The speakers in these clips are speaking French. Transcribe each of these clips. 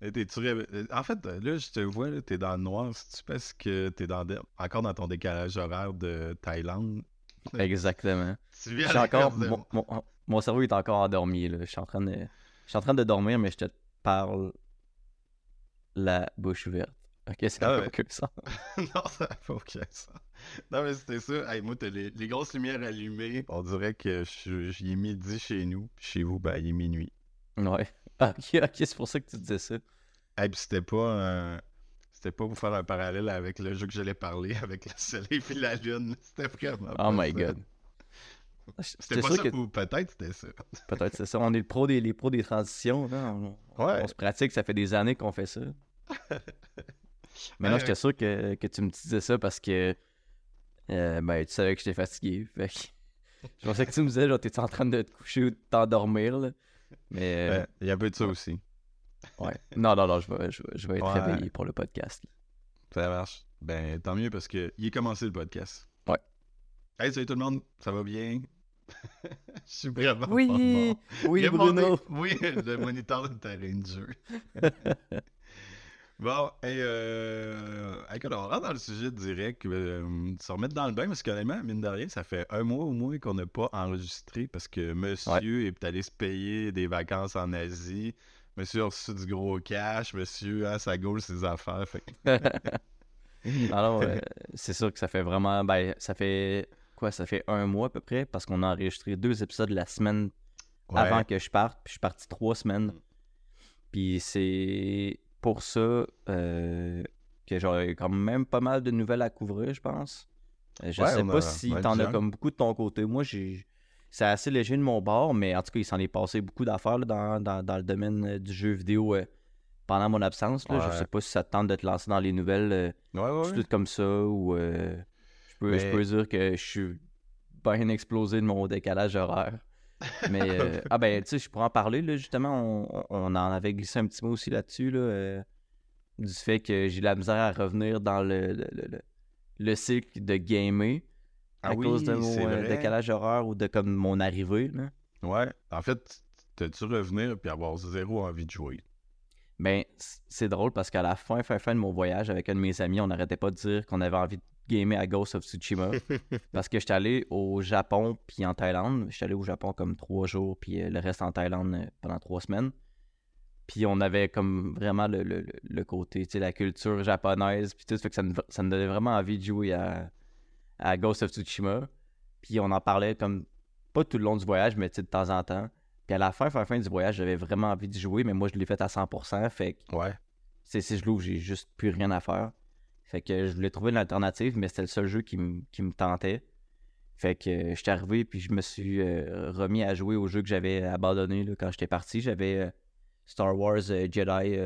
T'es-tu ré- En fait, là, je te vois, là, t'es dans le noir. C'est-tu parce que t'es dans... encore dans ton décalage horaire de Thaïlande? Exactement. Tu suis encore. de Mon, mon- mon cerveau est encore endormi. Là. Je suis en train de. Je suis en train de dormir, mais je te parle la bouche ouverte. Ok, ça Ah fait ouais. aucun sens. non, ça n'a pas aucun sens. Non, mais c'était ça. Hey, moi, t'as les, les grosses lumières allumées. On dirait que j'y ai midi chez nous. Puis chez vous, ben, il est minuit. Ouais. Ok, ok, c'est pour ça que tu disais ça. Hey, puis c'était pas un- C'était pas pour faire un parallèle avec le jeu que j'allais parler, avec le soleil et la lune. C'était vraiment Oh my ça. god. C'était pas sûr ça, que ou peut-être c'était ça. peut-être c'est ça. On est le pro des, les pros des transitions. Là. On, Ouais. on se pratique, ça fait des années qu'on fait ça. Mais non, Ouais, j'étais sûr que, que tu me disais ça parce que euh, ben, tu savais que j'étais fatigué. Fait que je pensais que tu me disais, genre, t'étais en train de te coucher ou de t'endormir. Mais euh, Ouais, Il y a un peu de ça aussi. ouais. Non, non, non, je vais, je vais, je vais être Ouais. réveillé pour le podcast. Ça marche. Ben, tant mieux parce que il est commencé le podcast. Ouais. Hey, salut tout le monde, ça va bien? Je suis vraiment pas Oui, mort. oui, Il a Bruno. monté- Oui, le moniteur de terrain de jeu. bon, et euh, écoute, on rentre dans le sujet direct. Euh, se remettre dans le bain, parce qu'honnêtement, mine de rien, ça fait un mois au moins qu'on n'a pas enregistré parce que monsieur est allé se payer des vacances en Asie. Monsieur a reçu du gros cash. Monsieur a sa gauche ses affaires. Fait Alors, euh, c'est sûr que ça fait vraiment. Ben, ça fait. Quoi, ça fait un mois à peu près parce qu'on a enregistré deux épisodes la semaine Ouais. avant que je parte. Puis je suis parti trois semaines. Puis c'est pour ça euh, que j'aurais quand même pas mal de nouvelles à couvrir, je pense. Euh, Je Ouais, sais pas a- si t'en as comme beaucoup de ton côté. Moi, j'ai. C'est assez léger de mon bord, mais en tout cas, il s'en est passé beaucoup d'affaires là, dans, dans, dans le domaine euh, du jeu vidéo euh, pendant mon absence. Là. Je sais pas si ça te tente de te lancer dans les nouvelles. euh, Ouais, tout comme ça ou je, peux, je peux dire que je suis bien explosé de mon décalage horaire. Mais euh, ah ben tu sais, je pourrais en parler là, justement, on, on en avait glissé un petit mot aussi là-dessus là, euh, du fait que j'ai la misère à revenir dans le, le, le- le- le cycle de gamer Ah à cause de oui, mon euh, décalage horaire ou de comme mon arrivée. Là. Ouais. En fait, t'as-tu revenir puis avoir zéro envie de jouer? Ben, c'est drôle parce qu'à la fin, fin, fin de mon voyage avec un de mes amis, on n'arrêtait pas de dire qu'on avait envie de gamer à Ghost of Tsushima. parce que j'étais allé au Japon puis en Thaïlande. J'étais allé au Japon comme trois jours, puis euh, le reste en Thaïlande euh, pendant trois semaines. Puis on avait comme vraiment le, le, le- côté, tu sais, la culture japonaise, puis tout. Fait que ça, nous- ça nous donnait vraiment envie de jouer à, à Ghost of Tsushima. Puis on en parlait comme, pas tout le long du voyage, mais de temps en temps. Puis à la fin, fin, fin du voyage, j'avais vraiment envie d'y jouer, mais moi, je l'ai fait à 100%. Fait que Ouais. c'est si je l'ouvre, j'ai juste plus rien à faire. Fait que je voulais trouver une alternative, mais c'était le seul jeu qui, me- qui me tentait. Fait que euh, j'étais arrivé, puis je me suis euh, remis à jouer au jeu que j'avais abandonné là, quand j'étais parti. J'avais euh, Star Wars Jedi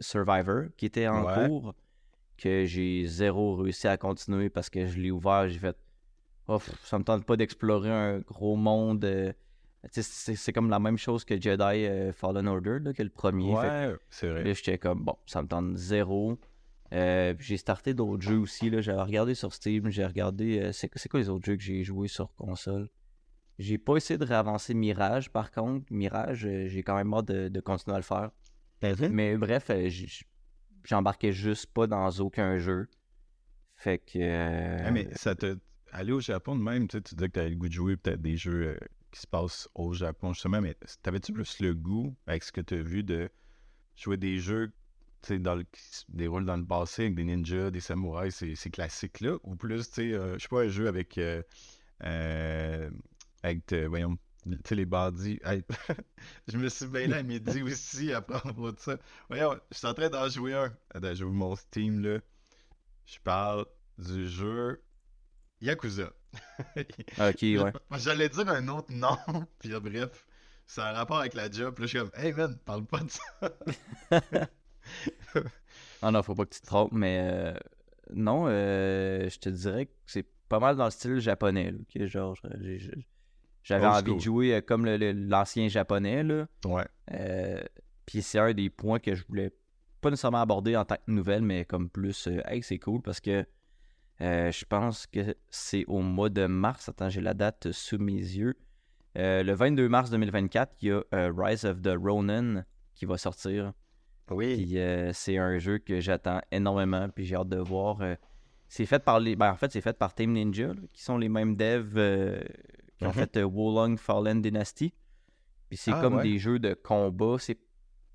Survivor qui était en Ouais. cours, que j'ai zéro réussi à continuer parce que je l'ai ouvert, j'ai fait oh, ça me tente pas d'explorer un gros monde. c'est comme la même chose que Jedi Fallen Order, là, que le premier. Ouais, c'est vrai. Là, j'étais comme, bon, ça me tente zéro. Euh, j'ai starté d'autres jeux aussi. là. J'avais regardé sur Steam, j'ai regardé. euh, c'est quoi les autres jeux que j'ai joués sur console? J'ai pas essayé de réavancer Mirage, par contre. Mirage, euh, j'ai quand même hâte de, de continuer à le faire. Mais bref, j'embarquais juste pas dans aucun jeu. Fait que. Ah, mais ça te. Aller au Japon de même, tu dis que t'avais le goût de jouer peut-être des jeux qui se passent au Japon, justement, mais t'avais-tu plus le goût, avec ce que t'as vu, de jouer des jeux dans le, qui se déroulent dans le passé avec des ninjas, des samouraïs, ces, ces classiques-là, ou plus, tu sais, euh, je sais pas, un jeu avec. euh, euh, avec, euh, voyons, tu sais, les bandits. Hey, je me suis mêlé à midi aussi à propos de ça. Voyons, je suis en train d'en jouer un. Attends, j'ouvre mon Steam, là. Je parle du jeu Yakuza. Ok, ouais. J'allais dire un autre nom, puis bref, a un rapport avec la job. Puis là, je suis comme, hey man, parle pas de ça. Ah non, faut pas que tu te trompes, mais euh, non, euh, je te dirais que c'est pas mal dans le style japonais. là, ok, genre, j'avais envie de jouer euh, comme l'ancien japonais. Là. Ouais. Euh, Puis c'est un des points que je voulais pas nécessairement aborder en tant que nouvelle, mais comme plus, hey, c'est cool parce que je pense que c'est au mois de mars. Attends, j'ai la date sous mes yeux. Le 22 mars 2024, il y a Rise of the Ronin qui va sortir. Oui. Puis euh, c'est un jeu que j'attends énormément, puis j'ai hâte de voir. euh, c'est fait par les. Ben, en fait, c'est fait par Team Ninja, là, qui sont les mêmes devs euh, qui ont Mhm. fait Wolong Fallen Dynasty. Puis c'est Ah, comme ouais. des jeux de combat. C'est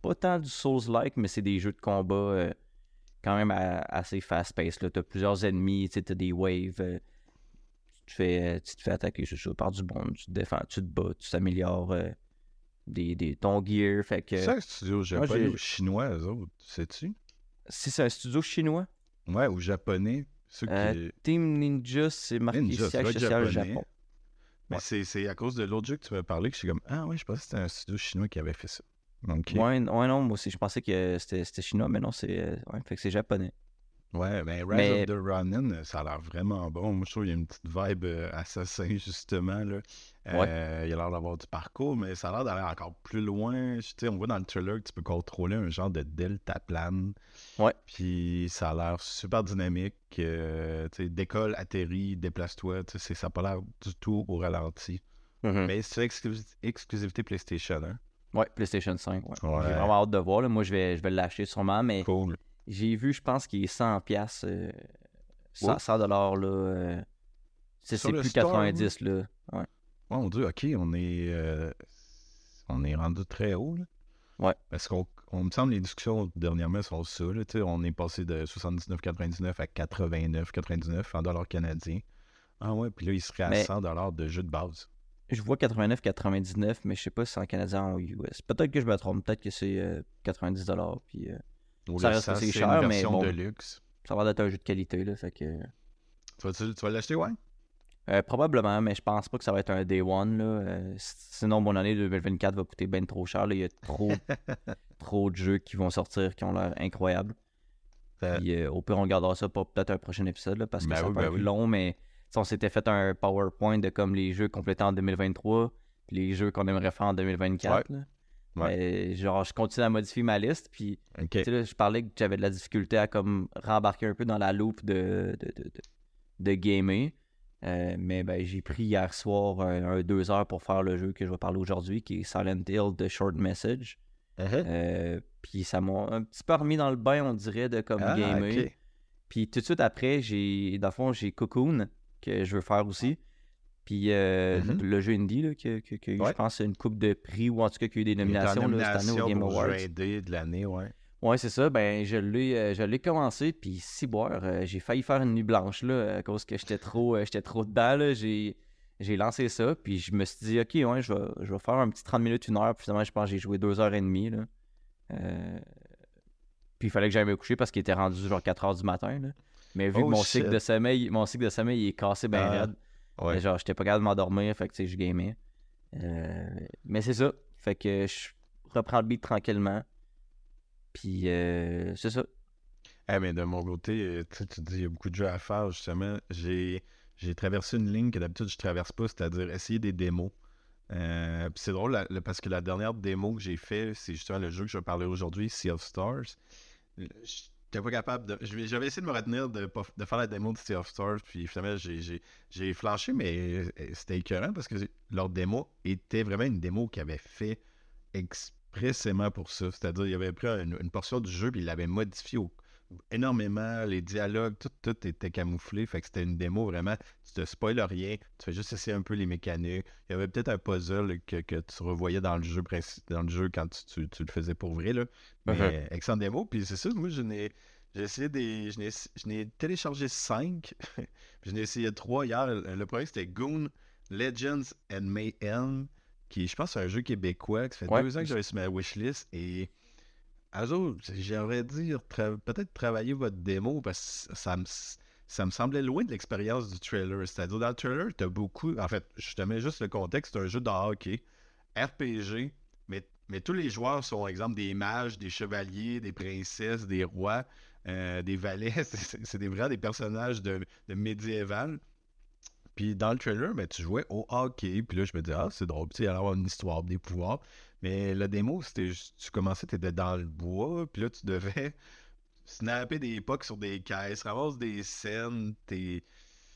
pas tant du Souls-like, mais c'est des jeux de combat quand même à- assez fast-paced. Tu as plusieurs ennemis, tu as des waves. tu, te fais, tu te fais attaquer par du monde, tu te défends, tu te bats, tu t'améliores des, des, ton gear. Fait que C'est un studio japonais ou chinois, eux autres, sais-tu? si c'est un studio chinois, Ouais, ou japonais. Ceux qui... Euh, Team Ninja, c'est marqué Ninja, siège social japonais. Japon. Mais Ouais. c'est- à cause de l'autre jeu que tu m'as parlé que je suis comme Ah oui, je pensais que c'était un studio chinois qui avait fait ça. Ouais, ouais, non, moi aussi, je pensais que c'était chinois, mais non, c'est euh, ouais, fait que c'est japonais. Ouais, mais Rise Mais- of the Ronin, euh, ça a l'air vraiment bon. Moi, je trouve qu'il y a une petite vibe euh, assassin, justement. Là. Euh, Il a l'air d'avoir du parcours, mais ça a l'air d'aller encore plus loin. Tu sais, on voit dans le trailer que tu peux contrôler un genre de deltaplane. Ouais. Puis ça a l'air super dynamique. euh, tu sais, décolle, atterrit, déplace-toi. Tu sais, ça n'a pas l'air du tout au ralenti. Mhm. Mais c'est exclusi- exclusivité PlayStation. Hein? Ouais, PlayStation 5. Ouais. Ouais. J'ai vraiment hâte de voir. là. Moi, je vais, je vais l'acheter sûrement, mais Cool. J'ai vu, je pense qu'il est 100$. piastres, euh, 100, Oh. 100 dollars, là. euh, c'est plus store, 90, là. Ouais. Ouais, on dit, OK, on est, euh, on est rendu très haut. Là. Ouais. Parce qu'on on me semble les discussions dernièrement sont ça. Là, tu sais, on est passé de 79,99 à 89,99 en dollars canadiens. Ah ouais, puis là, il serait à Mais- 100 dollars de jeu de base. Je vois 89-99, mais je sais pas si c'est en canadien ou en US. Peut-être que je me trompe. Peut-être que c'est euh, 90 dollars. Puis euh, Ça reste assez cher, une mais bon. de luxe. ça va être un jeu de qualité, là. Fait que. Tu vas, tu vas l'acheter, ouais? Euh, probablement, mais je pense pas que ça va être un day one. Là. Euh, sinon, mon année 2024 va coûter bien trop cher. là. Il y a trop, trop de jeux qui vont sortir qui ont l'air incroyables. Euh, Puis, euh, au pire, on gardera ça pour peut-être un prochain épisode là, parce que Ben ça oui, peut ben être oui. long. Mais on s'était fait un PowerPoint de comme les jeux complétés en 2023 puis les jeux qu'on aimerait faire en 2024. là. Ouais. Mais, genre, je continue à modifier ma liste. Puis, OK. tu sais, là, je parlais que j'avais de la difficulté à comme rembarquer un peu dans la loupe de, de, de, de, de gamer. Euh, mais ben, j'ai pris hier soir un, un deux heures pour faire le jeu que je vais parler aujourd'hui, qui est Silent Hill de Short Message. Uh-huh. Euh, puis ça m'a un petit peu remis dans le bain, on dirait, de comme Ah, gamer. Puis tout de suite après, j'ai dans le fond, j'ai Cocoon que je veux faire aussi. Puis euh, Mhm. le jeu indie, là, Ouais. je pense une coupe de prix, ou en tout cas qu'il y a eu des nominations là, cette année au Game Awards. jeu indé de l'année, ouais. Ouais, c'est ça. Ben, je l'ai, euh, je l'ai commencé, puis si boire, euh, j'ai failli faire une nuit blanche là, à cause que j'étais trop, j'étais trop dedans. là. J'ai, j'ai lancé ça, puis je me suis dit, ok, ouais, je vais, je vais faire un petit 30 minutes, une heure. Puis finalement, je pense que j'ai joué deux heures et demie. Là. Puis il fallait que j'aille me coucher parce qu'il était rendu genre 4 heures du matin. là. Mais vu Oh, que mon shit. cycle de sommeil, mon cycle de sommeil il est cassé bien Ah, raide. Ouais. Genre, j'étais pas capable de m'endormir, fait que tu sais, je gamais. Euh, mais c'est ça. Fait que je reprends le beat tranquillement. Puis euh, c'est ça. Ah, mais de mon côté, tu sais, tu dis, il y a beaucoup de jeux à faire, justement. J'ai, j'ai traversé une ligne que d'habitude je traverse pas, c'est-à-dire essayer des démos. Euh, c'est drôle la- parce que la dernière démo que j'ai fait, c'est justement le jeu que je vais parler aujourd'hui, Sea of Stars. J'étais pas capable de. J'avais essayé de me retenir de, de faire la démo de Sea of Stars, puis finalement j'ai, flanché, mais euh, c'était écœurant parce que leur démo était vraiment une démo qu'ils avaient fait expressément pour ça. C'est-à-dire, il avait pris une, une portion du jeu, puis il l'avait modifié au- énormément. Les dialogues, tout, tout était camouflé. Fait que c'était une démo vraiment. Tu te spoiles rien. Tu fais juste essayer un peu les mécaniques. Il y avait peut-être un puzzle que, que tu revoyais dans le jeu dans le jeu quand tu, tu- tu le faisais pour vrai. Là. Mais Mhm. excellent démo. Puis c'est ça, moi, je n'ai. J'ai essayé des. Je n'ai, je n'ai téléchargé 5. je n'ai essayé 3 hier. Le premier, c'était Goon Legends and Mayhem. Qui, je pense, c'est un jeu québécois. qui fait Ouais. deux ans que j'avais sur ma wishlist. Et. Autres, j'aimerais dire peut-être travailler votre démo parce que ça me, ça me semblait loin de l'expérience du trailer. C'est-à-dire, dans le trailer, tu as beaucoup. En fait, je te mets juste le contexte c'est un jeu de hockey, RPG, mais, mais tous les joueurs sont, exemple, des mages, des chevaliers, des princesses, des rois, euh, des valets. C'est- des, des personnages de, de médiéval. Puis dans le trailer, ben, tu jouais au hockey. Puis là, je me disais, ah, c'est drôle. Il y avoir une histoire, des pouvoirs. Mais la démo, c'était juste- tu commençais, tu étais dans le bois. Puis là, tu devais snapper des pucks sur des caisses, ramasser des scènes. T'es...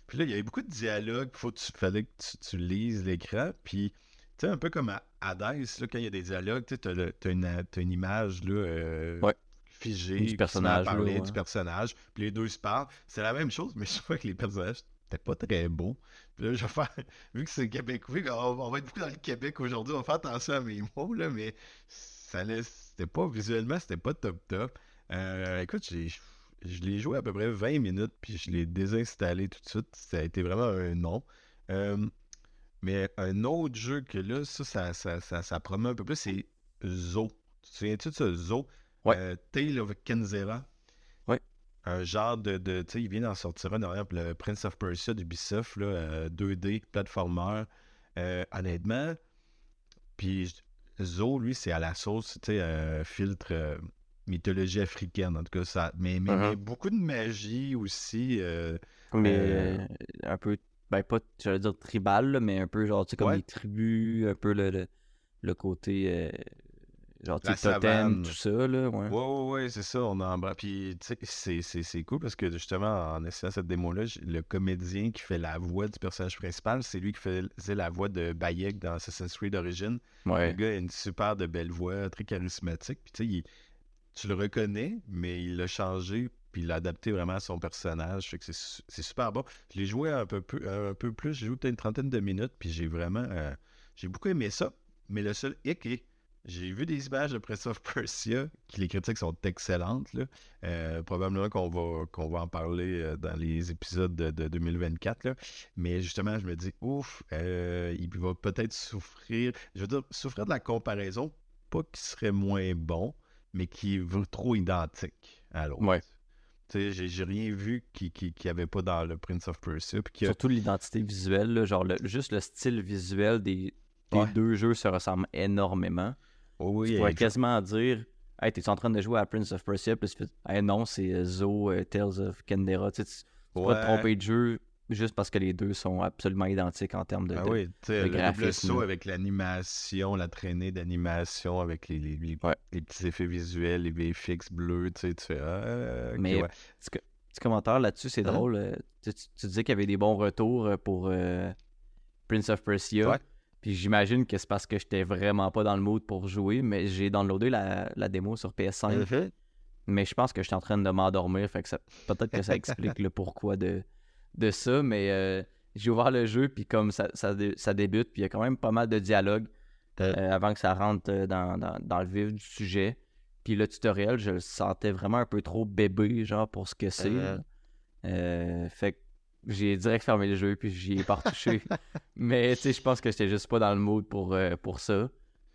Puis là, il y avait beaucoup de dialogues. Faut que tu, fallait que tu, tu lises l'écran. Puis, tu sais, un peu comme à Hades, là, quand il y a des dialogues, tu sais, t'as, le- t'as une, image là, euh, Ouais. figé. Du personnage, parler du personnage. Puis les deux se parlent. C'est la même chose, mais je crois que les personnages n'étaient pas très beaux. Puis là, je vais faire. Vu que c'est Québec, vu qu'on on va être beaucoup dans le Québec aujourd'hui, on va faire attention à mes mots, là, mais ça. C'était pas. Visuellement, c'était pas top top. Euh, écoute. Je l'ai joué à peu près 20 minutes, puis je l'ai désinstallé tout de suite. Ça a été vraiment un non. Euh, mais un autre jeu que là, ça, ça, ça, ça, ça promet un peu plus, c'est Zo. Tu te souviens-tu de ça, Zo? Ouais. Euh, Tale of Kenzera. Un genre de. de tu sais, il vient d'en sortir un derrière le Prince of Persia d'Ubisoft, là, euh, 2D, platformer. Euh, honnêtement, puis Zo, lui, c'est à la sauce, tu sais, euh, filtre euh, mythologie africaine, en tout cas, ça. Mais, mais, mais Mhm. beaucoup de magie aussi. euh, Mais Euh, euh, un peu, ben pas, j'allais dire tribal, là, mais un peu genre, tu sais, comme Ouais. les tribus, un peu le, le, le côté, euh, genre, tu totem, tout ça, là, ouais. Ouais, ouais, ouais, c'est ça, on embrasse. Puis, tu sais, c'est- cool parce que justement, en essayant cette démo-là, le comédien qui fait la voix du personnage principal, c'est lui qui faisait la voix de Bayek dans Assassin's Creed Origins. Le gars a une super de belle voix, très charismatique. Puis, tu sais, il- tu le reconnais, mais il l'a changé, puis il l'a adapté vraiment à son personnage. Fait que c'est su- c'est super bon. Je l'ai joué un peu, peu- un peu plus, j'ai joué peut-être une trentaine de minutes, puis j'ai vraiment. euh, j'ai beaucoup aimé ça. Mais le seul hic est. J'ai vu des images de Prince of Persia, qui les critiques sont excellentes. Là. Euh, probablement qu'on va, qu'on va en parler euh, dans les épisodes de, de 2024. Là. Mais justement, je me dis, ouf, euh, il va peut-être souffrir. Je veux dire, souffrir de la comparaison, pas qu'il serait moins bon, mais qui est trop identique à l'autre. Ouais. Tu sais, j'ai- rien vu qui qui, qui avait pas dans le Prince of Persia. Puis a- Surtout l'identité visuelle, là, genre, le- juste le style visuel des, Ouais. deux jeux se ressemble énormément. Oh oui, tu pourrais quasiment dire, hey, t'es en train de jouer à Prince of Persia, puis tu fais, hey, non, c'est euh, Zo, euh, Tales of Kendera. Tu sais, tu- tu peux te tromper de jeu juste parce que les deux sont absolument identiques en termes de. Ah de- oui, le double graphisme, saut avec l'animation, la traînée d'animation, avec les, les, les- Ouais. les petits effets visuels, les VFX bleus, tu sais, tu fais ah, Mais ouais. petit, co- petit commentaire là-dessus, c'est Hein? drôle. euh, Tu, tu- disais qu'il y avait des bons retours pour euh, Prince of Persia. Puis j'imagine que c'est parce que j'étais vraiment pas dans le mood pour jouer, mais j'ai downloadé la, la démo sur PS5. Mhm. Mais je pense que j'étais en train de m'endormir, fait que ça- peut-être que ça explique le pourquoi de, de ça. Mais euh, j'ai ouvert le jeu, puis comme ça, ça, ça débute, puis il y a quand même pas mal de dialogue Euh. euh, avant que ça rentre dans, dans- dans le vif du sujet. Puis le tutoriel, je le sentais vraiment un peu trop bébé, genre, pour ce que c'est. Euh, fait que j'ai direct fermé le jeu, puis j'y ai pas retouché. Mais tu sais, je pense que j'étais juste pas dans le mood pour, euh, pour ça.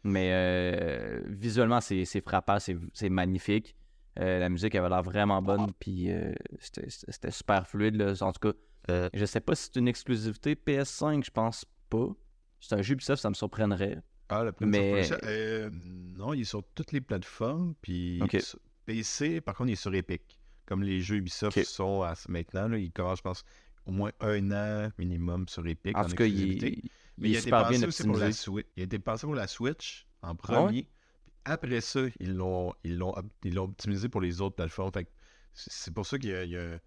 Mais euh, visuellement, c'est frappant, c'est magnifique. Euh, la musique avait l'air vraiment bonne, puis euh, c'était super fluide. Là. En tout cas, je sais pas si c'est une exclusivité PS5, je pense pas. C'est un jeu Ubisoft, ça me surprendrait. Ah, le Mais- non, il est sur toutes les plateformes, puis PC, par contre, il est sur Epic. Comme les jeux Ubisoft sont à, maintenant, là, il commence, je pense, au moins un an minimum sur Epic En tout cas, il, il Mais super bien pour la optimisé. Switch. Il a été pensé pour la Switch en Ah ouais? premier. Après ça, ils l'ont ils l'ont op- ils l'ont optimisé pour les autres plateformes. Fait c'est pour ça qu'il y a, il y a-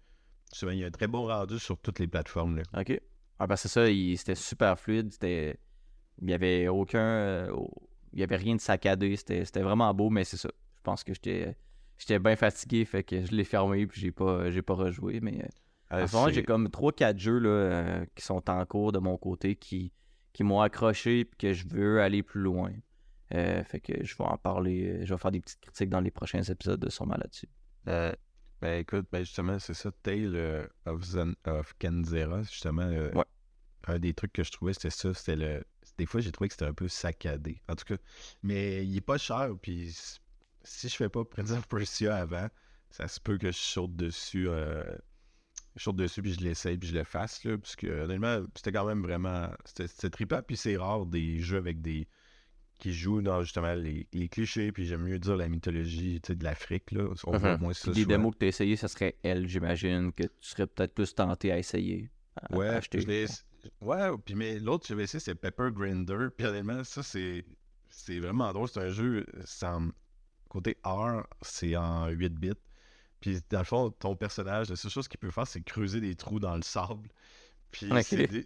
souvent, il y a un très bon rendu sur toutes les plateformes. Là. Ok. Ah ben c'est ça, c'était super fluide, c'était... Il y avait aucun... euh, Il y avait rien de saccadé, c'était c'était vraiment beau, mais c'est ça. Je pense que j'étais j'étais bien fatigué, fait que je l'ai fermé, puis j'ai pas, j'ai pas rejoué, mais... euh, Euh, En ce moment, c'est- j'ai comme 3-4 jeux là, euh, qui sont en cours de mon côté qui, qui m'ont accroché et que je veux aller plus loin. Euh, fait que je vais en parler, je vais faire des petites critiques dans les prochains épisodes de sûrement là-dessus. Euh, ben écoute, ben justement, c'est ça, Tale of, Zen, of Kenzera, justement. Ouais. Un des trucs que je trouvais, c'était ça. C'était le. Des fois, j'ai trouvé que c'était un peu saccadé. En tout cas, mais il est pas cher. Puis si je fais pas Prince of Persia avant, ça se peut que je saute dessus. Euh, je saute dessus, puis je l'essaye, puis je le fasse. Là, parce que, honnêtement, c'était quand même vraiment. C'était trippant. Puis c'est rare des jeux avec des. qui jouent dans justement les, les clichés. Puis j'aime mieux dire la mythologie tu sais, de l'Afrique. Là. On Mhm. moins ça. Les démos que tu as essayé, ça serait elle, j'imagine, que tu serais peut-être plus tenté à essayer. à- à Ouais, acheter. je Ouais, puis mais l'autre que j'avais essayé, c'est Pepper Grinder. Puis honnêtement, ça, c'est c'est vraiment drôle. C'est un jeu, sans... côté R, c'est en 8 bits. Puis dans le fond, ton personnage, la seule chose qu'il peut faire, c'est creuser des trous dans le sable. Puis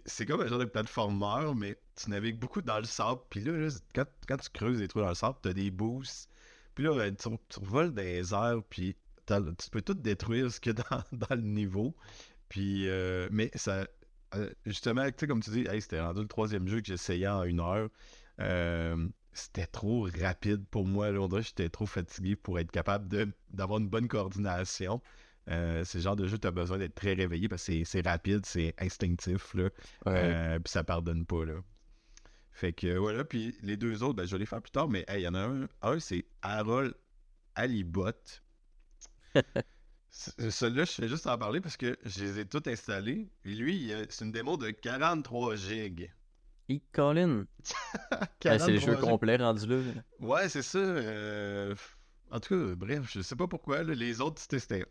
c'est comme un genre de plateformeur, mais tu navigues beaucoup dans le sable. Puis là, quand, quand tu creuses des trous dans le sable, tu as des boosts. Puis là, ben, tu, tu voles dans les airs, puis t'as- tu peux tout détruire ce qu'il y a dans, dans le niveau. Puis, euh, mais ça, euh, justement, tu sais, comme tu dis, hey, c'était rendu le troisième jeu que j'essayais en une heure. Euh, c'était trop rapide pour moi. Là, on dirait que j'étais trop fatigué pour être capable d'avoir une bonne coordination. Euh, c'est le genre de jeu tu as besoin d'être très réveillé parce que c'est, rapide, c'est instinctif. Là. Euh, puis ça pardonne pas, là. Fait que voilà, puis les deux autres, ben, je vais les faire plus tard, mais hey, il y en a un, un c'est Harold Alibot. Ce- Celui-là, je fais juste en parler parce que je les ai tous installés. Et lui, c'est une démo de 43 gigs. Et Colin, 43 c'est le jeu complet rendu là. Ouais, c'est ça. euh, En tout cas, bref, je sais pas pourquoi. là, les autres, c'était-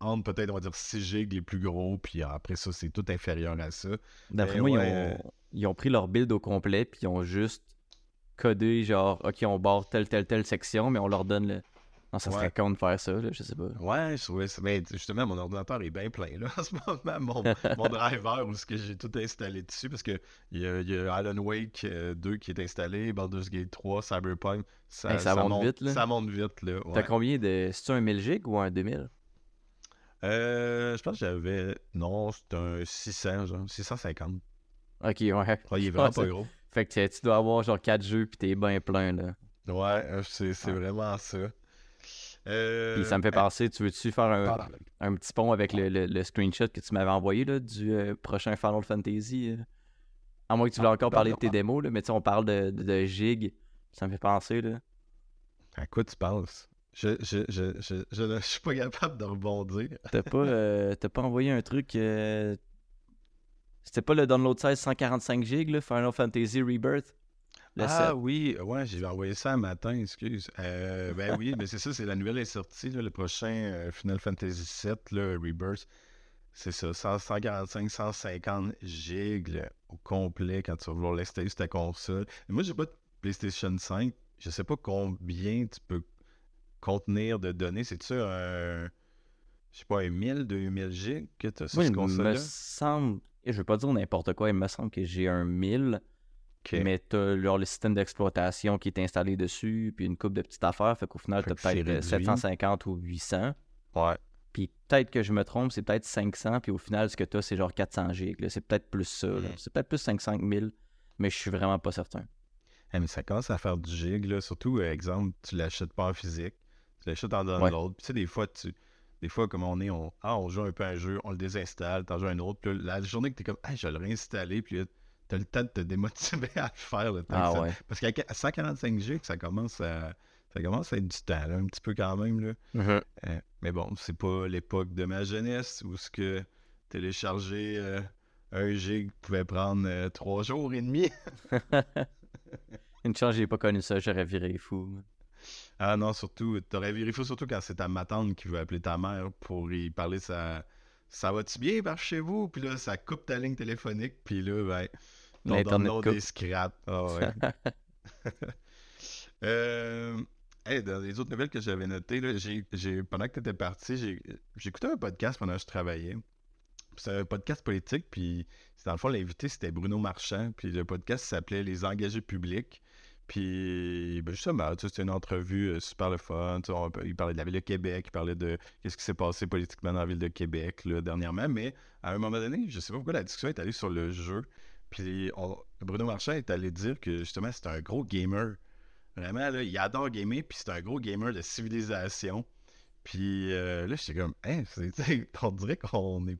entre peut-être, on va dire, 6 gigs les plus gros, puis après ça, c'est tout inférieur à ça. D'après Ben moi, ouais, ils, ont, ils ont pris leur build au complet, puis ils ont juste codé, genre, OK, on barre telle, telle, telle section, mais on leur donne le. Non, ça serait Ouais. con de faire ça, là, je sais pas. Ouais, je trouvais ça. Mais justement, mon ordinateur est bien plein là, en ce moment. Mon, mon driver, où ce que j'ai tout installé dessus, parce que il y a, il y a Alan Wake euh, 2 qui est installé, Baldur's Gate 3, Cyberpunk. Ça, Hey, ça monte vite, là. Ça monte vite, là. T'as combien de. C'est-tu un 1000 gigs ou un 2000 Euh, je pense que j'avais. Non, c'est un 600, genre. 650. Ok, ouais. Ouais, il est vraiment Ouais, pas gros. Fait que tu dois avoir genre 4 jeux, puis t'es bien plein, là. Ouais, euh, c'est c'est Ouais. vraiment ça. Euh, Puis ça me fait penser, tu veux-tu faire un, petit pont avec le, le- le screenshot que tu m'avais envoyé là, du euh, prochain Final Fantasy? euh? À moins que tu voulais Ah, encore parler de tes démos, là, mais tu sais, on parle de, de, de gigs. Ça me fait penser, là. À quoi tu penses? Je, je, je, je, je, ne- je suis pas capable de rebondir. T'as pas, euh, pas envoyé un truc. euh, C'était pas le download size 145 gigs, là, Final Fantasy Rebirth? Le ah 7. oui, ouais, j'ai envoyé ça un matin, excuse. Euh, ben oui, mais c'est ça, c'est la nouvelle est sortie, là, le prochain euh, Final Fantasy VII, là, Rebirth. C'est ça, 100, 145, 150 gigs là, au complet quand tu vas vouloir l'installer sur ta console. Mais moi, j'ai pas de PlayStation 5. Je sais pas combien tu peux contenir de données. C'est ça un. Je sais pas, un 1000, 2000 gigs que tu as sur Moi, cette il me console-là? semble. et Je veux pas dire n'importe quoi, il me semble que j'ai un 1000, Mais t'as genre, le système d'exploitation qui est installé dessus, puis une coupe de petites affaires, fait qu'au final, que c'est peut-être euh, réduit. 750 ou 800. Ouais. Puis peut-être que je me trompe, c'est peut-être 500, puis au final, ce que t'as, c'est genre 400 gigs. C'est peut-être plus ça. là. Mm. C'est peut-être plus 500 000, mais je suis vraiment pas certain. Ah, mais ça commence à faire du gig, là. Surtout, euh, exemple, tu l'achètes pas en physique, tu l'achètes en download. Puis tu sais, des fois, tu. Des fois, comme on est, on, ah, on joue un peu à un jeu, on le désinstalle, t'en joues un autre. Puis là, la journée que t'es comme, ah, je vais le réinstaller, puis t'as le temps de te démotiver à le faire. Le temps Ah ça- ouais. Parce qu'à 145 gigs, ça commence à. Ça commence à être du temps, là, un petit peu quand même. Là. Mhm. Euh, mais bon, c'est pas l'époque de ma jeunesse où ce que télécharger euh, un gig pouvait prendre euh, trois jours et demi. Une chance, j'ai pas connu ça, j'aurais viré fou. Ah non, surtout, t'aurais vérifié surtout quand c'est ta matante qui veut appeler ta mère pour y parler ça. Ça va-tu bien par chez vous? Puis là, ça coupe ta ligne téléphonique, puis là, ben, L'Internet coupe. est scrap. Ah ouais. Euh, hey, dans les autres nouvelles que j'avais notées, là, j'ai, j'ai- pendant que tu étais parti, écouté un podcast pendant que je travaillais. C'est un podcast politique, puis dans le fond, l'invité, c'était Bruno Marchand, puis le podcast s'appelait Les engagés publics. Puis, ben justement, c'était une entrevue euh, super le fun. on- il parlait de la ville de Québec, il parlait de qu'est-ce qui s'est passé politiquement dans la ville de Québec là, dernièrement. Mais à un moment donné, je sais pas pourquoi la discussion est allée sur le jeu. Puis on- Bruno Marchand est allé dire que justement, c'est un gros gamer. Vraiment, là, il adore gamer, puis c'est un gros gamer de civilisation. Puis euh, là, j'étais comme, hein, on dirait qu'on est.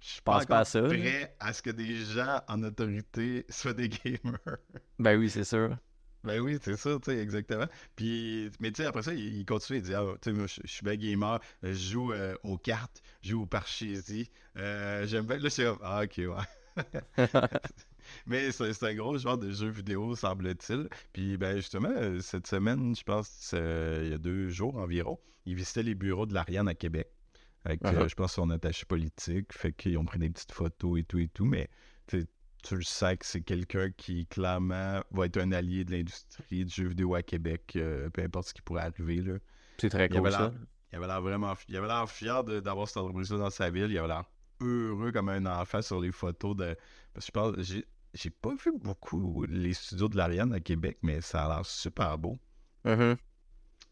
Je suis Pense pas à ça, prêt à ce que des gens en autorité soient des gamers. Ben oui, c'est sûr. Ben oui, c'est ça, tu sais, exactement. Puis, mais tu sais, après ça, il, il continue, il dit, ah, tu sais, moi, je je suis bien gamer, je joue euh, aux cartes, je joue au parchésie, euh, j'aime bien, là, c'est comme, ah, ok, ouais. Mais c'est un gros genre de jeu vidéo, semble-t-il. Puis, ben, justement, euh, cette semaine, je pense, euh, il y a deux jours environ, il visitait les bureaux de l'Ariane à Québec. Avec, euh, Uh-huh. je pense, son attaché politique. Fait qu'ils ont pris des petites photos et tout et tout. Mais tu le sais que c'est quelqu'un qui, clairement, va être un allié de l'industrie du jeu vidéo à Québec, euh, peu importe ce qui pourrait arriver. C'est très Il avait cool ça. Il avait l'air vraiment il avait l'air fier d'avoir cette entreprise-là dans sa ville. Il avait l'air heureux comme un enfant sur les photos de. Parce que je pense, j'ai, j'ai pas vu beaucoup les studios de l'Ariane à Québec, mais ça a l'air super beau. Mhm.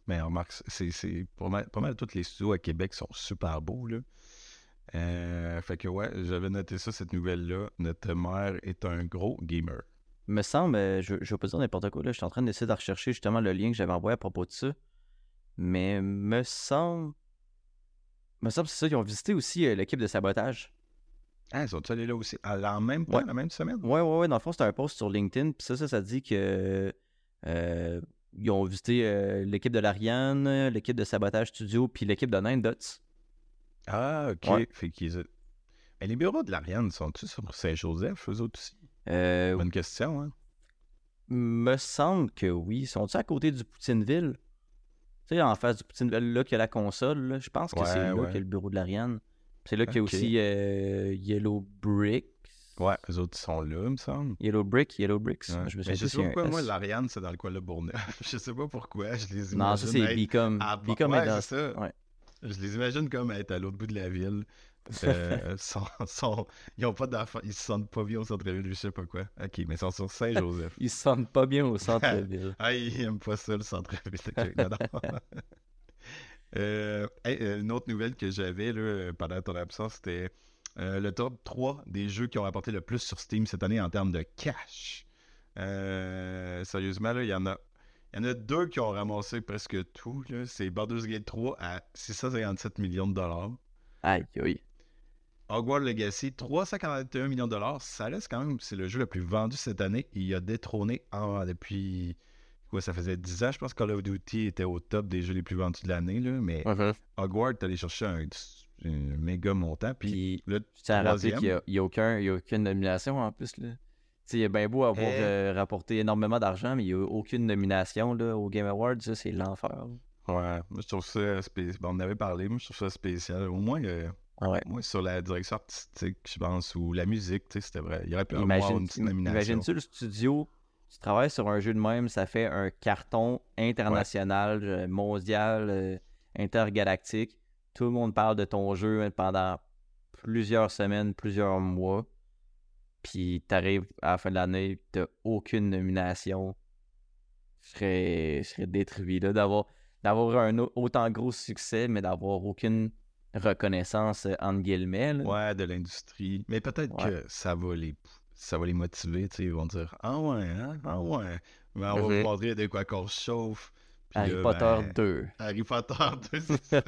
Mais remarque, c'est, c'est pas, mal, pas mal tous les studios à Québec sont super beaux, là. Euh, fait que ouais, j'avais noté ça, cette nouvelle-là. Notre mère est un gros gamer. Me semble, euh, je, je vais pas dire n'importe quoi, là. Je suis en train d'essayer de rechercher justement le lien que j'avais envoyé à propos de ça. Mais me semble. Me semble que c'est ça, ils ont visité aussi euh, l'équipe de sabotage. Ah, ils sont allés là aussi? À la même temps, Ouais. la même semaine? Ouais, ouais, ouais. Dans le fond, c'était un post sur LinkedIn. Puis ça, ça, ça dit que. euh, ils ont visité euh, l'équipe de l'Ariane, l'équipe de Sabotage Studio, puis l'équipe de Nine Dots. Ah, ok. Ouais. Fait qu'ils. Mais les bureaux de l'Ariane sont-ils sur Saint-Joseph, eux autres aussi? Euh, Bonne question, hein? me semble que oui. Sont-ils à côté du Poutineville? Tu sais, en face du Poutineville, là, qu'il y a la console, là, je pense que Ouais, c'est là ouais. qu'il y a le bureau de l'Ariane. C'est là qu'il y a aussi euh, Yellow Brick. Ouais, eux autres sont là, il me semble. Yellow Brick, Yellow Bricks. Ouais. Je me souviens je sais pas pourquoi, moi, l'Ariane, c'est dans le coin de Bourneuf. je sais pas pourquoi, je les imagine. Non, ça, c'est est dans... ça. ouais. Je les imagine comme être à l'autre bout de la ville. Euh, sont- sont- ils ont pas ils se sentent pas bien au centre-ville, je sais pas quoi. Ok, mais ils sont sur Saint-Joseph. Ils se sentent pas bien au centre-ville. ah, ils aiment pas ça, le centre-ville. Ok, non, non. Euh, euh, une autre nouvelle que j'avais euh, pendant ton absence, c'était euh, le top 3 des jeux qui ont rapporté le plus sur Steam cette année en termes de cash. Euh, sérieusement, il y en a. Il y en a deux qui ont ramassé presque tout. C'est Baldur's Gate 3 à 657 millions de dollars. Aïe, aïe. Hogwarts Legacy, 341 millions de dollars. Ça reste quand même, c'est le jeu le plus vendu cette année. Il a détrôné en- depuis. Quoi, ça faisait 10 ans, je pense que Call of Duty était au top des jeux les plus vendus de l'année. là, Mais. Hogwarts allé chercher un, un méga montant. Puis le rappeler troisième. qu'il n'y a, a aucun, aucune nomination en plus. Là. Tu sais, il est bien beau avoir Eh. euh, rapporté énormément d'argent, mais il n'y a aucune nomination là, au Game Awards. Ça, c'est l'enfer. là. Ouais, moi je trouve ça spécial. on en avait parlé, moi je trouve ça spécial. Au moins, euh, Ouais. moi sur la direction artistique, je pense, ou la musique, tu sais, c'était vrai. Il y aurait pu avoir une petite nomination. Imagine-tu le studio, tu travailles sur un jeu de même, ça fait un carton international, euh, mondial, euh, intergalactique. Tout le monde parle de ton jeu hein, pendant plusieurs semaines, plusieurs mois. Puis t'arrives à la fin de l'année, t'as aucune nomination. Je serais, je serais détruit là, d'avoir, d'avoir un au- autant gros succès, mais d'avoir aucune reconnaissance euh, entre guillemets. là. Ouais, de l'industrie. Mais peut-être Ouais. que ça va les ça va les motiver, tu sais, ils vont dire Ah ouais, hein? Ah ouais. Ben, on va vous montrer de quoi qu'on chauffe. Puis Harry là, Potter ben, 2. Harry Potter 2, c'est ça.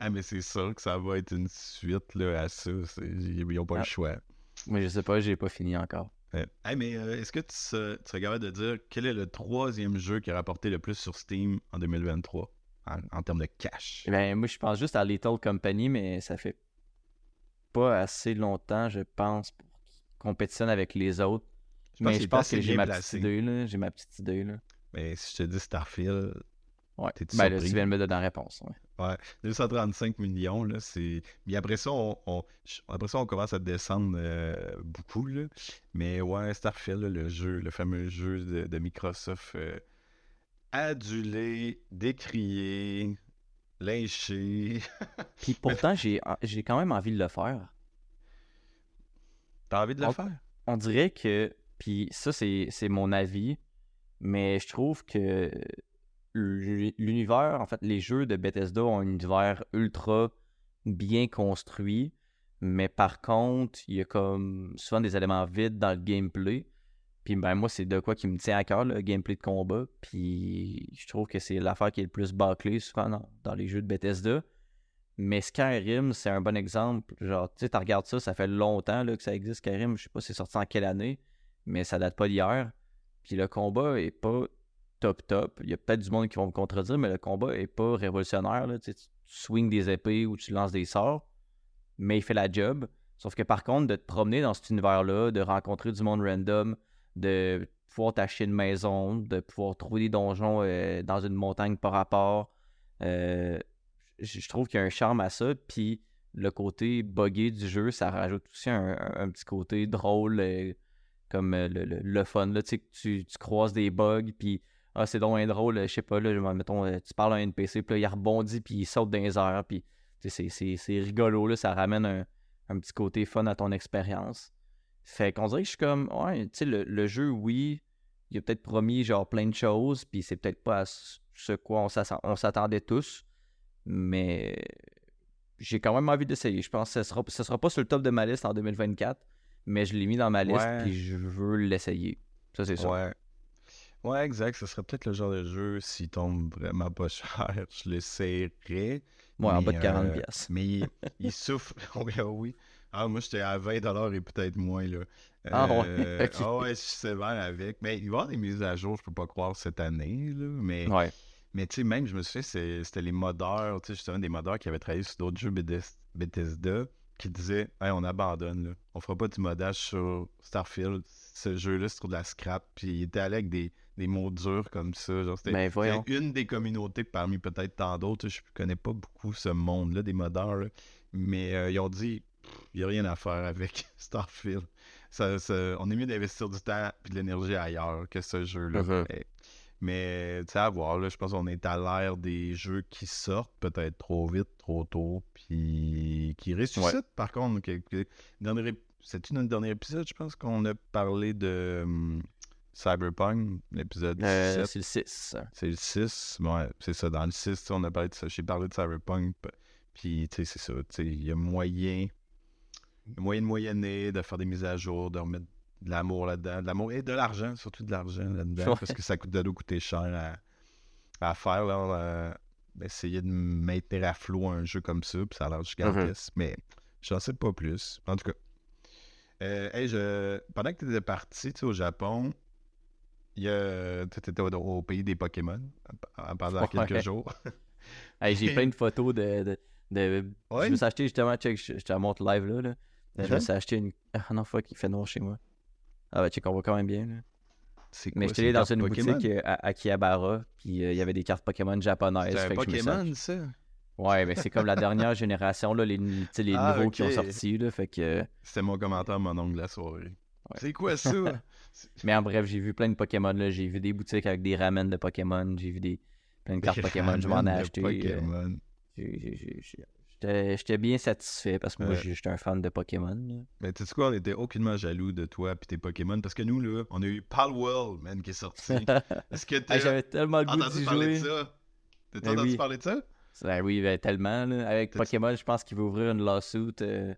ah, mais c'est sûr que ça va être une suite là, à ça. Ils n'ont pas Ah. le choix. Mais je sais pas, j'ai pas fini encore. Ouais. Hey, mais euh, est-ce que tu, se- tu serais capable de dire quel est le troisième jeu qui a rapporté le plus sur Steam en 2023 en, en termes de cash? Ben, moi, je pense juste à Little Company, mais ça fait pas assez longtemps, je pense, pour qu'ils compétitionnent avec les autres. Je mais je pense que j'ai ma petite idée, là. J'ai ma petite idée, là. Mais si je te dis Starfield, Ouais. T'es-tu Ben, là, surpris? tu viens de me donner la réponse. ouais. Ouais, 235 millions, là, c'est... Mais après ça, on, on- après ça, on commence à descendre euh, beaucoup, là. Mais ouais, Starfield, là, le jeu, le fameux jeu de, de Microsoft, euh, adulé, décrié, lynché. Puis pourtant, j'ai j'ai quand même envie de le faire. T'as envie de le On- faire? On dirait que, puis ça, c'est c'est mon avis, mais je trouve que l'u- l'univers, en fait, les jeux de Bethesda ont un univers ultra bien construit, mais par contre, il y a comme souvent des éléments vides dans le gameplay. Puis ben moi, c'est de quoi qui me tient à cœur, le gameplay de combat. Puis je trouve que c'est l'affaire qui est le plus bâclée souvent dans, les jeux de Bethesda. Mais Skyrim, c'est un bon exemple. Genre, tu sais, tu regardes ça, ça fait longtemps là, que ça existe, Skyrim. Je sais pas c'est sorti en quelle année, mais ça date pas d'hier. Puis le combat est pas top top. Il y a peut-être du monde qui vont me contredire, mais le combat est pas révolutionnaire. Tu, tu swings des épées ou tu lances des sorts, mais il fait la job. Sauf que par contre, de te promener dans cet univers-là, de rencontrer du monde random, de pouvoir t'acheter une maison, de pouvoir trouver des donjons euh, dans une montagne par rapport, euh, je trouve qu'il y a un charme à ça. Puis le côté buggé du jeu, ça rajoute aussi un, petit côté drôle, euh, comme le, le- fun. Là, tu sais, tu, croises des bugs, puis ah, c'est donc un drôle, je sais pas, là, mettons, tu parles à un NPC, puis là, il rebondit, puis il saute dans les airs, c'est rigolo, là, ça ramène un, un petit côté fun à ton expérience. Fait qu'on dirait que je suis comme, ouais, tu sais, le, le jeu, oui, il a peut-être promis genre plein de choses, puis c'est peut-être pas, à ce- quoi on s'attend- on s'attendait tous. Mais j'ai quand même envie d'essayer. Je pense que ce sera, ce sera pas sur le top de ma liste en 2024, mais je l'ai mis dans ma liste Ouais. puis je veux l'essayer. Ça, c'est ça. Ouais. Ouais, exact. Ce serait peut-être le genre de jeu, s'il tombe vraiment pas cher, je l'essayerais. Ouais, en bas de 40 euh, pièces. Mais il, il souffre. Oui, oui. Ah, moi, j'étais à 20$ et peut-être moins, là. Ah ouais, Euh, ok. Ah ouais, je suis sévère avec. Mais il va y avoir des mises à jour, je peux pas croire, cette année, là. Mais, Ouais. mais tu sais, même, je me suis fait, c'est- c'était les modeurs, tu sais, justement, des modeurs qui avaient travaillé sur d'autres jeux Bethes- Bethesda qui disaient, hey, on abandonne, là. On fera pas du modage sur Starfield. Ce jeu-là, c'est trop de la scrap. Puis il était allé avec des, des mots durs comme ça. Genre, c'était Ben c'était une des communautés parmi peut-être tant d'autres. Je connais pas beaucoup ce monde-là, des modeurs. là. Mais euh, ils ont dit, il n'y a rien à faire avec Starfield. Ça, ça- on est mieux d'investir du temps et de l'énergie ailleurs que ce jeu-là. Mais- Mais tu sais, à voir, là, je pense qu'on est à l'ère des jeux qui sortent peut-être trop vite, trop tôt, puis qui ressuscitent par contre. ép- C'est-tu notre dernier épisode, je pense qu'on a parlé de hum, Cyberpunk, l'épisode Euh, 17. c'est le 6. C'est le 6. Ouais, c'est ça. Dans le 6, tu sais, on a parlé de ça. J'ai parlé de Cyberpunk. Puis, tu sais, c'est ça. Tu sais, il y a moyen. Il y a moyen de faire des mises à jour, de remettre de l'amour là-dedans. De l'amour et de l'argent, surtout de l'argent là-dedans. Ouais. Parce que ça coûte de l'eau coûter cher à, à faire. Là, euh, essayer de maintenir à flot un jeu comme ça. Puis ça a l'air gigantesque. Mais j'en sais pas plus. En tout cas. Euh, hey, je... Pendant que tu étais parti au Japon, tu étais au, au pays des Pokémon pendant Ouais. quelques jours. Hey, j'ai plein de photos de. de, de- Ouais. Je me suis acheté justement, check, je, je te montre live là. là. Je me Mhm. suis acheté une. Ah non, fuck, il fait noir chez moi. Ah bah check, on voit quand même bien. Là. C'est Mais quoi, j'étais allé dans une Pokémon? boutique euh, à à Akihabara, puis euh, il y avait des cartes Pokémon japonaises. C'est un me Pokémon, ça? Ouais, mais c'est comme la dernière génération, là, les, tu sais, les Ah, nouveaux qui ont sorti, là, fait que... C'était mon commentaire, mon oncle de la soirée. Ouais. C'est quoi ça? Mais en bref, j'ai vu plein de Pokémon, là, j'ai vu des boutiques avec des ramen de Pokémon, j'ai vu des... plein de cartes Pokémon, je m'en ai acheté. euh, j'ai- J'étais bien satisfait, parce que moi, Ouais. j'étais un fan de Pokémon, là. Mais tu sais quoi, on était aucunement jaloux de toi et tes Pokémon parce que nous, là, on a eu Palworld, man, qui est sorti. Est-ce que Hey, t'as J'avais tellement le goût entendu parler jouer. de ça? T'as Ben entendu oui. parler de ça? Ben oui, ben, tellement, là. Avec Pokémon, je pense qu'il veut ouvrir une lawsuit. euh,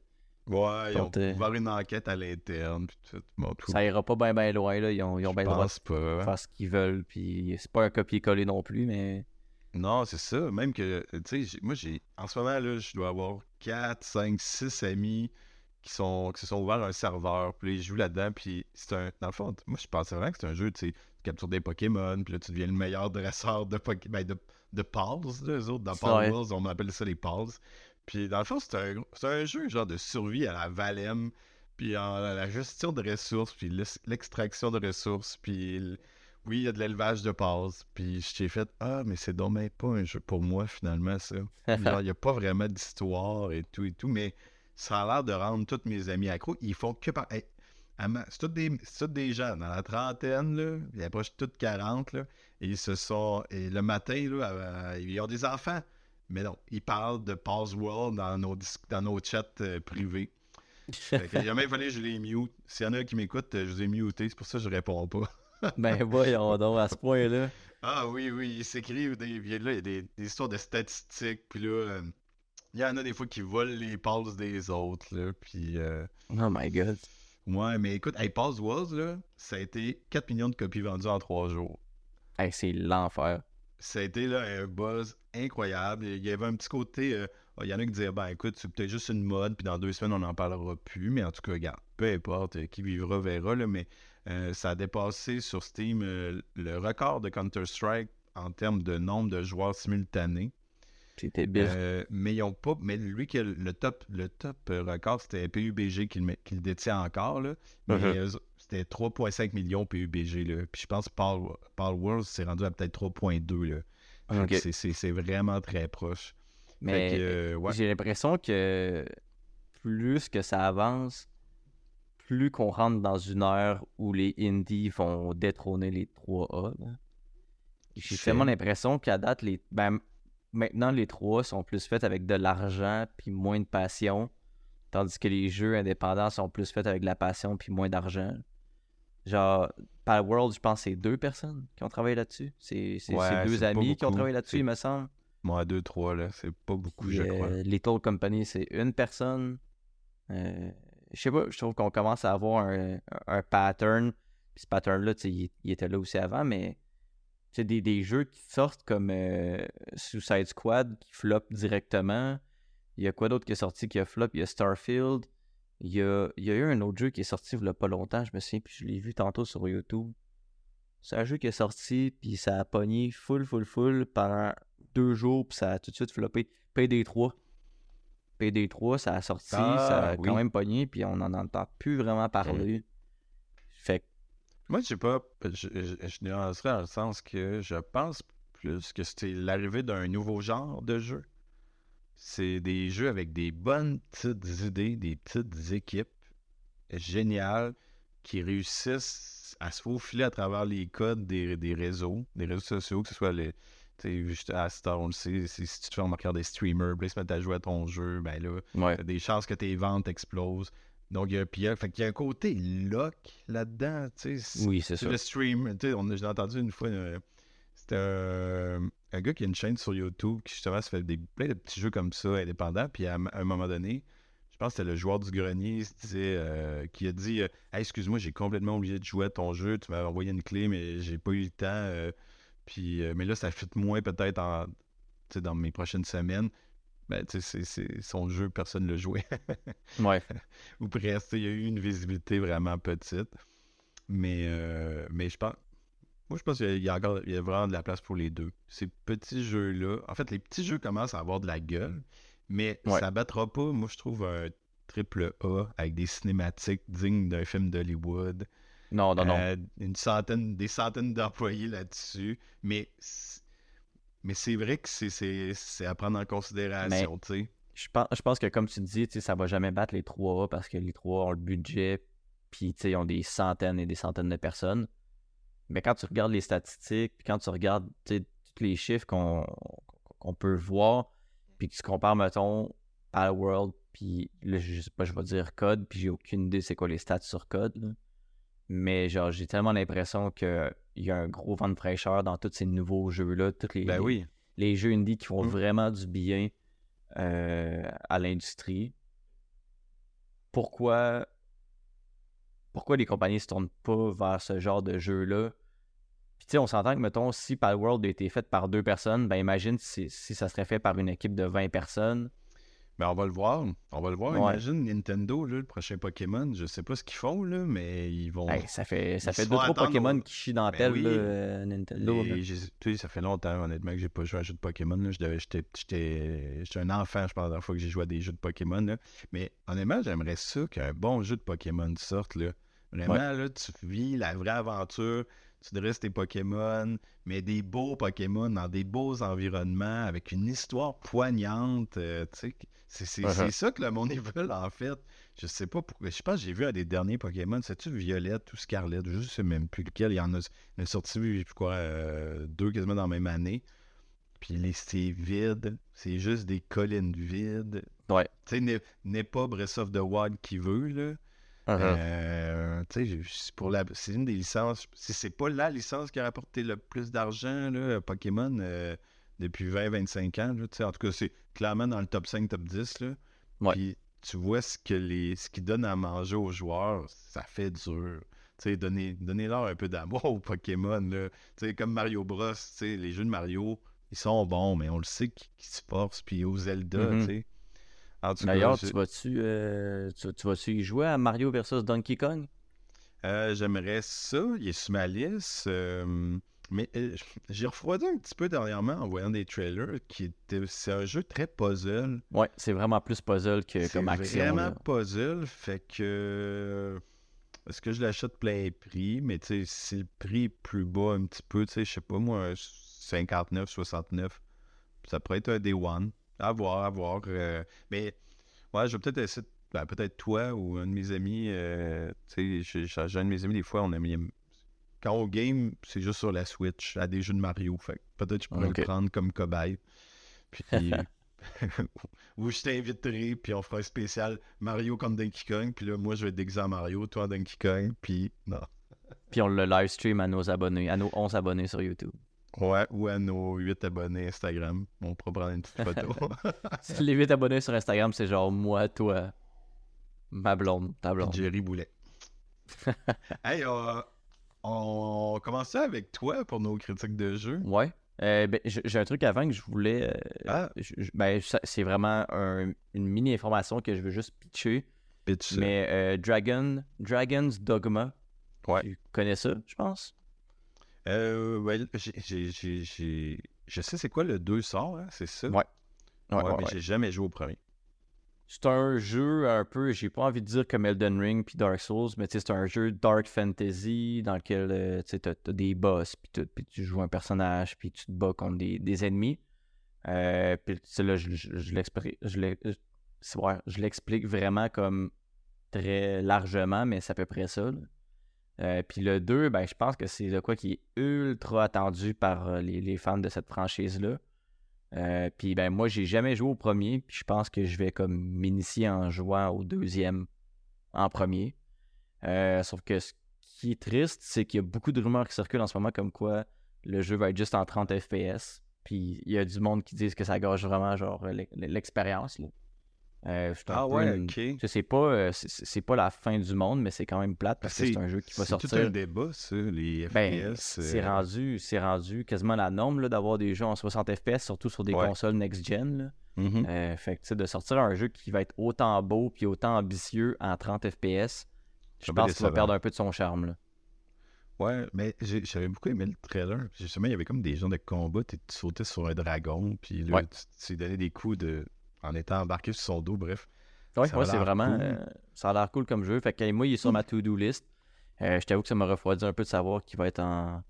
Ouais, ils ont euh, ouvert une enquête à l'interne. Bon, ça ira pas bien ben loin, là. Ils ont, ils ont Je bien le droit de pas. faire ce qu'ils veulent, puis c'est pas un copier-coller non plus, mais... Non, c'est ça. Même que, tu sais, moi, j'ai. En ce moment, là, je dois avoir 4, 5, 6 amis qui, sont, qui se sont ouverts un serveur. Puis ils jouent là-dedans. Puis c'est un. Dans le fond, moi, je pensais vraiment que c'est un jeu, tu sais, tu captures des Pokémon. Puis là, tu deviens le meilleur dresseur de Pokémon. Ben, de, de Pals, là, eux autres. Dans C'est Pal vrai. Worlds, on appelle ça les Pals. Puis dans le fond, c'est un, c'est un jeu genre de survie à la Valem. Puis en la gestion de ressources. Puis l'ex- l'extraction de ressources. Puis. Oui, il y a de l'élevage de pause. Puis je t'ai fait Ah, mais c'est donc même pas un jeu pour moi, finalement, ça. Il n'y a pas vraiment d'histoire et tout et tout, mais ça a l'air de rendre tous mes amis accros. Ils font que par. C'est tous des, des gens dans la trentaine, là. Ils approchent tous 40, là. Et ils se sont. Et le matin, là, ils ont des enfants. Mais non, ils parlent de Pause World dans nos, dans nos chats euh, privés. Fait que, il a même fallu que je les mute. S'il y en a qui m'écoutent, euh, je les ai mutés. C'est pour ça que je réponds pas. ben voyons donc, à ce point-là. Ah oui, oui, ils s'écrivent des, puis là, il y a des, des histoires de statistiques, puis là, euh, il y en a des fois qui volent les passes des autres, là, puis euh, Oh my god. ouais, mais écoute, hey, Pass Walls, là, ça a été 4 millions de copies vendues en 3 jours. Hey, c'est l'enfer. Ça a été, là, un buzz incroyable, il y avait un petit côté, euh, il y en a qui disaient, ben écoute, c'est peut-être juste une mode, puis dans deux semaines, on n'en parlera plus, mais en tout cas, regarde, peu importe, qui vivra verra, là, mais euh, ça a dépassé sur Steam euh, le record de Counter-Strike en termes de nombre de joueurs simultanés. C'était bien. Euh, mais ils ont pas. Mais lui qui a le top, le top record, c'était PUBG qui le, met- qui le détient encore. Là. Mais eux- c'était 3.5 millions PUBG. Là. Puis je pense que Paul, Paul World s'est rendu à peut-être 3.2. Là. Fait que Ok. c'est- vraiment très proche. Mais ouais. j'ai l'impression que plus que ça avance, plus qu'on rentre dans une heure où les indies vont détrôner les 3A. là. J'ai tellement l'impression qu'à date, les... ben, maintenant les 3A sont plus faits avec de l'argent puis moins de passion, tandis que les jeux indépendants sont plus faits avec de la passion puis moins d'argent. Genre, Pal World, je pense que c'est deux personnes qui ont travaillé là-dessus. C'est Ouais, deux amis qui ont travaillé là-dessus, il me semble. Moi, deux, trois, là, c'est pas beaucoup, Puis, je crois. euh, Little Company, c'est une personne. Euh, je sais pas, je trouve qu'on commence à avoir un, pattern. Puis ce pattern-là, il, il était là aussi avant, mais sais, des, des jeux qui sortent comme euh, Suicide Squad qui flop directement. Il y a quoi d'autre qui est sorti qui a flop? Il y a Starfield. Il y a, eu un autre jeu qui est sorti il y a pas longtemps, je me souviens, puis je l'ai vu tantôt sur YouTube. C'est un jeu qui est sorti, puis ça a pogné full, full, full pendant deux jours, puis ça a tout de suite floppé. PD3. PD3, ça a sorti, Ah, ça a oui. quand même pogné, puis on n'en entend plus vraiment parler. Fait que, Moi, je sais pas, je, je, je nuancerais dans le sens que je pense plus que c'est l'arrivée d'un nouveau genre de jeu. C'est des jeux avec des bonnes petites idées, des petites équipes géniales qui réussissent à se faufiler à travers les codes des, des réseaux, des réseaux sociaux, que ce soit les. Juste à Star, on le sait, si tu te fais remarquer des streamers, ils se mettent à jouer à ton jeu, ben là, ouais. T'as des chances que tes ventes explosent. Donc, il y a, puis il y a- fait qu'il y a un côté lock là-dedans, tu sais. c'est- Oui, c'est ça. le stream. Tu sais, on j'ai entendu une fois, euh, c'était un, un gars qui a une chaîne sur YouTube qui, justement, se fait des, plein de petits jeux comme ça, indépendants. Puis, à, un moment donné, je pense que c'était le joueur du grenier euh, qui a dit euh, Hey, excuse-moi, j'ai complètement oublié de jouer à ton jeu. Tu m'avais envoyé une clé, mais j'ai pas eu le temps. Euh, puis, euh, mais là, ça fit moins peut-être en, dans mes prochaines semaines. Ben, c'est- son jeu, personne ne l'a joué. Ouais. Ou presque. Il y a eu une visibilité vraiment petite. Mais, euh, mais je pense. Moi, je pense qu'il y y a vraiment de la place pour les deux. Ces petits jeux-là. En fait, les petits jeux commencent à avoir de la gueule, mais Ouais. ça battra pas, moi, je trouve, un triple A avec des cinématiques dignes d'un film d'Hollywood. Non, non, non. Euh, une centaine, des centaines d'employés là-dessus. Mais, mais c'est vrai que c'est- à prendre en considération, tu sais. Je pense, je pense que comme tu dis, tu sais, ça va jamais battre les 3A parce que les 3A ont le budget, puis tu sais, ils ont des centaines et des centaines de personnes. Mais quand tu regardes les statistiques, puis quand tu regardes tu sais, tous les chiffres qu'on peut voir, puis que tu compares, mettons, à World, puis là, je sais pas, je vais dire code, puis j'ai aucune idée c'est quoi les stats sur code. là. Mais genre, j'ai tellement l'impression qu'il y a un gros vent de fraîcheur dans tous ces nouveaux jeux-là, tous les, Ben les- oui. les jeux indie qui font Mm. vraiment du bien euh, à l'industrie. Pourquoi pourquoi les compagnies se tournent pas vers ce genre de jeu-là? Puis tu sais, on s'entend que, mettons, si Palworld a été fait par deux personnes, ben imagine si, si ça serait fait par une équipe de 20 personnes. Ben, on va le voir. On va le voir. Ouais. Imagine Nintendo, là, le prochain Pokémon. Je sais pas ce qu'ils font, là, mais ils vont. Hey, ça fait, ça Ils fait deux, trois Pokémon au- qui chient dans la Ben pelle, oui. là, euh, Nintendo. tu sais, ça fait longtemps, honnêtement, que j'ai pas joué à un jeu de Pokémon. là. J'étais un enfant, je pense, la dernière fois que j'ai joué à des jeux de Pokémon. là. Mais honnêtement, j'aimerais ça qu'un bon jeu de Pokémon sorte. Là. Vraiment, là, tu vis la vraie aventure. Tu dresses tes Pokémon, mais des beaux Pokémon dans des beaux environnements avec une histoire poignante. euh, tu sais, c'est Uh-huh. c'est ça que le monde veulent, en fait. Je sais pas pourquoi. Je pense que j'ai vu à des derniers Pokémon, c'est-tu Violette ou Scarlet? Je sais même plus lequel. Il y en a, il a sorti, quoi, euh, deux quasiment dans la même année. Puis les- c'est vide. C'est juste des collines vides. Ouais. Tu sais, n'est- pas Breath of the Wild qui veut, là. Uh-huh. Euh, tu sais, c'est pour la, c'est une des licences. Si c'est pas la licence qui a rapporté le plus d'argent, là, Pokémon, euh, depuis 20-25 ans, là, tu en tout cas, c'est clairement dans le top 5, top 10. Là. Ouais. Puis tu vois ce que les, ce qu'ils donnent à manger aux joueurs, ça fait dur. Tu donner, donnez-leur un peu d'amour aux Pokémon. Là. Tu comme Mario Bros, tu les jeux de Mario, ils sont bons, mais on le sait qu'ils se forcent. Puis aux Zelda, tu tout cas, D'ailleurs, tu vas-tu euh, tu, tu vas-tu y jouer à Mario versus Donkey Kong? Euh, J'aimerais ça. Il est sur ma liste. euh, mais euh, j'ai refroidi un petit peu dernièrement en voyant des trailers. qui était, C'est un jeu très puzzle. Ouais, c'est vraiment plus puzzle que C'est comme action. vraiment là. puzzle. Fait que. Est-ce que je l'achète plein prix? Mais tu sais, si le prix est plus bas un petit peu, tu sais, je sais pas moi, un 59, 69, ça pourrait être un Day One. À voir, à voir. euh, mais ouais, je vais peut-être essayer. ben, peut-être toi ou un de mes amis. euh, tu sais, j'ai un de mes amis, des fois, on aime. Quand on game, c'est juste sur la Switch, à des jeux de Mario. Fait que peut-être je pourrais le prendre comme cobaye. Puis. Ou je t'inviterai, puis on fera un spécial Mario contre Donkey Kong. Puis là, moi, je vais être déguisé en Mario, toi en Donkey Kong. Puis non. Puis on le live stream à nos abonnés, à nos 11 abonnés sur YouTube. Ouais, ou à nos 8 abonnés Instagram. On pourra prendre une petite photo. Les 8 abonnés sur Instagram, c'est genre moi, toi, ma blonde, ta blonde. Jerry Boulet. hey, euh, on commence ça avec toi pour nos critiques de jeu. Ouais. Euh, ben, j'ai un truc avant que je voulais. euh, Ah. je- ben, c'est vraiment un- une mini information que je veux juste pitcher. Pitch. ça. Mais euh, Dragon, Dragon's Dogma, Ouais. tu connais ça, je pense? Euh, ouais, j'ai- j'ai- j'ai- j'ai- Je sais c'est quoi le 2 sort, hein, c'est ça? Ouais. Ouais, Ouais, mais ouais. j'ai jamais joué au premier. C'est un jeu un peu, j'ai pas envie de dire comme Elden Ring puis Dark Souls, mais c'est un jeu dark fantasy dans lequel euh, tu t'as des boss, puis, tu joues un personnage, puis tu te bats contre des, des ennemis. Euh, puis là, je, je, je l'explique, vraiment comme très largement, mais c'est à peu près ça. Euh, puis le 2, ben, je pense que c'est de quoi qui est ultra attendu par euh, les, les fans de cette franchise-là. Euh, puis ben moi j'ai jamais joué au premier, puis je pense que je vais comme m'initier en jouant au deuxième en premier. Euh, sauf que ce qui est triste, c'est qu'il y a beaucoup de rumeurs qui circulent en ce moment comme quoi le jeu va être juste en 30 FPS. Puis il y a du monde qui disent que ça gâche vraiment genre l'e- l'expérience. Euh, Ah ouais, une- ok. tu sais, C'est pas, euh, c'est- pas la fin du monde, mais c'est quand même plate parce que C'est- un jeu qui va C'est tout sortir. un débat, ça, les Ben, FPS. c'est euh, rendu, c'est rendu quasiment la norme d'avoir des jeux en 60 FPS, surtout sur des Ouais. consoles next-gen. Euh, fait que, de sortir un jeu qui va être autant beau puis autant ambitieux en 30 FPS, je pense qu'il va perdre un peu de son charme. Là. Ouais, mais j'avais beaucoup aimé le trailer. Justement, il y avait comme des gens de combat, tu sautais sur un dragon, puis là, Ouais. tu tu donnais des coups de... en étant embarqué sur son dos, bref. A ouais, c'est vraiment. cool. euh, ça a l'air cool comme jeu. Fait que moi, il est sur ma to-do list. Euh, je t'avoue que ça m'a refroidi un peu de savoir qu'il va être en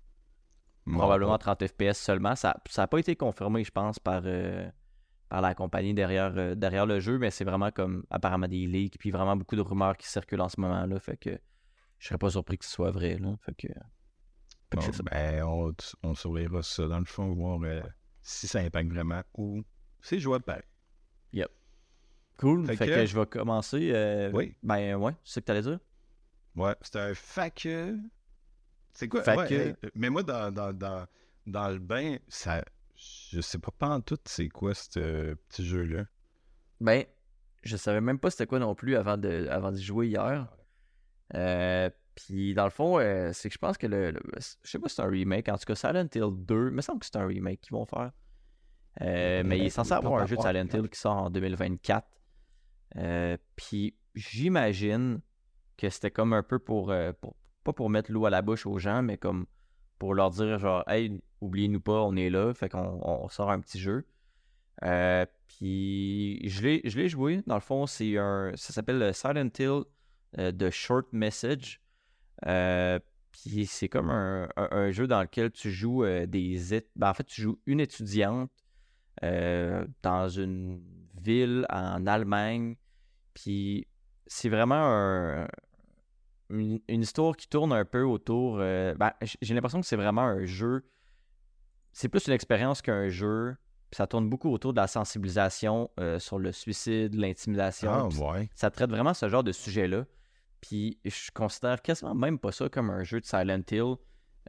probablement 30 FPS seulement. Ça n'a pas été confirmé, je pense, par, euh, par la compagnie derrière, derrière le jeu, mais c'est vraiment comme apparemment des leaks, puis vraiment beaucoup de rumeurs qui circulent en ce moment-là. Fait que je serais pas surpris que ce soit vrai. Là. Fait que, Bon, ben, on, on surveillera ça dans le fond, voir si ça impacte vraiment ou c'est jouable pareil. Cool. Fait Fait, que- que... je vais commencer. euh, Oui. Ben ouais, c'est ce que tu allais dire. Ouais, c'est un euh, C'est quoi? Ouais, hey, mais moi, dans, dans, dans, dans le bain, ça. Je sais pas, pas en tout c'est quoi ce euh, petit jeu-là? Ben, je savais même pas c'était quoi non plus avant de avant d'y jouer hier. Euh, Puis dans le fond, euh, c'est que je pense que le, le- Je sais pas si c'est un remake. En tout cas, Silent Hill 2, il me semble que c'est un remake qu'ils vont faire. Euh, mais il est censé avoir un jeu de Silent Hill qui sort en 2024. Euh, Puis j'imagine que c'était comme un peu pour, euh, pour- Pas pour mettre l'eau à la bouche aux gens, mais comme pour leur dire genre, hey, oubliez-nous pas, on est là. Fait qu'on on sort un petit jeu. Euh, puis je l'ai je l'ai joué. Dans le fond, c'est un. Ça s'appelle Silent Hill de Short Message. Puis c'est comme un, un- un jeu dans lequel tu joues des. ben, en fait, tu joues une étudiante euh, dans une ville en Allemagne. Puis c'est vraiment un- une, une histoire qui tourne un peu autour. euh, ben, j'ai l'impression que c'est vraiment un jeu. C'est plus une expérience qu'un jeu. Puis ça tourne beaucoup autour de la sensibilisation euh, sur le suicide, l'intimidation. Ah, ouais. ça traite vraiment ce genre de sujet-là. Puis je considère quasiment même pas ça comme un jeu de Silent Hill.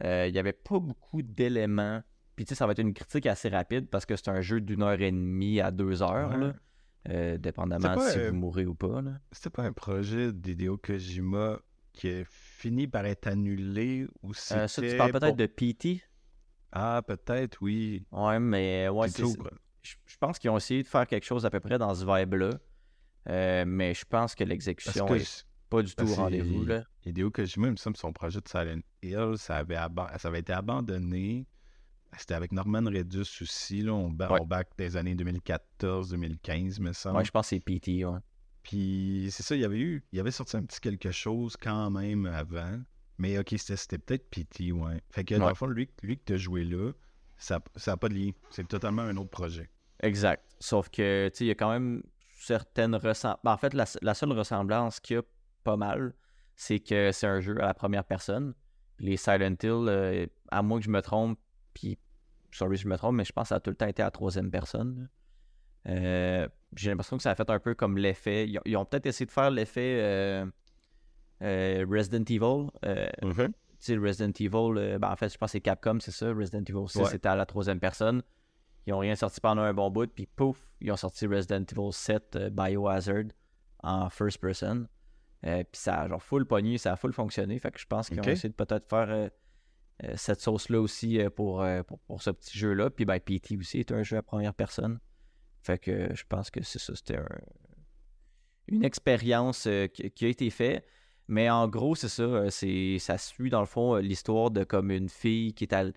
Euh, Il n'y avait pas beaucoup d'éléments. Puis tu sais, ça va être une critique assez rapide parce que c'est un jeu d'une heure et demie à deux heures, Ouais. là, euh, dépendamment pas, si euh, vous mourrez ou pas. C'était pas un projet d'Hideo Kojima qui a fini par être annulé ou c'était. Euh, ça, tu parles peut-être pour- de PT. Ah, peut-être, oui. Ouais, mais ouais, c'est- Plutôt, je pense qu'ils ont essayé de faire quelque chose à peu près dans ce vibe-là. Mais je pense que l'exécution que est pas du tout au rendez-vous. Hideo Kojima, il me semble, son projet de Silent Hill, ça avait, aba- ça avait été abandonné. C'était avec Norman Reedus aussi, là, on, ba- Ouais. on back des années 2014-2015, me semble. Ouais, je pense que c'est PT. Ouais. Puis c'est ça, il y avait eu, il y avait sorti un petit quelque chose quand même avant. Mais ok, c'était peut-être PT, ouais. Fait que dans Ouais. le fond, lui, lui que t'as joué là, ça n'a pas de lien. C'est totalement un autre projet. Exact. Sauf que, tu sais, il y a quand même certaines ressemblances. en fait, la, la seule ressemblance qu'il y a pas mal, c'est que c'est un jeu à la première personne. Les Silent Hill, euh, à moins que je me trompe, puis, sorry si je me trompe, mais je pense que ça a tout le temps été à la troisième personne. Euh, J'ai l'impression que ça a fait un peu comme l'effet. Ils ont, ils ont peut-être essayé de faire l'effet euh, euh, Resident Evil. euh, tu sais, Resident Evil, ben, en fait, je pense que c'est Capcom, c'est ça. Resident Evil 6, Ouais. c'était à la troisième personne. Ils ont rien sorti pendant un bon bout, puis pouf, ils ont sorti Resident Evil 7 euh, Biohazard en first person. Puis ça a genre full pogné, ça a full fonctionné. Fait que je pense qu'ils ont essayé de peut-être faire cette sauce-là aussi euh, pour, euh, pour, pour ce petit jeu-là. Puis ben, PT aussi est un jeu à première personne. Fait que euh, je pense que c'est ça, c'était un- une expérience euh, qui, a été faite. Mais en gros, c'est ça. euh, c'est, ça suit dans le fond euh, l'histoire de comme une fille qui est à, elle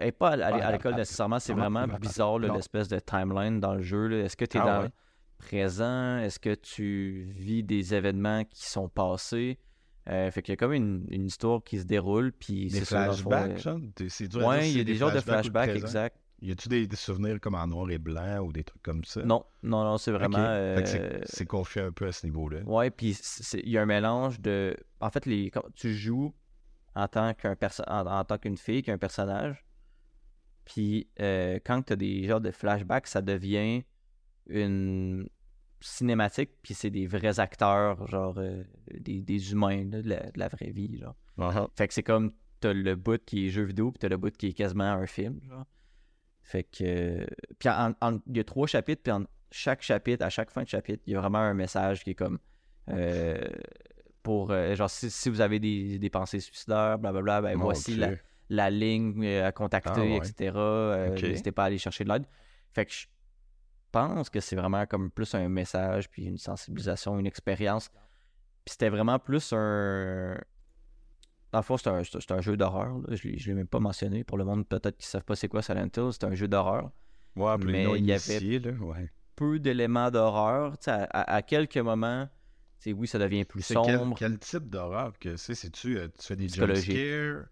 est pas à, à l'école à- nécessairement, c'est vraiment bizarre là, l'espèce de timeline dans le jeu. là. Est-ce que tu es Ah dans ouais. le présent? Est-ce que tu vis des événements qui sont passés? Euh, fait qu'il y a comme une, une histoire qui se déroule. Puis Des flashbacks, euh, genre? C'est dur Ouais, il y a des genres de flashbacks, exact. Y a-tu des, des souvenirs comme en noir et blanc ou des trucs comme ça? Non, non, non, c'est vraiment. Euh, c'est confus un peu à ce niveau-là. Ouais, puis il y a un mélange de. En fait, les... quand tu joues en tant qu'un perso... en, en tant qu'une fille, qu'un personnage. Puis euh, quand tu as des genres de flashbacks, ça devient une cinématique, puis c'est des vrais acteurs, genre euh, des, des humains là, de, la, de la vraie vie. Genre. Uh-huh. Fait que c'est comme t'as le bout qui est jeu vidéo, puis t'as le bout qui est quasiment un film. Genre. Fait que. Puis il y a trois chapitres, puis en chaque chapitre, à chaque fin de chapitre, il y a vraiment un message qui est comme. euh, pour. euh, genre, si, si vous avez des, des pensées suicidaires, blablabla, ben Mon voici Dieu. la, la ligne à contacter, Ah ouais. etc. N'hésitez pas à aller chercher de l'aide. Fait que je pense que c'est vraiment comme plus un message, puis une sensibilisation, une expérience. Puis c'était vraiment plus un. Dans le fond, c'est un, jeu d'horreur. Je ne l'ai même pas mentionné. Pour le monde, peut-être qui ne savent pas c'est quoi Silent Hill, c'est un jeu d'horreur. Ouais, Mais il y avait- initiés, là, ouais. Peu d'éléments d'horreur. À, à- à quelques moments, oui, ça devient plus quel, sombre. quel type d'horreur que c'est? C'est-tu, euh, tu fais des jumpscares?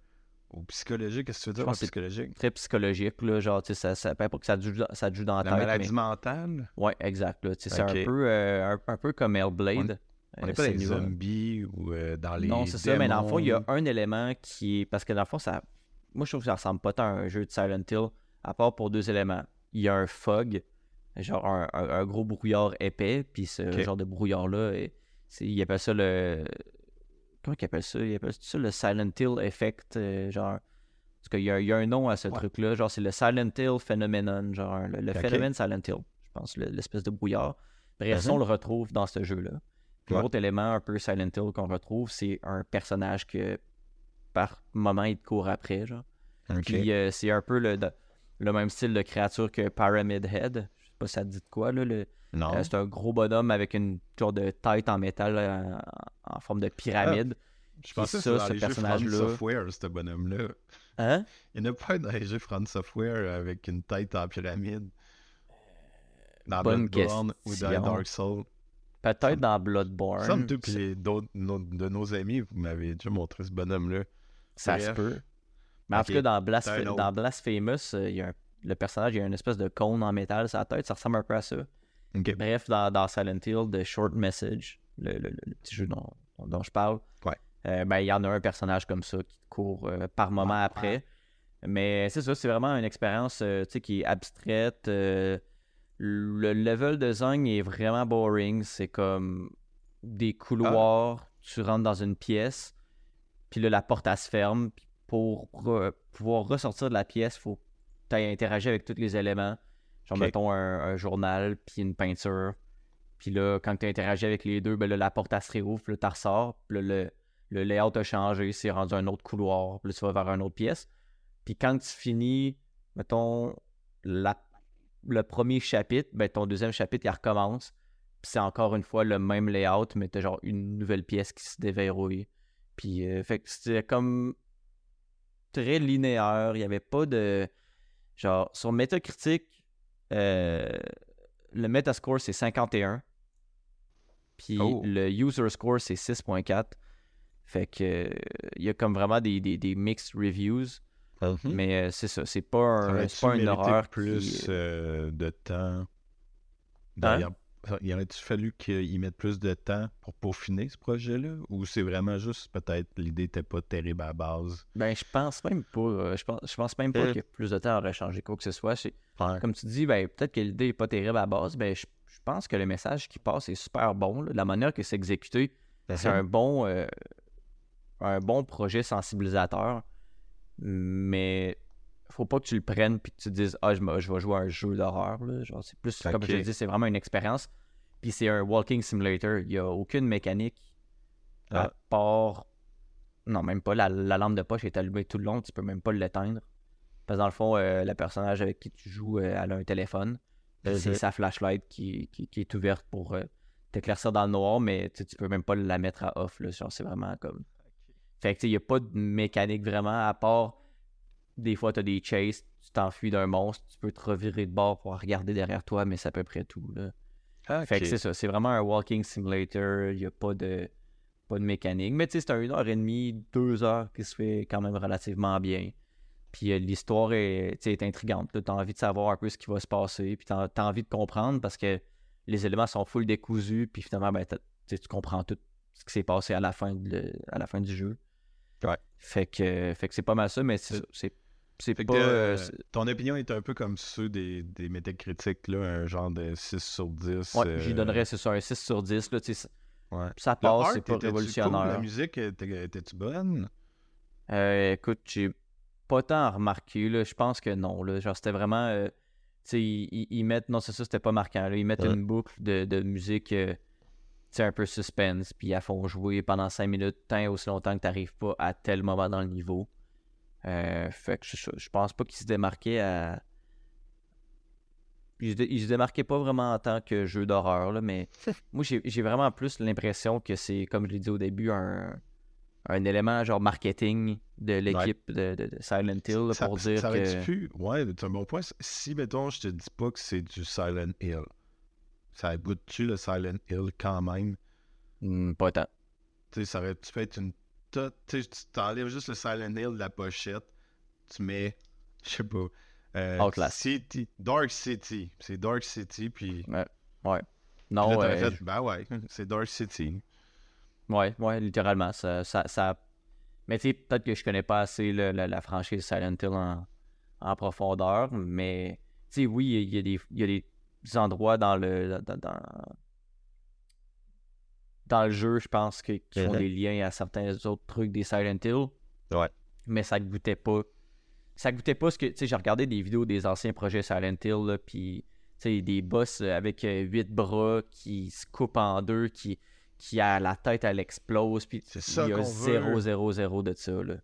Ou psychologique? Qu'est-ce que tu veux dire? par psychologique? Très psychologique. Là, genre, tu sais, ça, ça, peu importe que ça te joue, dans- ça te joue dans la, La tête. maladie mais- mentale? Ouais, exact. là. Tu sais, C'est un, peu, euh, un, un peu comme Hellblade. On Euh, n'est pas les nul, hein. zombies ou euh, dans les Non, c'est ça, mais dans le fond, il y a un élément qui est. Parce que dans le fond, ça. Moi, je trouve que ça ressemble pas tant à un jeu de Silent Hill, à part pour deux éléments. Il y a un fog, genre un, un- un gros brouillard épais, puis ce genre de brouillard-là, ils appellent ça le. Comment ils appellent ça? Ils appellent ça le Silent Hill Effect, euh, genre. Parce qu'il y, y a un nom à ce Ouais. truc-là, genre c'est le Silent Hill Phenomenon, genre le, phénomène Silent Hill, je pense, le- l'espèce de brouillard. Bref, Mhm. on le retrouve dans ce jeu-là. Ouais. L'autre élément un peu Silent Hill qu'on retrouve, c'est un personnage que par moment il te court après. Genre. Puis euh, c'est un peu le, le même style de créature que Pyramid Head. Sais pas si ça te dit de quoi. Là, le- non. euh, c'est un gros bonhomme avec une genre de tête en métal euh, en, en forme de pyramide. je pensais que ça, dans ce personnage-là. Software, ce bonhomme-là. Hein? Il n'y en a pas dans les jeux From Software avec une tête en pyramide. Dans Bonne Bloodborne ou dans. Dark Souls. Peut-être dans Bloodborne. Somme toute, puis d'autres de nos amis, vous m'avez déjà montré ce bonhomme-là. Ça Bref. se peut. Mais en tout cas, dans Blasphemous, euh, il y a un- le personnage, il y a une espèce de cône en métal sur la tête. Ça ressemble un peu à ça. Bref, dans, dans Silent Hill, The Short Message, le, le- le- le petit jeu dont, dont je parle, Ouais. euh, ben, il y en a un personnage comme ça qui court euh, par moment après. Mais c'est ça, c'est vraiment une expérience euh, tu sais, qui est abstraite. euh, le level design est vraiment boring. C'est comme des couloirs, tu rentres dans une pièce, puis là, la porte, elle se ferme. Puis pour re- pouvoir ressortir de la pièce, il faut tu interagir avec tous les éléments. Genre, mettons un, un journal, puis une peinture. Puis là, quand tu interagis avec les deux, ben là, la porte, elle se réouvre, puis là, tu ressors. Puis là, le, le layout a changé, c'est rendu un autre couloir. Puis là, tu vas vers une autre pièce. Puis quand tu finis, mettons, la- le premier chapitre, ben ton deuxième chapitre, il recommence. Puis c'est encore une fois le même layout, mais t'as genre une nouvelle pièce qui se déverrouille. Puis, euh, fait que c'était comme très linéaire. Il n'y avait pas de. Genre, sur Metacritic, euh, le Metascore, c'est 51. Puis Oh. le User Score, c'est 6.4. Fait que euh, il y a comme vraiment des, des, des mixed reviews. Mhm. Mais euh, c'est ça, c'est pas, un, pas une horreur. plus qui- euh, de temps? Hein? Il aurait-tu fallu qu'ils mettent plus de temps pour peaufiner ce projet-là? Ou c'est vraiment juste peut-être l'idée n'était pas terrible à la base? Ben, je pense même pas. euh, je, pense, je pense même pas Euh. que plus de temps aurait changé quoi que ce soit. Ouais. Comme tu dis, ben, peut-être que l'idée est pas terrible à la base. Ben, je, je pense que le message qui passe est super bon. là. La manière que c'est exécuté, c'est un bon. euh, un bon projet sensibilisateur, mais faut pas que tu le prennes puis que tu te dises Ah, je, me- je vais jouer à un jeu d'horreur. là. Genre, c'est plus, comme je te dis, c'est vraiment une expérience. Puis c'est un walking simulator. Il n'y a aucune mécanique à Ah. part. Non, même pas. La, la lampe de poche est allumée tout le long. Tu peux même pas l'éteindre. Parce que dans le fond, euh, le personnage avec qui tu joues, euh, elle a un téléphone. Ok. C'est sa flashlight qui, qui- qui est ouverte pour euh, t'éclaircir dans le noir, mais tu peux même pas la mettre à off. Là. Genre, c'est vraiment comme. Fait que tu sais, il n'y a pas de mécanique vraiment, à part des fois tu as des chases, tu t'enfuis d'un monstre, tu peux te revirer de bord pour regarder derrière toi, mais c'est à peu près tout. Là. Fait que c'est ça, c'est vraiment un walking simulator, il n'y a pas de, pas de mécanique. Mais tu sais, c'est un 1 heure et demie, deux heures qui se fait quand même relativement bien. Puis euh, l'histoire est, intrigante. Tu as envie de savoir un peu ce qui va se passer, puis tu as, envie de comprendre parce que les éléments sont full décousus, puis finalement, ben, tu comprends tout ce qui s'est passé à la fin, de- à la fin du jeu. Ouais. Fait que, fait que c'est pas mal ça, mais c'est C'est- c'est c'est que, pas. euh, euh, c'est- ton opinion est un peu comme ceux des, des métacritiques, là, un genre de 6 sur 10. ouais, j'y euh, donnerais, c'est ça, un 6 sur 10. Là, tu ça- Ouais. ça Le passe, c'est pas cool? révolutionnaire. La musique, était- était-tu bonne? Euh, écoute, j'ai pas tant remarqué, là. Je pense que non, là. Genre, c'était vraiment. tu sais, ils, ils- mettent. Non, c'est ça, c'était pas marquant, là. Ils mettent Ouais. une boucle de, de musique, tu sais, un peu suspense, puis elles font jouer pendant 5 minutes, tant et aussi longtemps que t'arrives pas à tel moment dans le niveau. Euh, fait que ça. Je pense pas qu'ils se démarquaient à. Ils se, dé- ils se démarquaient pas vraiment en tant que jeu d'horreur, là, mais moi, j'ai vraiment plus l'impression que c'est, comme je l'ai dit au début, un, un élément genre marketing de l'équipe de, de- de Silent Hill là, ça, pour ça- dire ça aurait-tu que. pu- Ouais, c'est un bon point. Si, mettons, je te dis pas que c'est du Silent Hill, ça goûte-tu le Silent Hill quand même? Hmm, pas tant. Tu sais, ça aurait-tu pu être une... Tu t'enlèves juste le Silent Hill de la pochette, tu mets, je sais pas, euh. City, Dark City. C'est Dark City, puis... Ouais. puis Non, là, euh, fait, ben ouais, c'est Dark City. Ouais, ouais, littéralement. Ça, ça, ça- Mais tu sais, peut-être que je connais pas assez le- la, la franchise Silent Hill en, en profondeur, mais tu sais, oui, il y, a des, il y a des endroits dans le dans, dans, dans le jeu, je pense, qui font Mhm. des liens à certains autres trucs des Silent Hill. Ouais. Mais ça goûtait pas. Ça goûtait pas ce que. Tu sais, j'ai regardé des vidéos des anciens projets Silent Hill, là, puis tu sais, des boss avec euh, huit bras qui se coupent en deux, qui, qui a la tête, elle explose, puis il y a qu'on zéro, veut. zéro, zéro de ça. Là.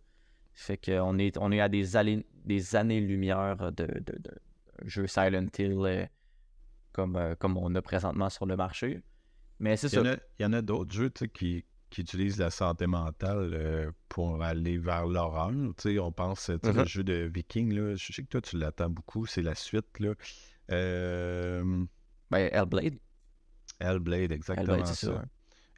Fait qu'on est, on est à des, des années-lumière de, de, de jeux Silent Hill euh, comme, euh, comme on a présentement sur le marché. Mais c'est Il y ça. en a, il y en a d'autres jeux qui, qui utilisent la santé mentale euh, pour aller vers l'horreur. On pense, tu sais, le Mhm. jeu de Viking, là, je sais que toi, tu l'attends beaucoup, c'est la suite. Là. Euh, Ben, Hellblade. Hellblade, exactement Hellblade, ça. ça.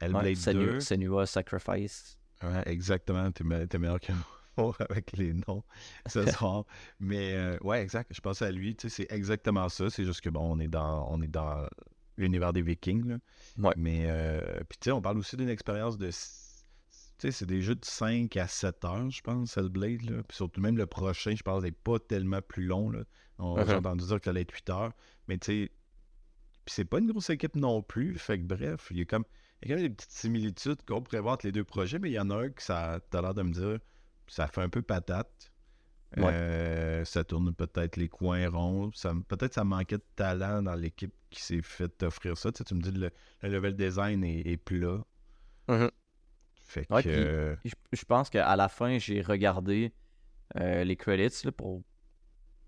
Hellblade Ouais, 2. Senua, Sacrifice. Ouais, exactement. T'es, t'es meilleur que moi avec les noms ce soir. Mais euh, ouais, exact. Je pense à lui. Tu sais, c'est exactement ça. C'est juste que bon, on est dans, on est dans l'univers des Vikings. Là. Ouais. Mais euh, puis tu sais, on parle aussi d'une expérience de. Tu sais, c'est des jeux de 5 à 7 heures, je pense, Hellblade. Là. Puis surtout même le prochain, je pense, n'est pas tellement plus long. Là. On. J'ai entendu dire que ça allait être 8 heures. Mais tu sais, puis c'est pas une grosse équipe non plus. Fait que bref, il y a comme. Il y a quand même des petites similitudes qu'on pourrait voir entre les deux projets, mais il y en a un que ça t'as l'air de me dire ça fait un peu patate. Ouais. Euh, ça tourne peut-être les coins ronds. Ça, peut-être ça manquait de talent dans l'équipe qui s'est fait offrir ça. Tu, sais, tu me dis le, le level design est, est plat. Mhm. Fait que. Puis- euh, Je, je pense qu'à la fin, j'ai regardé euh, les credits là, pour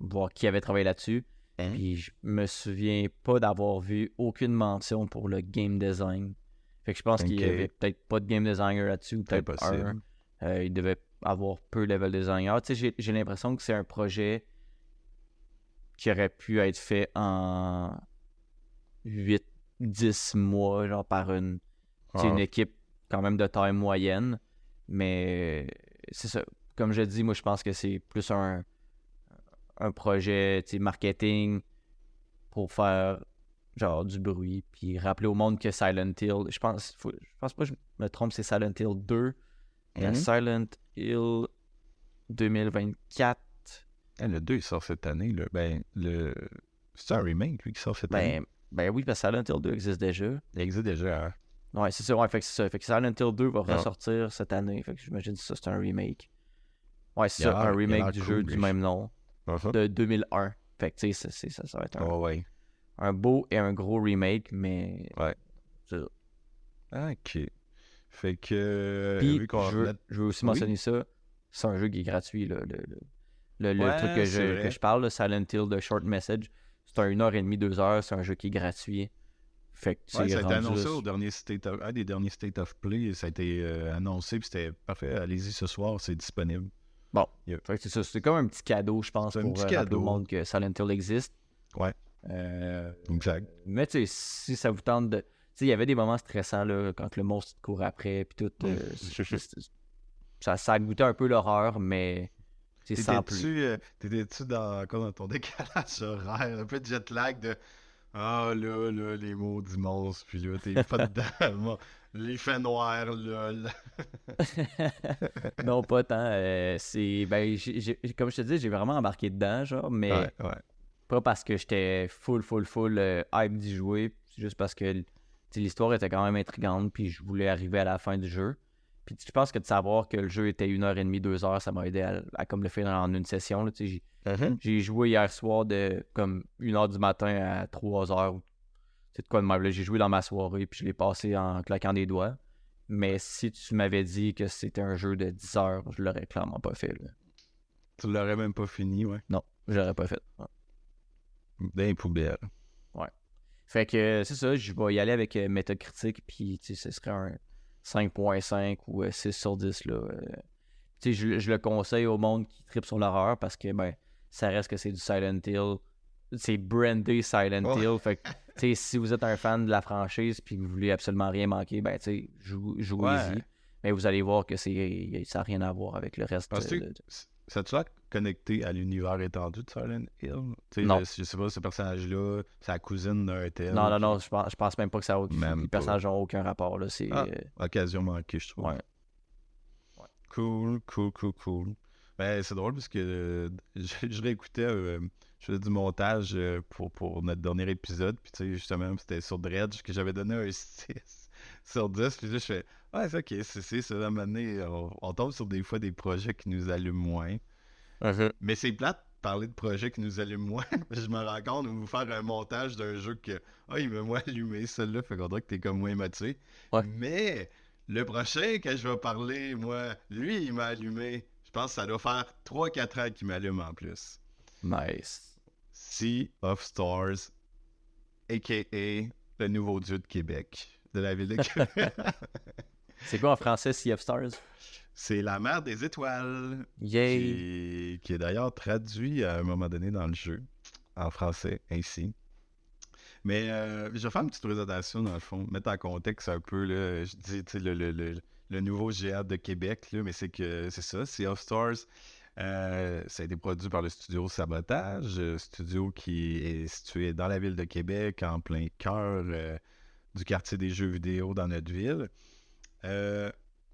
voir qui avait travaillé là-dessus. Hein? Puis je me souviens pas d'avoir vu aucune mention pour le game design. Fait que je pense qu'il y avait peut-être pas de game designer là-dessus, ou peut-être un. Euh, il devait avoir peu level designer. Tu sais, j'ai- l'impression que c'est un projet qui aurait pu être fait en 8-10 mois, genre par une, sais, ah, une équipe quand même de taille moyenne. Mais c'est ça. Comme je dis, moi, je pense que c'est plus un, un projet tu sais, marketing pour faire genre du bruit. Puis rappeler au monde que Silent Hill, je pense, faut- je pense pas que je me trompe, c'est Silent Hill 2. Il y a Mhm. Silent Hill 2024. eh, le 2 il sort cette année. Là. Ben, le... c'est un remake lui qui sort cette année? Ben, ben oui, parce que Silent Hill 2 existe déjà. Il existe déjà. hein? Ouais, c'est ça. Ouais, fait que c'est ça. Fait que Silent Hill 2 va Ah. ressortir cette année. Fait que j'imagine que ça, c'est un remake. Ouais, c'est ça, un remake du cool, jeu du même nom, Uh-huh. de 2001. Fait que, tu sais, ça, ça, va être un, Ouais, ouais. un beau et un gros remake, mais. Ouais. Ah, ok. Fait que. euh, Puis, je, veux, met- je veux aussi Oui? mentionner ça. C'est un jeu qui est gratuit, là. Le, le, le- le Ouais, truc que je, que je parle, le Silent Hill de Short Message, c'est un 1h30, 2h. C'est un jeu qui est gratuit. Fait que, Ouais, ça a été annoncé là, au dernier State of... un des derniers State of Play. Ça a été euh, annoncé, puis c'était parfait. Allez-y ce soir, c'est disponible. Bon, c'est ça. C'est comme un petit cadeau, je pense, pour petit euh, cadeau. au monde que Silent Hill existe. Ouais. Euh, Exact. mais tu sais, si ça vous tente de. Il y avait des moments stressants là, quand le monstre te court après, puis tout. euh, ça, ça a goûté un peu l'horreur, mais c'est sans plus. T'étais-tu euh, t'étais-tu dans, dans ton décalage horaire, un peu de jet lag de Ah là, là, les mots du monstre, puis là, t'es pas dedans. Faits noirs, lol. non, pas tant. euh, c'est. Ben, comme je te dis, j'ai vraiment embarqué dedans, genre, mais Ouais, ouais. pas parce que j'étais full, full, full euh, hype d'y jouer. C'est juste parce que l'histoire était quand même intrigante, puis je voulais arriver à la fin du jeu. Puis je pense que de savoir que le jeu était une heure et demie, deux heures, ça m'a aidé à, à comme le faire en une session. sais, j'ai- joué hier soir de comme 1h du matin à 3h. C'est de quoi de même. J'ai joué dans ma soirée puis je l'ai passé en claquant des doigts. Mais si tu m'avais dit que c'était un jeu de 10 heures, je l'aurais clairement pas fait. là. Tu l'aurais même pas fini, ouais. Non, je l'aurais pas fait. Les poubelles. Fait que c'est ça, je vais y aller avec euh, Metacritic puis tu sais, ce serait un 5.5 ou euh, 6 sur 10 là. euh. Tu sais, je, je le conseille au monde qui tripe sur l'horreur parce que ben ça reste que c'est du Silent Hill. C'est brandé Silent. Hill. Fait que tu sais, si vous êtes un fan de la franchise puis que vous voulez absolument rien manquer, ben tu sais, jou- jouez-y. Ouais. Mais vous allez voir que c'est ça n'a rien à voir avec le reste. Euh, de- que ça l'air connecté à l'univers étendu de Silent Hill? Tu sais, Non. le- je sais pas, ce personnage-là, c'est la cousine d'un tel. Non, non, non, je pense, je pense même pas que ça a Même les personnages n'ont aucun rapport. Là. C'est, Ah. euh, Occasion manquée, je trouve. Ouais. Cool, cool, cool, cool. Ben, c'est drôle parce que euh, je, je réécoutais, euh, je faisais du montage euh, pour, pour notre dernier épisode, puis tu sais, justement, c'était sur Dredge que j'avais donné un 6 sur 10, puis là, je fais, ouais, c'est ok, c'est c'est ça, à un moment donné, on, on tombe sur des fois des projets qui nous allument moins. Mais c'est plate de parler de projets qui nous allument moins. je me rends compte de vous faire un montage d'un jeu que, ah, il m'a moins allumé, celui-là, fait qu'on dirait que t'es comme moins motivé. Ouais. Mais le prochain que je vais parler, moi, lui, il m'a allumé. Je pense que ça doit faire 3-4 ans qu'il m'allume en plus. nice. Sea of Stars, a.k.a. le nouveau dieu de Québec, de la ville de Québec. C'est quoi en français Sea of Stars? C'est la mer des étoiles. Yay! qui, qui est d'ailleurs traduit à un moment donné dans le jeu, en français, ainsi. Mais euh, je vais faire une petite présentation, dans le fond, mettre en contexte un peu, là, je dis, le, le, le, le nouveau GA de Québec, là, mais c'est que c'est ça, Sea of Stars. euh, ça a été produit par le studio Sabotage, euh, studio qui est situé dans la ville de Québec, en plein cœur euh, du quartier des jeux vidéo dans notre ville.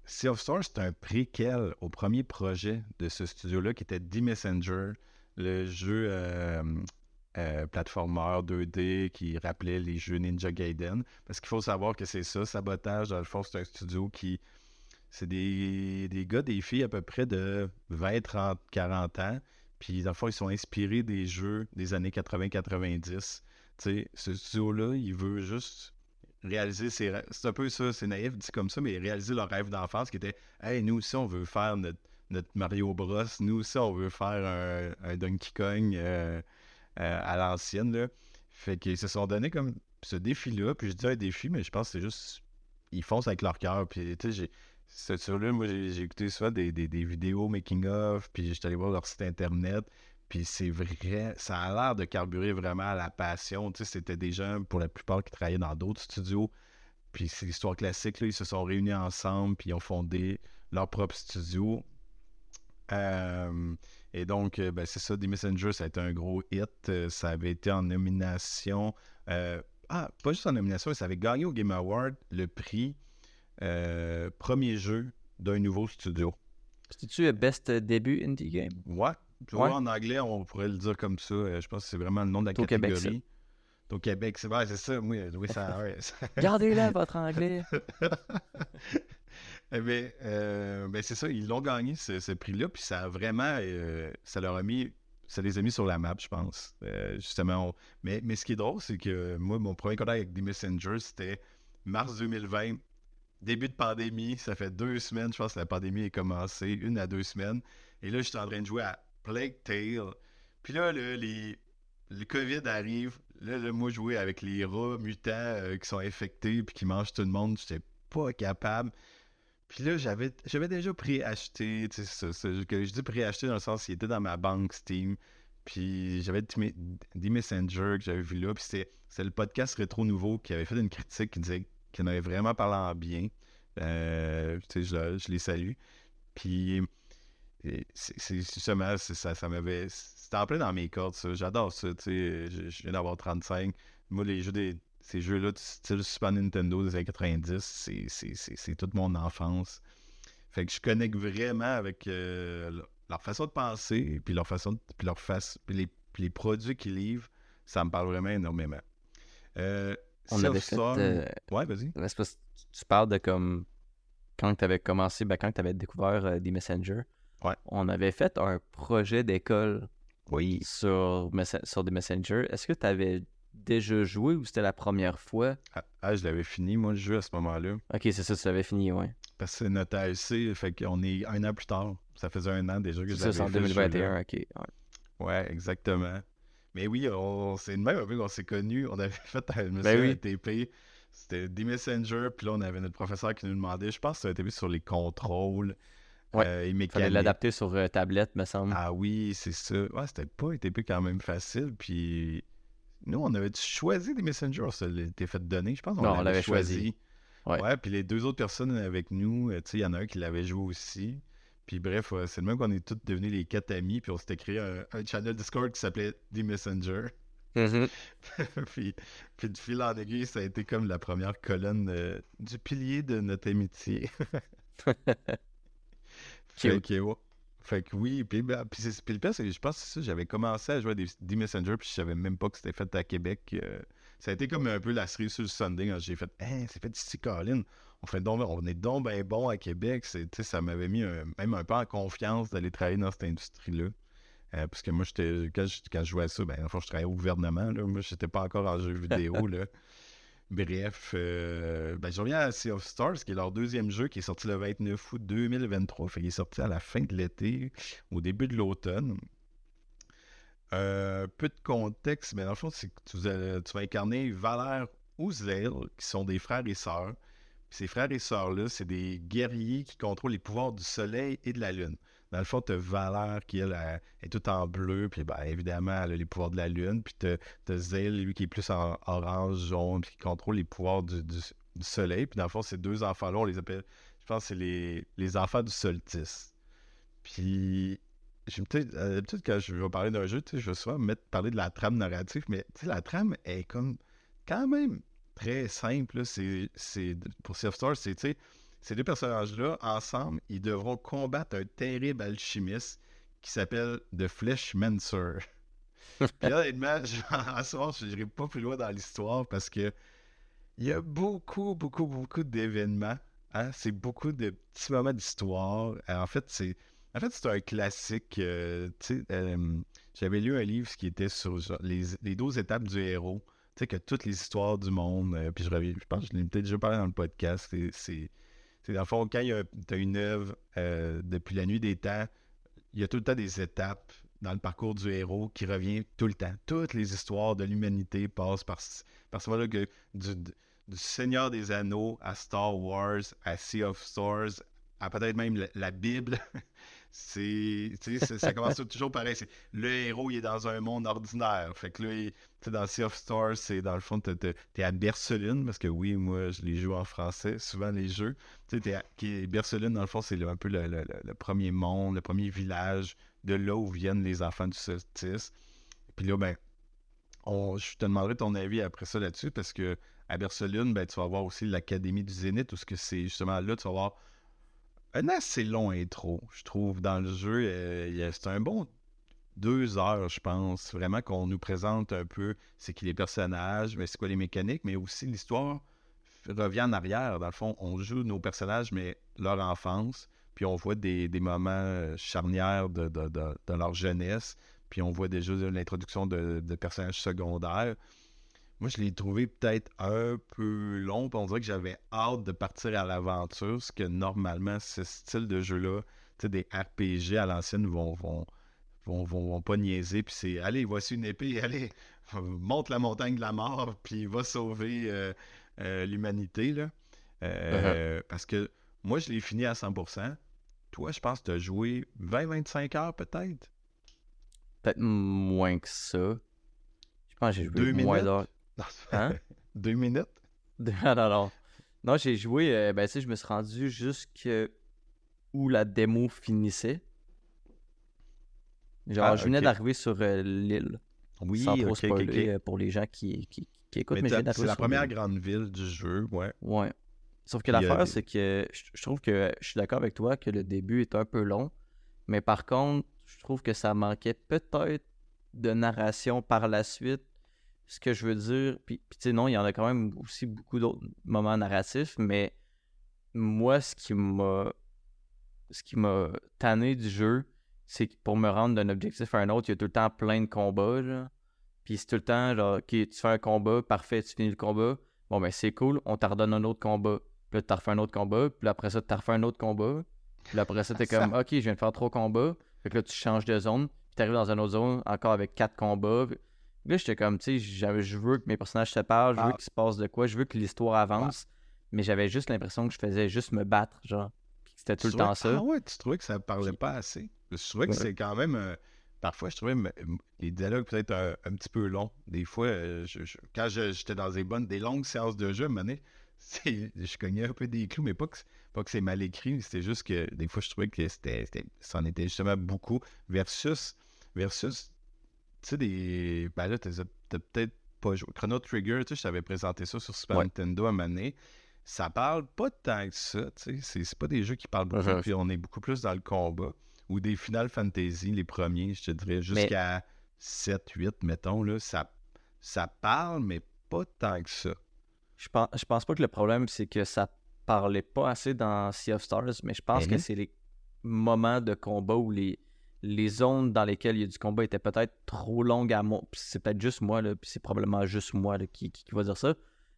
Sea of Stars, c'est un préquel au premier projet de ce studio-là qui était The Messenger, le jeu euh, euh, platformer 2D qui rappelait les jeux Ninja Gaiden. Parce qu'il faut savoir que c'est ça, Sabotage, dans le fond, c'est un studio qui. C'est des, des gars, des filles à peu près de 20, 30, 40 ans. Puis, dans le fond, ils sont inspirés des jeux des années 80-90. Tu sais, ce studio-là, il veut juste réaliser ses rêves. C'est un peu ça, c'est naïf dit comme ça, mais réaliser leur rêve d'enfance qui était Hey, nous aussi, on veut faire notre, notre Mario Bros. Nous aussi, on veut faire un, Donkey Kong euh, euh, à l'ancienne. Fait qu'ils se sont donné comme ce défi-là. Puis je dis un défi, mais je pense que c'est juste. Ils foncent avec leur cœur. Puis tu sais. Ce là moi, j'ai j'ai écouté souvent des, des, des vidéos making-of, puis j'étais allé voir leur site internet, puis c'est vrai, ça a l'air de carburer vraiment à la passion. Tu sais, c'était des gens, pour la plupart, qui travaillaient dans d'autres studios. Puis c'est l'histoire classique, là, ils se sont réunis ensemble, puis ils ont fondé leur propre studio. Euh, et donc, euh, ben, c'est ça, The Messenger, ça a été un gros hit. Euh, ça avait été en nomination. euh, ah, pas juste en nomination, mais ça avait gagné au Game Award le prix euh, premier jeu d'un nouveau studio. C'était-tu Best Debut Indie Game? Ouais. Tu Ouais. vois, en anglais, on pourrait le dire comme ça. Euh, je pense que c'est vraiment le nom de la au Québec, catégorie. au Québec. C'est vrai, c'est ça. Moi, oui, ça. Ouais, Gardez-le, votre anglais. eh bien, euh, ben, c'est ça. Ils l'ont gagné, ce, ce prix-là. Puis ça a vraiment. euh, ça leur a mis. Ça les a mis sur la map, je pense. Euh, justement. on- Mais, mais ce qui est drôle, c'est que moi, mon premier contact avec des Messengers, c'était mars 2020. Début de pandémie, ça fait deux semaines, je pense que la pandémie est commencée, une à deux semaines. Et là, j'étais en train de jouer à Plague Tale. Puis là, le, les, le COVID arrive. Là, là, moi, jouer avec les rats mutants euh, qui sont infectés puis qui mangent tout le monde, j'étais pas capable. Puis là, j'avais j'avais déjà préacheté, tu je dis préacheté dans le sens qu'il était dans ma banque Steam. Puis j'avais des Messenger que j'avais vu là. Puis c'était le podcast Rétro Nouveau qui avait fait une critique qui disait qu'il en avait vraiment parlé en bien. Euh, tu sais, je, je les salue. Puis c'est justement, ça, ça m'avait. C'était en plein dans mes cordes, ça. J'adore ça, tu sais. Je, je viens d'avoir 35. Moi, les jeux des. Ces jeux-là, du style Super Nintendo des années 90, c'est- toute mon enfance. Fait que je connecte vraiment avec euh, leur- façon de penser, puis leur façon de- puis leur face, puis les, puis les produits qu'ils livrent, ça me parle vraiment énormément. Euh, On avait fait, euh, Ouais, vas-y. Tu- tu parles de comme quand tu avais commencé, ben, quand tu avais découvert euh, des messengers. Ouais. On avait fait un projet d'école Oui. sur, sur des messengers. Est-ce que tu avais déjà joué ou c'était la première fois? Ah, ah, je l'avais fini, moi, le jeu à ce moment-là. Ok, c'est ça, tu l'avais fini, ouais. Parce que c'est notre AEC, fait qu'on est un an plus tard. Ça faisait un an déjà que ça, l'avais c'est en fait, ce jeu-là. 2021, ok. ouais. Ouais, exactement. Mais oui, on, c'est de même qu'on s'est connus. On avait fait un, monsieur, Ben oui. TP. C'était des messengers, puis là, on avait notre professeur qui nous demandait, je pense que c'était un TP sur les contrôles Ouais, euh, et Fallait l'adapter sur euh, tablette, me semble. Ah oui, c'est ça. Ouais, c'était pas TP quand même facile. Puis nous, on avait choisi des messengers. On se l'était fait donner, je pense. Non, on l'avait choisi. Ouais. Ouais. puis les deux autres personnes avec nous, euh, tu sais, il y en a un qui l'avait joué aussi. Puis bref, c'est le même qu'on est tous devenus les quatre amis. Puis on s'était créé un, un channel Discord qui s'appelait The Messenger. Mhm. puis, puis de fil en aiguille, ça a été comme la première colonne euh, du pilier de notre amitié. fait, Cute. que, ouais. Fait que oui, puis, ben, puis, c'est- puis le pire, c'est que je pense que c'est ça, j'avais commencé à jouer à des, des Messenger, puis je savais même pas que c'était fait à Québec. euh, ça a été comme un peu la cerise sur le Sunday quand j'ai fait Hein, c'est fait ici, Colin. On, fait donc, on est donc bien bon à Québec. Ça m'avait mis un- même un peu en confiance d'aller travailler dans cette industrie-là. Euh, parce que moi, j'étais, quand, je, quand je jouais à ça, ben, enfin, je travaillais au gouvernement. Là. Moi, j'étais pas encore en jeu vidéo. là. Bref, euh, ben, je reviens à Sea of Stars, qui est leur deuxième jeu, qui est sorti le 29 août 2023. Fait qu'il est sorti à la fin de l'été, au début de l'automne. Euh, peu de contexte, mais dans le fond, c'est que tu, vas- tu vas incarner Valère Ouzel, qui sont des frères et sœurs. Ces frères et sœurs-là, c'est des guerriers qui contrôlent les pouvoirs du soleil et de la lune. Dans le fond, tu as Valère qui, est toute en bleu, puis ben, évidemment, elle a les pouvoirs de la lune. Puis tu as Zale, lui, qui est plus en orange, jaune, puis qui contrôle les pouvoirs du, soleil. Puis dans le fond, ces deux enfants-là, on les appelle, je pense, c'est les, les enfants du solstice. Puis, peut-être, euh, d'habitude, quand je vais parler d'un jeu, je vais souvent me mettre parler de la trame narrative, mais la trame est comme quand même très simple. C'est, pour Sea of Stars, c'est, ces deux personnages-là, ensemble, ils devront combattre un terrible alchimiste qui s'appelle The Fleshmancer. Puis honnêtement, je, en soir, je n'irai pas plus loin dans l'histoire parce que il y a beaucoup, beaucoup, beaucoup d'événements. hein. C'est beaucoup de petits moments d'histoire. Euh, En fait, c'est en fait, c'est un classique. euh, euh, J'avais lu un livre qui était sur genre, les, les 12 étapes du héros. Tu sais, que toutes les histoires du monde. euh, puis je reviens, je pense que je l'ai peut-être déjà parlé dans le podcast. c'est dans le fond, quand tu as une œuvre euh, depuis la nuit des temps, il y a tout le temps des étapes dans le parcours du héros qui revient tout le temps. Toutes les histoires de l'humanité passent par, par ce moment-là que du, Seigneur des Anneaux à Star Wars, à Sea of Stars, à peut-être même la Bible. c'est, tu sais, c'est- ça commence toujours pareil. C'est, le héros, il est dans un monde ordinaire. Fait que là, il- tu sais, dans Sea of Stars, c'est dans le fond, t'es, t'es à Berceline, parce que oui, moi, je les joue en français, souvent les jeux. Tu sais, Berceline, dans le fond, c'est un peu le, le- le- le premier monde, le premier village, de là où viennent les enfants du solstice. Puis là, ben, on- je te demanderai ton avis après ça là-dessus, parce que à Berceline, ben, tu vas avoir aussi l'Académie du Zénith, où ce que c'est justement là, tu vas avoir un assez long intro, je trouve, dans le jeu. euh, c'est un bon deux heures, je pense, vraiment qu'on nous présente un peu c'est qui les personnages, mais c'est quoi les mécaniques, mais aussi l'histoire revient en arrière. Dans le fond, on joue nos personnages, mais leur enfance, puis on voit des, moments euh, charnières de, leur jeunesse, puis on voit déjà l'introduction de, personnages secondaires. Moi, je l'ai trouvé peut-être un peu long, on dirait que j'avais hâte de partir à l'aventure, ce que normalement, ce style de jeu-là, des RPG à l'ancienne vont, vont, vont, vont, pas niaiser, puis c'est allez, voici une épée, allez, monte la montagne de la mort, puis va sauver euh, euh, l'humanité, là. Euh, uh-huh. Parce que moi, je l'ai fini à 100%. Toi, je pense que tu as joué 20-25 heures peut-être? Peut-être moins que ça. Je pense que j'ai joué moins d'heures. Hein? Deux minutes? non, non. Non, j'ai joué, ben tu sais, je me suis rendu jusqu'à où la démo finissait. Genre, ah, je venais d'arriver sur euh, l'île. Oui, sans trop spoiler euh, pour les gens qui, qui, qui écoutent. Mais, mais c'est la première grande ville du jeu, ouais. Ouais. Sauf que l'affaire, c'est que je trouve que je suis d'accord avec toi que le début est un peu long. Mais par contre, je trouve que ça manquait peut-être de narration par la suite. Ce que je veux dire, puis, puis tu sais, non, il y en a quand même aussi beaucoup d'autres moments narratifs, mais moi, ce qui m'a ce qui m'a tanné du jeu, c'est que pour me rendre d'un objectif à un autre, il y a tout le temps plein de combats. Là. Puis c'est tout le temps, genre, ok, tu fais un combat, parfait, tu finis le combat. Bon, ben c'est cool, on t'a redonne un autre combat. Puis là, t'as refait un autre combat. Puis après ça, t'as refait un autre combat. Puis après ça, t'es comme, ok, je viens de faire trois combats. Fait que là, tu changes de zone. Puis t'arrives dans une autre zone, encore avec quatre combats. Puis là, j'étais comme, tu sais, je veux que mes personnages se parlent, je veux ah. qu'il se passe de quoi, je veux que l'histoire avance. Mais j'avais juste l'impression que je faisais juste me battre, genre. C'était tout le temps ça. Ah ouais, tu trouvais que ça parlait pas assez? Je trouvais que c'est quand même. Euh, parfois, je trouvais les dialogues peut-être un, petit peu longs. Des fois, euh, quand j'étais dans des bonnes, des longues séances de jeu, je cognais un peu des clous, mais pas que, pas que c'est mal écrit. C'était juste que des fois, je trouvais que c'était, ça en était justement beaucoup. Versus, versus tu sais, des. Ben là, t'as peut-être pas joué. Chrono Trigger, tu sais, je t'avais présenté ça sur Super Nintendo à un moment ça parle pas tant que ça. C'est pas des jeux qui parlent beaucoup, puis on est beaucoup plus dans le combat. Ou des Final Fantasy, les premiers, je te dirais, jusqu'à 7, 8, mettons, là, ça, ça parle, mais pas tant que ça. Je pense, je pense pas que le problème, c'est que ça parlait pas assez dans Sea of Stars, mais je pense que mhm. c'est les moments de combat où les, les zones dans lesquelles il y a du combat étaient peut-être trop longues à moi. C'est peut-être juste moi, là, puis c'est probablement juste moi qui, qui, qui va dire ça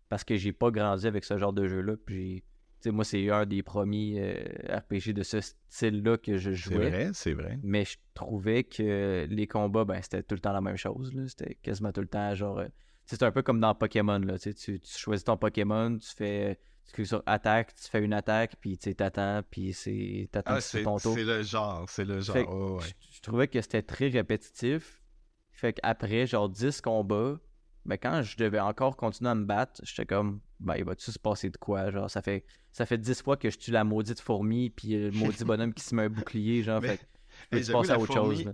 parce que j'ai pas grandi avec ce genre de jeu-là. Puis, moi, c'est un des premiers euh, RPG de ce style-là que je jouais. C'est vrai, c'est vrai. Mais je trouvais que les combats, ben, c'était tout le temps la même chose. C'était quasiment tout le temps genre. Euh, c'est un peu comme dans Pokémon. Là, tu, tu choisis ton Pokémon, tu fais. Tu cliques sur attaque, tu fais une attaque, puis tu t'attends, puis c'est t'attends ah, c'est ton tour. C'est le genre, c'est le genre. je, trouvais que c'était très répétitif. Fait qu'après, genre 10 combats, mais quand je devais encore continuer à me battre, j'étais comme, ben, il va-tu se passer de quoi? Genre, ça fait, ça fait dix fois que je tue la maudite fourmi, puis le maudit bonhomme qui se met un bouclier, genre, fait je peux passer à autre chose.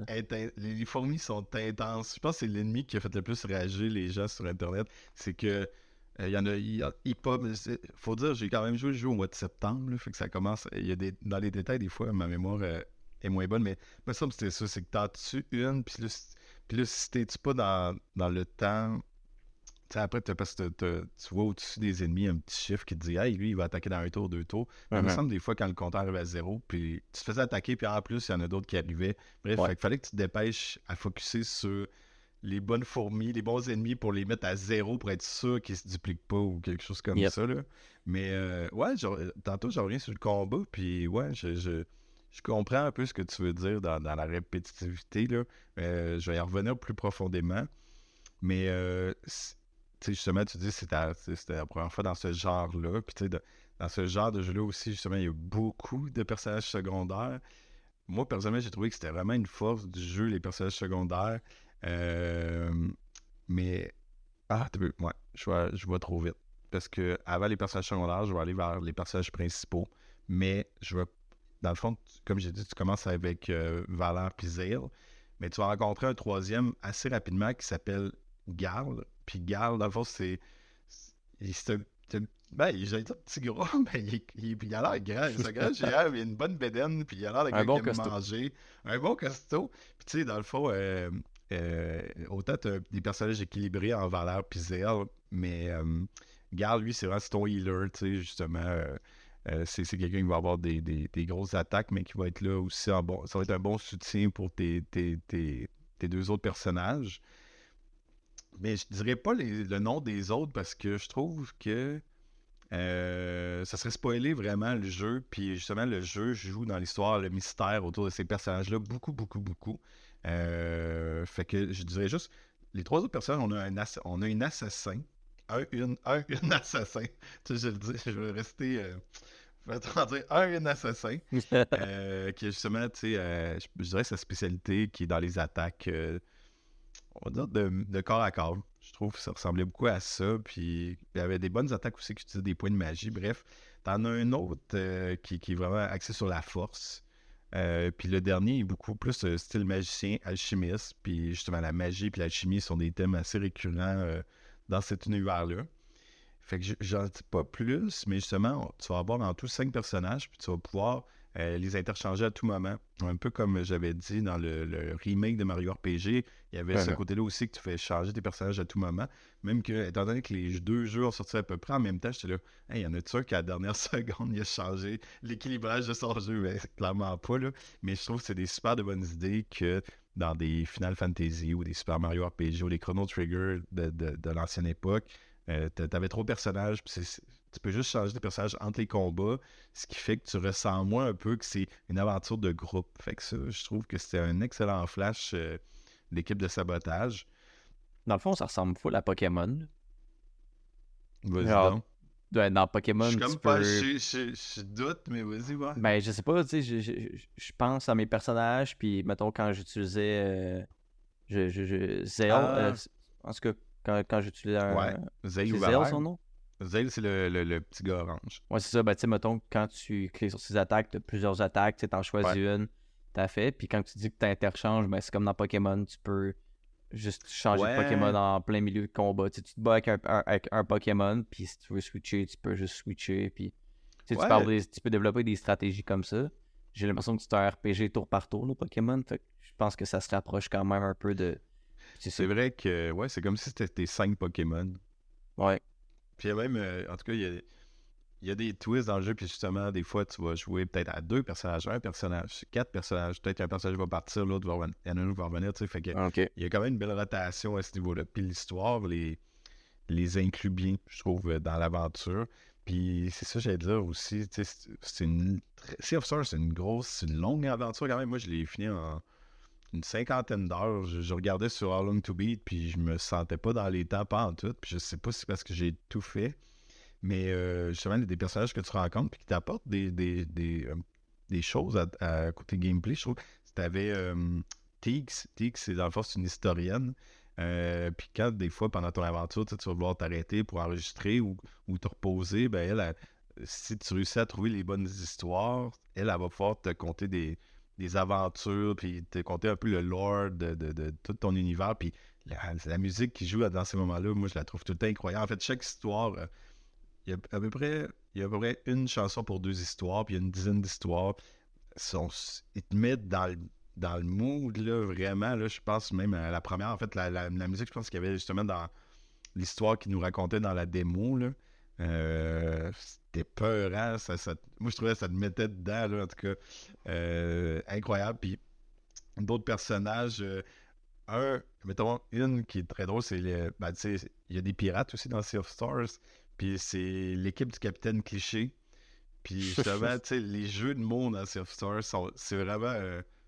Les fourmis sont intenses. Je pense que c'est l'ennemi qui a fait le plus réagir les gens sur Internet. C'est que il euh, y en a, il, pas, faut dire, j'ai quand même joué le jeu au mois de septembre, fait que ça commence, il y a des, dans les détails, des fois, ma mémoire euh, est moins bonne, mais me semble que c'était ça, c'est que t'en tues une, puis là, puis là si t'es pas dans, dans le temps après, parce que tu vois au-dessus des ennemis un petit chiffre qui te dit Hey, lui, il va attaquer dans un tour, deux tours. Mais il me semble des fois quand le compteur arrive à zéro, puis tu te faisais attaquer, puis en plus, il y en a d'autres qui arrivaient. Bref, il fallait que tu te dépêches à focuser sur les bonnes fourmis, les bons ennemis pour les mettre à zéro pour être sûr qu'ils se dupliquent pas ou quelque chose comme ça. Là. Mais euh, ouais, tantôt, je reviens sur le combat, puis ouais, je, je, comprends un peu ce que tu veux dire dans, la répétitivité. Là. Euh, je vais y revenir plus profondément. Mais euh, justement, tu dis que c'était la première fois dans ce genre-là. Puis, tu sais, dans ce genre de jeu-là aussi, justement, il y a beaucoup de personnages secondaires. Moi, personnellement, j'ai trouvé que c'était vraiment une force du jeu, les personnages secondaires. Euh, mais. Ah, tu veux, ouais, je vois, je vois trop vite. Parce que avant les personnages secondaires, je vais aller vers les personnages principaux. Mais je vais. Dans le fond, comme j'ai dit, tu commences avec euh, Valère puis Mais tu vas rencontrer un troisième assez rapidement qui s'appelle Garl. Puis Garl, dans le fond, c'est. Il Ben, il est un petit gros, mais il, il, il a l'air grand. C'est géant, il a une bonne bédaine, puis il a l'air de Un bon manger. Un bon costaud. Puis tu sais, dans le fond, euh, euh, autant des personnages équilibrés en valeur puis zèle, mais euh, Garl, lui, c'est vraiment ton healer, tu sais, justement. euh, c'est quelqu'un qui va avoir des, des- grosses attaques, mais qui va être là aussi en bon. Ça va être un bon soutien pour tes, tes- tes- deux autres personnages. Mais je dirais pas le nom des autres parce que je trouve que ça serait spoiler vraiment le jeu. Puis justement, le jeu joue dans l'histoire, le mystère autour de ces personnages-là, beaucoup, beaucoup, beaucoup. Euh, fait que je dirais juste, les trois autres personnages, on a un, ass- on a un assassin. Un, une, un, une assassin. Tu sais, je le dis, je vais rester. Euh, je vais dire un, une assassin. Euh, qui est justement, tu sais, euh, je, je dirais sa spécialité qui est dans les attaques, on va dire, de, de corps à corps. Je trouve que ça ressemblait beaucoup à ça. Puis il y avait des bonnes attaques aussi qui utilisaient des points de magie. Bref, t'en as un autre qui, qui est vraiment axé sur la force. Euh, puis le dernier est beaucoup plus euh, style magicien, alchimiste. Puis justement, la magie et l'alchimie sont des thèmes assez récurrents euh, dans cet univers-là. Fait que je- j'en dis pas plus, mais justement, tu vas avoir en tout cinq personnages, puis tu vas pouvoir euh, les interchanger à tout moment. Un peu comme j'avais dit dans le, le remake de Mario RPG, il y avait ce Uh-huh. côté-là aussi que tu fais changer tes personnages à tout moment. Même que, étant donné que les deux jeux ont sorti à peu près en même temps, j'étais là, hey, il y en a sûr qu'à la dernière seconde, il a changé l'équilibrage de son jeu? Mais clairement pas, là. Mais je trouve que c'est des super de bonnes idées que dans des Final Fantasy ou des Super Mario RPG ou des Chrono Trigger de, de- de l'ancienne époque, euh, t'a- T'avais trop de personnages, puis c'est- tu peux juste changer tes personnages entre les combats, ce qui fait que tu ressens moins un peu que c'est une aventure de groupe. Fait que ça, je trouve que c'était un excellent flash euh, d'équipe de sabotage. Dans le fond, ça ressemble full à Pokémon. Vas-y Ah, donc. Ouais, Dans Je Pokémon, suis tu comme pas, peux- je, je- je doute, mais vas-y, ouais. Ben, je sais pas, tu sais, je, je- je- je pense à mes personnages, puis mettons, quand j'utilisais. euh, je, je, je- Zell, Ah. euh, en tout cas, quand, quand j'utilisais un. Ouais. Ou Zell son nom Zale, c'est le, le- le petit gars orange. Ouais, c'est ça. Ben, tu sais, mettons, quand tu cliques sur ces attaques, tu as plusieurs attaques, tu t'en choisis une, t'as fait. Puis quand tu dis que tu interchanges, ben, c'est comme dans Pokémon, tu peux juste changer Ouais. de Pokémon en plein milieu de combat. Tu te bats avec un, un- avec un Pokémon, puis si tu veux switcher, tu peux juste switcher. Puis tu, peux avoir des- tu peux développer des stratégies comme ça. J'ai l'impression que c'est un RPG tour par tour, le Pokémon. Fait que je pense que ça se rapproche quand même un peu de. C'est vrai que, ouais, c'est comme si c'était tes cinq Pokémon. Ouais. Puis il y a même, euh, en tout cas, il y a, il y a des twists dans le jeu, puis justement, des fois, tu vas jouer peut-être à deux personnages, un personnage, quatre personnages. Peut-être qu'un personnage va partir, l'autre va revenir, il y en a un autre qui va revenir, tu sais. Fait que Ok. il y a quand même une belle rotation à ce niveau-là. Puis l'histoire les, les inclut bien, je trouve, euh, dans l'aventure. Puis c'est ça, j'allais dire aussi, tu sais, c'est- une. Sea of Stars, c'est une grosse, une longue aventure quand même. Moi, je l'ai fini en une cinquantaine d'heures. Je, regardais sur How Long to Beat, puis je me sentais pas dans les temps, pas en tout. Puis je sais pas si c'est parce que j'ai tout fait. Mais euh, justement, il y a des personnages que tu rencontres puis qui t'apportent des, des, des, euh, des choses à, côté gameplay. Je trouve que tu avais Teeks. Teeks, c'est dans le fond, c'est une historienne. Euh, puis quand des fois, pendant ton aventure, tu vas vouloir t'arrêter pour enregistrer ou, ou te reposer, ben elle, si tu réussis à trouver les bonnes histoires, elle, elle va pouvoir te conter des, des aventures, puis te conter un peu le lore de, de- tout ton univers. Puis la, musique qui joue dans ces moments-là, moi, je la trouve tout le temps incroyable. En fait, chaque histoire, euh, il y a à peu près, il y a à peu près une chanson pour deux histoires, puis il y a une dizaine d'histoires. Ils te mettent dans le, dans le mood, là, vraiment. Là, je pense même à la première. En fait, la, la- musique, je pense qu'il y avait justement dans l'histoire qu'ils nous racontait dans la démo. Là. Euh, C'était peurant. Ça, ça- moi, je trouvais que ça te mettait dedans, là, en tout cas. Euh, incroyable. Puis d'autres personnages. euh, un, mettons, une qui est très drôle, c'est le. Ben, tu sais, il y a des pirates aussi dans Sea of Stars. Puis c'est l'équipe du capitaine cliché. Puis justement, tu sais, les jeux de mots dans Sea of Stars, sont- c'est vraiment.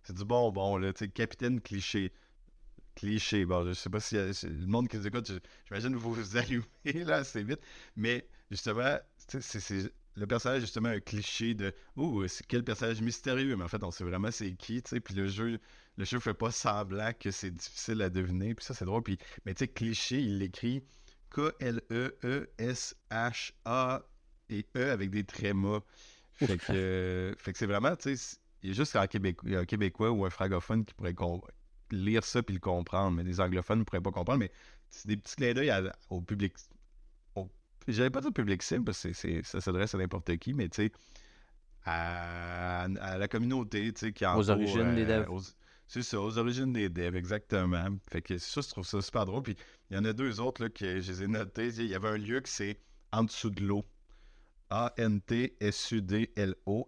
c'est du bonbon, là. Tu sais, capitaine cliché. Cliché. Bon, je sais pas si, le monde qui nous écoute, j'imagine que vous vous allumez là assez vite. Mais justement, c'est- le personnage, justement, un cliché de Oh, c'est quel personnage mystérieux. Mais en fait, on sait vraiment c'est qui, tu sais. Puis le jeu, le jeu fait pas semblant que c'est difficile à deviner. Puis ça, c'est drôle. Puis, mais tu sais, cliché, il l'écrit K-L-E-E-S-H-A et E avec des trémas. Fait que, euh, fait que c'est vraiment, tu sais, il y a juste un, Québécois ou un francophone qui pourrait lire ça puis le comprendre, mais des anglophones ne pourraient pas comprendre. Mais c'est des petits clins d'œil au public, j'avais pas de public cible parce que ça s'adresse à n'importe qui, mais tu sais, à, la communauté, tu sais, qui en Aux origines des devs. C'est ça, aux origines des devs, exactement. Fait que ça, je trouve ça super drôle. Puis il y en a deux autres là, que je les ai notés. Il y avait un lieu qui c'est en dessous de l'eau. A-N-T-S-U-D-L-O,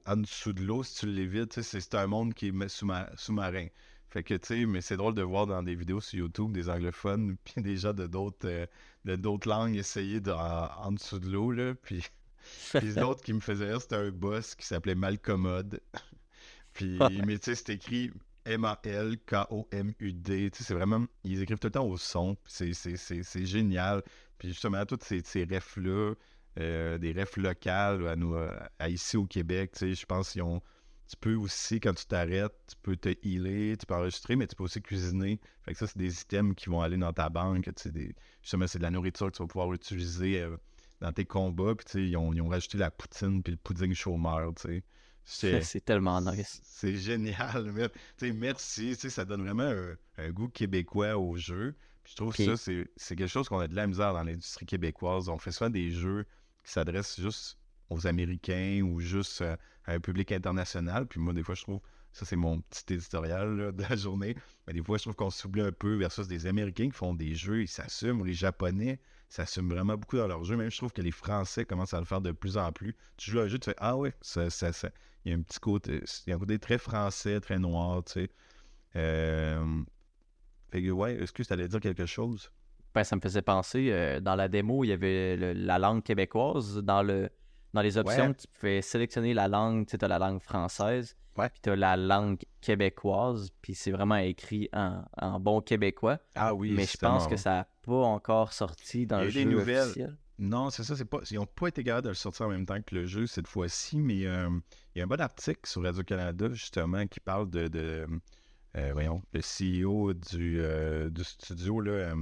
en dessous de l'eau, si tu l'évites, c'est un monde qui est sous-marin. Fait que, tu sais, mais c'est drôle de voir dans des vidéos sur YouTube des anglophones, puis des gens de d'autres euh, de d'autres langues essayer de, en, dessous de l'eau, là. Puis, les autres qui me faisaient rire, c'était un boss qui s'appelait Malcommode. puis, mais tu sais, c'est écrit M-A-L-K-O-M-U-D. Tu sais, c'est vraiment. Ils écrivent tout le temps au son. C'est génial. Puis justement, tous ces, ces refs-là, euh, des refs locales à, nous, à ici au Québec, tu sais, je pense qu'ils ont. Tu peux aussi, quand tu t'arrêtes, tu peux te healer, tu peux enregistrer, mais tu peux aussi cuisiner. Fait que ça, c'est des items qui vont aller dans ta banque. Tu sais, des, justement, c'est de la nourriture que tu vas pouvoir utiliser euh, dans tes combats. Puis, tu sais, ils ont, ils ont rajouté la poutine puis le pudding chômeur, tu sais. C'est tellement nice. C'est génial. merci. Ça donne vraiment un, goût québécois au jeu. je trouve que ça, c'est quelque chose qu'on a de la misère dans l'industrie québécoise. On fait souvent des jeux qui s'adressent juste aux Américains ou juste euh, à un public international. Puis moi, des fois, je trouve, ça c'est mon petit éditorial de la journée, mais des fois, je trouve qu'on s'oublie un peu versus des Américains qui font des jeux, ils s'assument, ou les Japonais s'assument vraiment beaucoup dans leurs jeux. Même je trouve que les Français commencent à le faire de plus en plus. Tu joues un jeu, tu fais Ah ouais, ça, ça, ça, il y a un petit côté, il y a un côté très français, très noir, tu sais. Euh, fait que, ouais, est-ce que tu allais dire quelque chose? Ben, ça me faisait penser, euh, dans la démo, il y avait la langue québécoise. Dans, le, dans les options, tu pouvais sélectionner la langue, tu sais, as la langue française, ouais. puis tu as la langue québécoise, puis c'est vraiment écrit en, bon québécois. Ah oui, Mais je pense que ça n'a pas encore sorti dans le jeu nouvelles. officiel. Non, c'est ça, c'est pas. Ils n'ont pas été capables de le sortir en même temps que le jeu cette fois-ci, mais euh, il y a un bon article sur Radio-Canada, justement, qui parle de, euh, voyons, le CEO du, euh, du studio, là,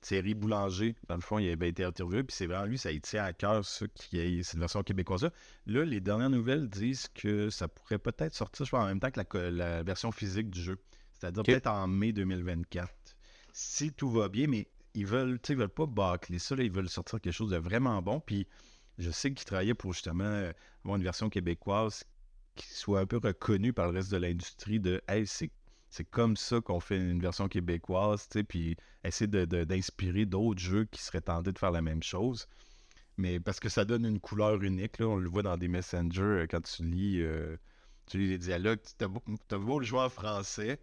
Thierry Boulanger. Dans le fond, il avait été interviewé, puis c'est vraiment lui, ça y tient à cœur, ça, qui est cette version québécoise-là. Là, les dernières nouvelles disent que ça pourrait peut-être sortir, je pense, en même temps que la, version physique du jeu. C'est-à-dire peut-être en mai 2024. Si tout va bien, mais ils veulent, ils veulent pas bâcler ça, ils veulent sortir quelque chose de vraiment bon. Puis je sais qu'ils travaillaient pour justement euh, avoir une version québécoise qui soit un peu reconnue par le reste de l'industrie de Hey, c'est, comme ça qu'on fait une version québécoise, puis essayer d'inspirer d'autres jeux qui seraient tentés de faire la même chose. Mais parce que ça donne une couleur unique, là, on le voit dans des messengers euh, quand tu lis, euh, tu lis les dialogues, tu as beau, le jouer en français,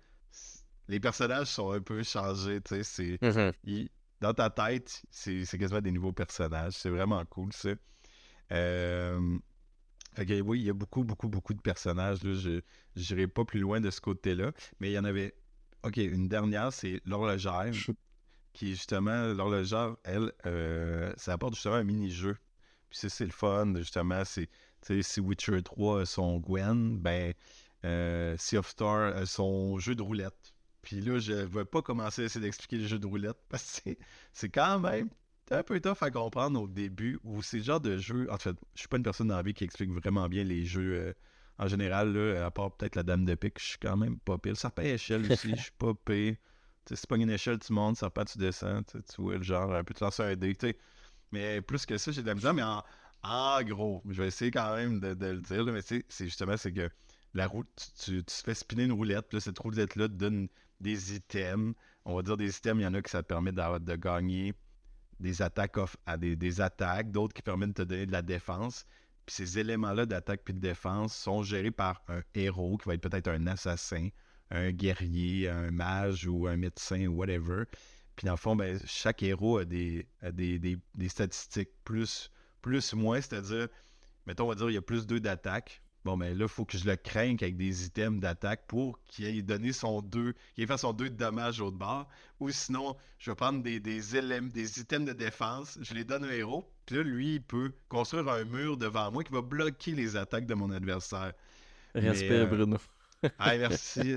les personnages sont un peu changés, tu sais, c'est... Mm-hmm dans ta tête, c'est quasiment des nouveaux personnages. C'est vraiment cool, ça. Euh, oui, il y a beaucoup, beaucoup, beaucoup de personnages. Là. Je n'irai pas plus loin de ce côté-là. Mais il y en avait. Ok, une dernière, c'est l'horlogère. Qui, justement, l'horlogère, elle, euh, ça apporte justement un mini-jeu. Puis ça, c'est le fun, justement. C'est, si Witcher 3 a son Gwen, ben, euh, Sea of Star a son jeu de roulette. Puis là, je ne vais pas commencer à essayer d'expliquer le jeu de roulette parce que c'est quand même un peu tough à comprendre au début où c'est le genre de jeu. En fait, je suis pas une personne dans la vie qui explique vraiment bien les jeux euh, en général, là, à part peut-être la dame de pique, je suis quand même pas pire. Serpent à échelle aussi, je suis pas pire. c'est pas une échelle, tu montes, serpent, tu descends, tu vois le genre, un peu te lancer un dé, Mais plus que ça, j'ai de la misère, mais en, gros, je vais essayer quand même de, le dire, mais c'est justement, c'est que la route, tu, tu, fais spinner une roulette, puis là, cette roulette-là te donne des items. On va dire des items, il y en a qui ça te permet de, de gagner des attaques à des, attaques, d'autres qui permettent de te donner de la défense. Puis ces éléments-là d'attaque puis de défense sont gérés par un héros qui va être peut-être un assassin, un guerrier, un mage ou un médecin ou whatever. Puis dans le fond, ben, chaque héros a des, des, statistiques plus, plus moins, c'est-à-dire, mettons, on va dire, il y a plus 2 d'attaque, Bon, mais ben là, il faut que je le craigne avec des items d'attaque pour qu'il ait donné son 2, qu'il ait fait son 2 de dommage au bord. Ou sinon, je vais prendre des, des, des items de défense, je les donne au héros, puis là, lui, il peut construire un mur devant moi qui va bloquer les attaques de mon adversaire. Respire, euh, Bruno. ah, merci.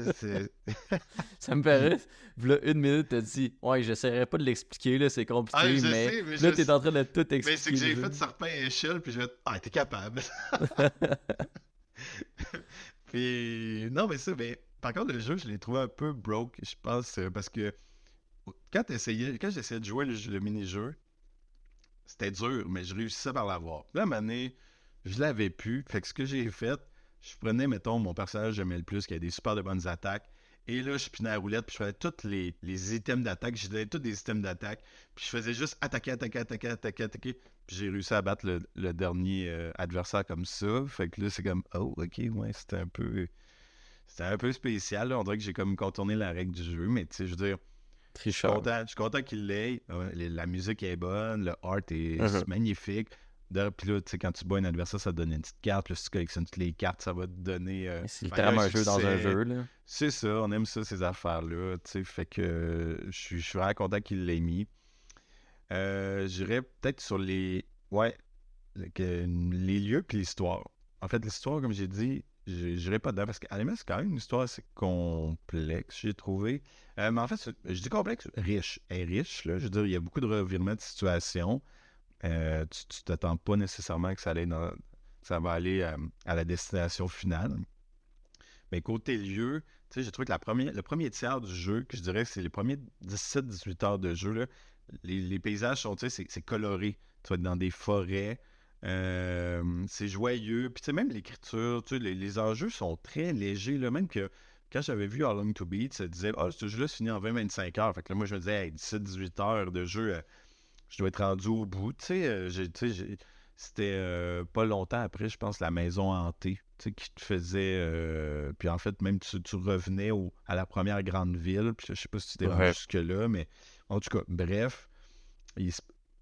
ça me paraît. Là, une minute, t'as dit Ouais, j'essaierai pas de l'expliquer, là, c'est compliqué, ah, mais, mais, là, t'es en train de tout expliquer. Mais c'est que j'ai fait serpent et échelle, puis je vais Ah, t'es capable. Puis, non, mais ça, mais par contre, le jeu, je l'ai trouvé un peu broke, je pense, euh, parce que quand, quand j'essayais de jouer le, mini-jeu, c'était dur, mais je réussissais par l'avoir. Moment donné, je l'avais plus. Fait que ce que j'ai fait, je prenais, mettons, mon personnage j'aimais le plus, qui a des super de bonnes attaques. Et là, je pinais la roulette, puis je faisais tous les, les items d'attaque. Je donnais tous des items d'attaque. Puis je faisais juste attaquer, attaquer, attaquer, attaquer, attaquer. Puis j'ai réussi à battre le, dernier euh, adversaire comme ça. Fait que là, c'est comme, oh, ok, ouais, c'était un peu. C'était un peu spécial. On dirait que j'ai comme contourné la règle du jeu. Mais tu sais, je veux dire. Je suis content, content qu'il l'ait. la musique est bonne, le art est uh-huh. magnifique. Puis là, tu sais, quand tu bois un adversaire, ça te donne une petite carte. Puis si tu collectionnes toutes les cartes, ça va te donner. Euh, c'est littéralement un jeu dans un jeu, là. C'est ça, on aime ça, ces affaires-là. Tu sais, fait que je suis vraiment content qu'il l'ait mis. Euh, J'irais peut-être sur les. Ouais, les lieux puis l'histoire. En fait, l'histoire, comme j'ai dit, j'irai pas dedans parce qu'à c'est quand même une histoire assez complexe, j'ai trouvé. Euh, mais en fait, je dis complexe, riche. Elle est riche, là. Je veux dire, il y a beaucoup de revirements de situation. Euh, tu t'attends pas nécessairement que ça, allait ça va aller euh, à la destination finale. Mais côté lieu, j'ai trouvé que la première, le premier tiers du jeu, que je dirais que c'est les premiers 17-18 heures de jeu, les, paysages sont, c'est coloré. Tu vas être dans des forêts, euh, c'est joyeux. Puis même l'écriture, les, les, enjeux sont très légers. Là, même que quand j'avais vu How Long to Beat, ça disait Ah, ce jeu-là finit en 20-25 heures. Fait que là, moi, je me disais 17-18 heures de jeu je dois être rendu au bout. Tu sais, euh, c'était euh, pas longtemps après, je pense, la maison hantée, tu sais, qui te faisait. Euh, puis en fait, même tu, revenais à la première grande ville. Puis je sais pas si tu étais jusque-là, mais en tout cas, bref, il,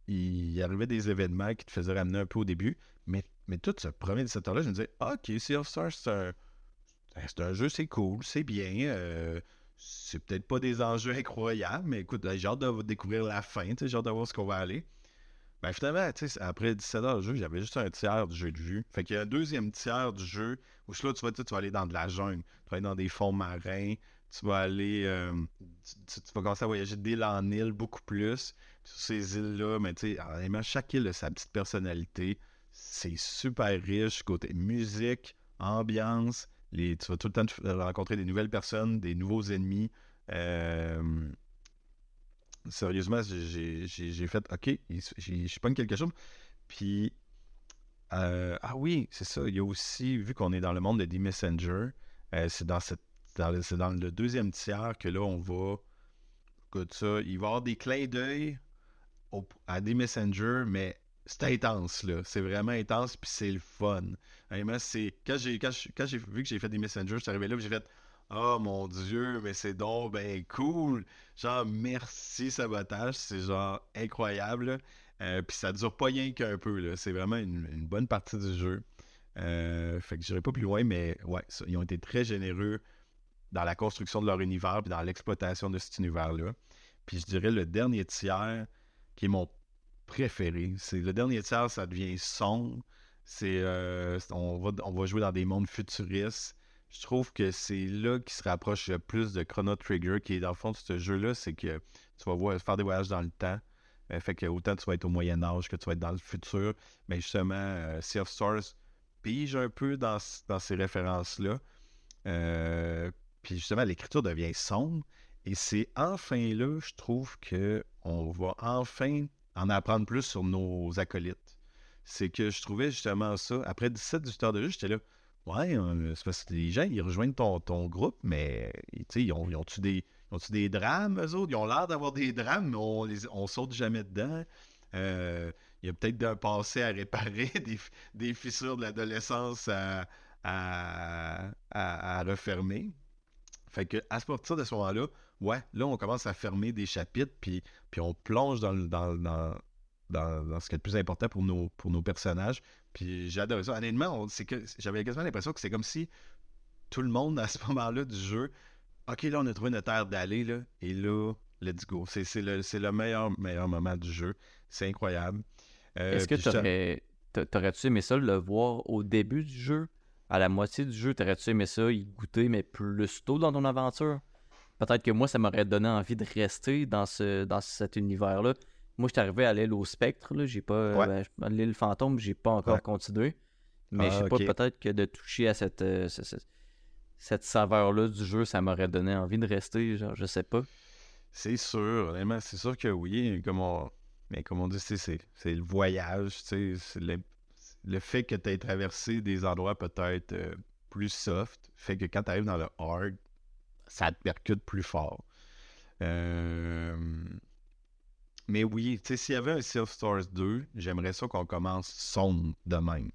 il, arrivait des événements qui te faisaient ramener un peu au début. Mais, mais tout ce premier de cette heure-là, je me disais, ok, Sea of Stars, c'est un, c'est un jeu, c'est cool, c'est bien c'est peut-être pas des enjeux incroyables, mais écoute, j'ai hâte de découvrir la fin, j'ai hâte de voir ce qu'on va aller. Ben finalement, après 17 heures de jeu, j'avais juste un tiers du jeu de vue. Fait qu'il y a un deuxième tiers du jeu où là, tu vas, tu vas aller dans de la jungle, tu vas aller dans des fonds marins, tu vas aller. Euh, tu, vas commencer à voyager d'île en île beaucoup plus. sur ces îles-là, mais tu sais, chaque île a sa petite personnalité. C'est super riche côté musique, ambiance, tu vas tout le temps rencontrer des nouvelles personnes, des nouveaux ennemis. Euh, sérieusement, j'ai fait OK, je pas quelque chose. Puis, euh, ah oui, c'est ça. Il y a aussi, vu qu'on est dans le monde de The Messenger, euh, c'est dans, cette, dans, dans le deuxième tiers que là, on va. Ça, il va y avoir des clins d'œil à des Messenger, mais c'est intense, là. C'est vraiment intense, puis c'est le fun. c'est... Quand j'ai, quand, j'ai vu que j'ai fait des messengers, je suis arrivé là, j'ai fait Oh mon Dieu, mais c'est donc ben cool! Genre, merci sabotage, c'est genre incroyable. Euh, puis ça dure pas rien qu'un peu, là. C'est vraiment une, bonne partie du jeu. Euh, fait que j'irai pas plus loin, mais ouais, ils ont été très généreux dans la construction de leur univers puis dans l'exploitation de cet univers-là. Puis je dirais le dernier tiers, qui est mon préféré. C'est le dernier tiers, ça devient sombre. C'est euh, on, va, on va jouer dans des mondes futuristes. Je trouve que c'est là qui se rapproche le plus de Chrono Trigger, qui est dans le fond de ce jeu-là, c'est que tu vas voir, faire des voyages dans le temps. Euh, fait que autant tu vas être au Moyen Âge que tu vas être dans le futur. Mais justement, euh, Sea of Stars pige un peu dans, dans ces références-là. puis justement, l'écriture devient sombre. Et c'est enfin là, je trouve que on va enfin en apprendre plus sur nos acolytes. C'est que je trouvais justement ça. Après 17-18 heures de jeu, j'étais là. Ouais, euh, c'est parce que les gens, ils rejoignent ton, ton groupe, mais ils ont, ils ont-tu des, ont des drames, eux autres? Ils ont l'air d'avoir des drames, mais on, les, on saute jamais dedans. Euh, il y a peut-être d'un passé à réparer, des, fissures de l'adolescence à, à, refermer. Fait que à partir de ce moment-là, ouais, là, on commence à fermer des chapitres, puis, puis on plonge dans, dans, dans, dans, ce qui est le plus important pour nos, pour nos personnages. Puis j'ai adoré ça. Honnêtement, c'est que j'avais quasiment l'impression que c'est comme si tout le monde, à ce moment-là du jeu, OK, là, on a trouvé notre terre d'aller, là, et là, let's go. C'est, le, le meilleur, meilleur moment du jeu. C'est incroyable. Euh, Est-ce que tu t'aurais-tu aimé ça le voir au début du jeu? À la moitié du jeu, t'aurais-tu aimé ça y goûter, mais plus tôt dans ton aventure? Peut-être que moi, ça m'aurait donné envie de rester dans, ce, dans cet univers-là. Moi, je suis arrivé à l'île au spectre, là. J'ai pas. Ouais. Ben, l'île fantôme, j'ai pas encore continué. Mais je sais ah, pas, peut-être que de toucher à cette, euh, cette, saveur-là du jeu, ça m'aurait donné envie de rester. Genre, je sais pas. C'est sûr, c'est sûr que oui. Comme Mais comme on dit, c'est, le voyage, c'est le, le fait que tu aies traversé des endroits peut-être euh, plus soft, fait que quand tu arrives dans le hard, ça te percute plus fort. Euh, Mais oui, tu sais, s'il y avait un Sea of Stars 2, j'aimerais ça qu'on commence sombre de même.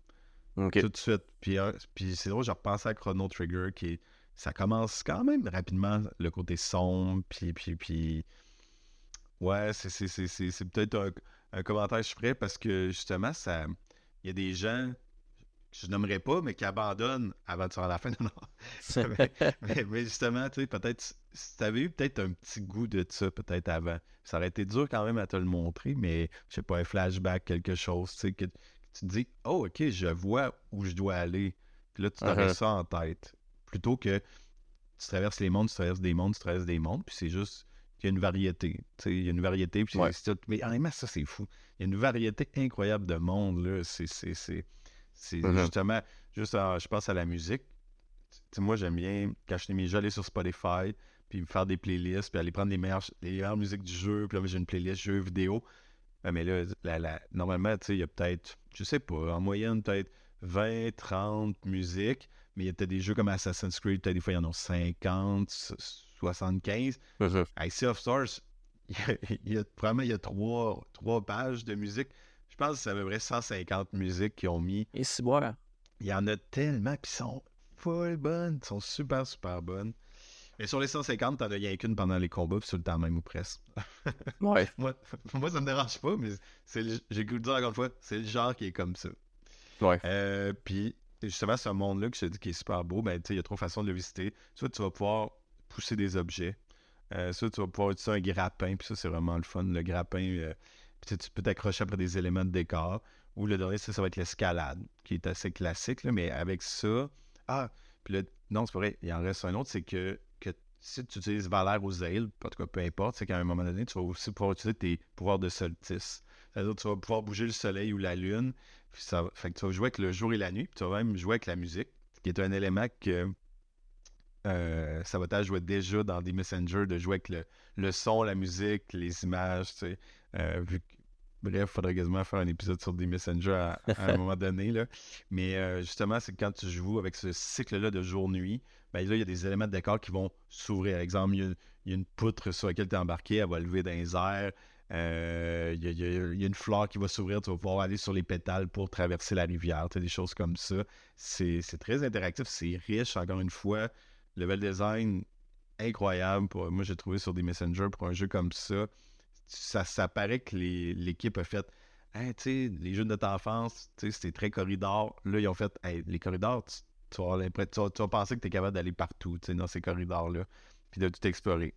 Tout de suite. Puis, euh, puis c'est drôle, je repensais à Chrono Trigger, qui ça commence quand même rapidement, le côté sombre, puis, puis, puis... Ouais, c'est, c'est, c'est, c'est, c'est peut-être un, un commentaire je ferais parce que, justement, ça... Il y a des gens que je nommerais pas, mais qui abandonnent avant de à la fin. Non, non. mais, mais- mais justement, tu sais, peut-être, si tu avais eu peut-être un petit goût de ça, peut-être avant, ça aurait été dur quand même à te le montrer, mais je sais pas, un flashback, quelque chose, tu sais, que, que tu te dis, oh, ok, je vois où je dois aller. Puis là, tu t'aurais Uh-huh. ça en tête. Plutôt que tu traverses les mondes, tu traverses des mondes, tu traverses des mondes, puis c'est juste qu'il y a une variété. Tu sais, il y a une variété, puis Ouais. Mais honnêtement, ça, c'est fou. Il y a une variété incroyable de mondes, là. C'est, c'est, Mhm. justement, juste, en- je pense à la musique. Moi, j'aime bien, quand je suis mis, aller sur Spotify, puis me faire des playlists, puis aller prendre les meilleures, les meilleures musiques du jeu, puis là, j'ai une playlist jeux vidéo. Mais là, la- la- normalement, il y a peut-être, je sais pas, en moyenne, peut-être 20, 30 musiques, mais il y a peut-être des jeux comme Assassin's Creed, peut-être des fois, il y en a 50, so- 75. Mhm. Avec Sea of Stars, il y a, il y a- probablement, il y a trois, trois pages de musique. Je pense que c'est à peu près 150 musiques qui ont mis. Et si boire. Il y en a tellement, puis sont full bonnes, sont super, super bonnes. Mais sur les 150, t'en as rien qu'une pendant les combats, puis sur le temps même ou presque. Ouais. Moi, moi, ça me dérange pas, mais c'est le- j'ai goût de dire encore une fois, c'est le genre qui est comme ça. Ouais. Euh, puis, justement, ce monde-là que je te dis qui est super beau, ben, tu sais, il y a trois façons de le visiter. Soit tu vas pouvoir pousser des objets, euh, soit tu vas pouvoir utiliser un grappin, puis ça, c'est vraiment le fun. Le grappin, euh, puis tu peux t'accrocher après des éléments de décor. Ou le dernier, ça, ça va être l'escalade, qui est assez classique, là, mais avec ça. Ah, puis là, non, c'est vrai, il en reste un autre, c'est que, que si tu utilises Valère ou Zale, en tout cas, peu importe, c'est qu'à un moment donné, tu vas aussi pouvoir utiliser tes pouvoirs de solstice. C'est-à-dire tu vas pouvoir bouger le soleil ou la lune. Puis ça, fait que tu vas jouer avec le jour et la nuit. Puis tu vas même jouer avec la musique, qui est un élément que euh, Sabotage jouait déjà dans des Messenger, de jouer avec le, le son, la musique, les images. Tu sais, Euh, vu que- Bref, il faudrait quasiment faire un épisode sur des Messenger à, à un moment donné. Là. Mais euh, justement, c'est quand tu joues avec ce cycle-là de jour-nuit, ben là, il y a des éléments de décor qui vont s'ouvrir. Par exemple, il y a, il y a une poutre sur laquelle tu es embarqué, elle va lever dans les airs. Euh, il, y a, il y une fleur qui va s'ouvrir, tu vas pouvoir aller sur les pétales pour traverser la rivière, des choses comme ça. C'est très interactif, c'est riche, encore une fois. Level design incroyable. Pour, moi, j'ai trouvé sur des Messenger pour un jeu comme ça. Ça, paraît que l'équipe a fait les jeux de notre enfance, c'était très corridor. Là, ils ont fait les corridors, tu, vas tu penser que tu es capable d'aller partout, dans ces corridors-là, puis de tout explorer.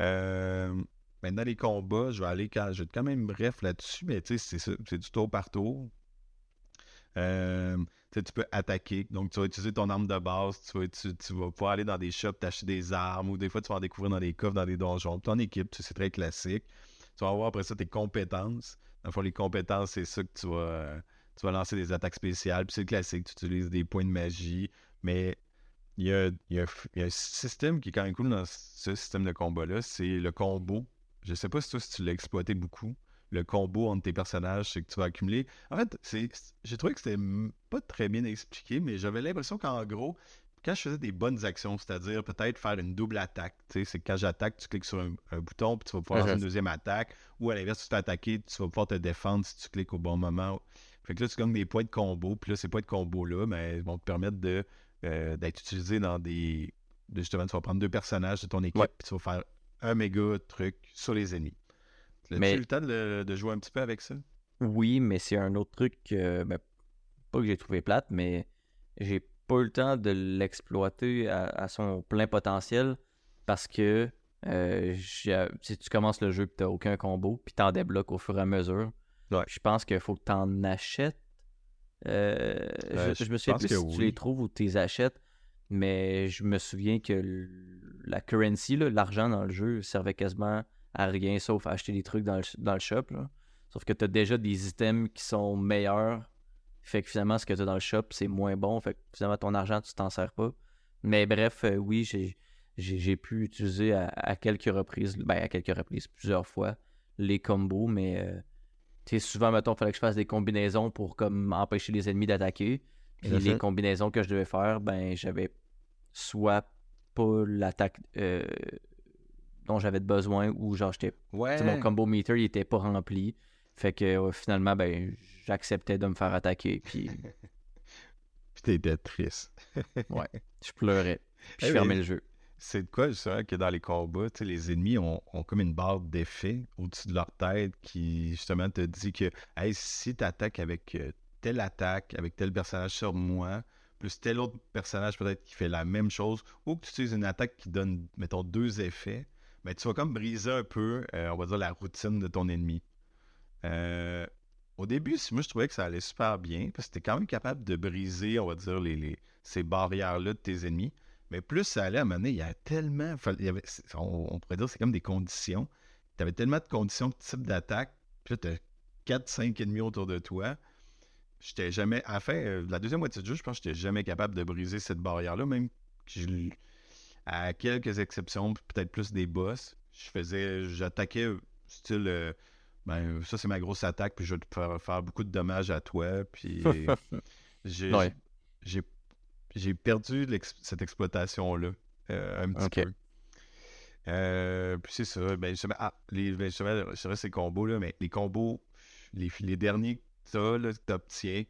Euh, maintenant, les combats, je vais aller quand, je vais être quand même bref là-dessus, mais c'est du tour par tour. Euh, tu peux attaquer, donc tu vas utiliser ton arme de base, tu vas, tu, tu vas pouvoir aller dans des shops, t'acheter des armes, ou des fois tu vas en découvrir dans des coffres, dans des donjons. Ton équipe, c'est très classique. Tu vas avoir après ça tes compétences. Dans le fond, les compétences, c'est ça que tu vas, euh, tu vas lancer des attaques spéciales. Puis c'est classique, tu utilises des points de magie. Mais il y a, y a- y a un système qui est quand même cool dans ce système de combat-là, c'est le combo. Je sais pas si toi, si tu l'as exploité beaucoup. Le combo entre tes personnages, c'est que tu vas accumuler. En fait, j'ai trouvé que c'était pas très bien expliqué, mais j'avais l'impression qu'en gros, quand je faisais des bonnes actions, c'est-à-dire peut-être faire une double attaque, tu sais, c'est que quand j'attaque, tu cliques sur un, un bouton, puis tu vas pouvoir lancer Mhm. une deuxième attaque, ou à l'inverse, tu te fais attaquer, tu vas pouvoir te défendre si tu cliques au bon moment. Fait que là, tu gagnes des points de combo, puis là, ces points de combo-là, ben, ils vont te permettre de, euh, d'être utilisés dans des. de- justement, tu vas prendre deux personnages de ton équipe, Ouais. puis tu vas faire un méga truc sur les ennemis. As-tu Mais- eu le temps de, de jouer un petit peu avec ça? Oui, mais c'est un autre truc, que, ben, pas que j'ai trouvé plate, mais j'ai pas eu le temps de l'exploiter à, à son plein potentiel parce que euh, si tu commences le jeu et t'as aucun combo, puis t'en débloques au fur et à mesure, Ouais. je pense qu'il faut que t'en achètes. Euh, Euh, je, me souviens plus que si tu les trouves ou tu les achètes, mais je me souviens que la currency, l'argent dans le jeu, servait quasiment à rien sauf à acheter des trucs dans le, dans le shop. là. Sauf que tu as déjà des items qui sont meilleurs. Fait que finalement, ce que tu as dans le shop, c'est moins bon. Fait que finalement, ton argent, tu t'en sers pas. Mais bref, euh, oui, j'ai, j'ai, pu utiliser à, à quelques reprises, ben à quelques reprises, plusieurs fois, les combos, mais euh, Tu sais, souvent, mettons, il fallait que je fasse des combinaisons pour comme empêcher les ennemis d'attaquer. Puis les fait. combinaisons que je devais faire, ben, j'avais soit pas l'attaque euh, dont j'avais besoin ou genre, j'étais. Ouais. mon combo meter, il était pas rempli. Fait que euh, finalement, ben, j'acceptais de me faire attaquer. Puis Puis t'étais triste. je pleurais. Puis je fermais le jeu. C'est de quoi, justement, que dans les combats, les ennemis ont, ont comme une barre d'effet au-dessus de leur tête qui, justement, te dit que, hey, si tu attaques avec euh, telle attaque, avec tel personnage sur moi, plus tel autre personnage peut-être qui fait la même chose, ou que tu utilises une attaque qui donne, mettons, deux effets, ben, tu vas comme briser un peu, euh, on va dire, la routine de ton ennemi. Euh, au début, moi, je trouvais que ça allait super bien, parce que tu quand même capable de briser, on va dire, les, ces barrières-là de tes ennemis. Mais plus ça allait à un moment donné, il y a tellement. on, pourrait dire que c'est comme des conditions. Tu avais tellement de conditions de type d'attaque, puis tu as 4-5 ennemis autour de toi. J'étais jamais. À euh, la deuxième moitié du jeu, je pense que j'étais jamais capable de briser cette barrière-là, même à quelques exceptions, peut-être plus des boss. Je faisais. J'attaquais style. euh, ben, ça, c'est ma grosse attaque, puis je vais te faire, faire beaucoup de dommages à toi. Puis j'ai Ouais. j'ai j'ai perdu cette exploitation-là euh, un petit peu. Euh, puis c'est ça. Ben, justement, ah, les, ben, justement, c'est vrai, ces combos-là, mais les combos, les, les derniers que que t'obtiens,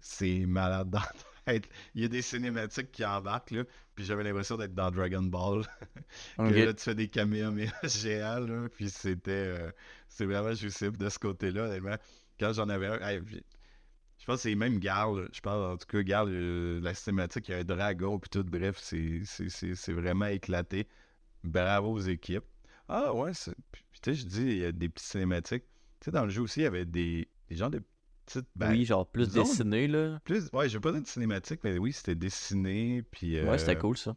c'est malade dans Il y a des cinématiques qui embarquent, là, puis j'avais l'impression d'être dans Dragon Ball. que là, tu fais des kamehameha géants, là, puis c'était euh, c'est vraiment jouissif de ce côté-là, honnêtement. Quand j'en avais un, hey, je pense que c'est même Garl, je pense en tout cas, Garl, euh, la cinématique, il y a un dragon, puis tout, bref, c'est c'est- c'est- c'est vraiment éclaté. Bravo aux équipes. Ah ouais, tu sais, je dis, il y a des petites cinématiques. Tu sais, dans le jeu aussi, il y avait des, des genres de ben, oui, genre plus dessiné, là. plus, ouais, je vais pas de cinématique, mais oui, c'était dessiné, puis... Ouais, c'était euh, cool, ça.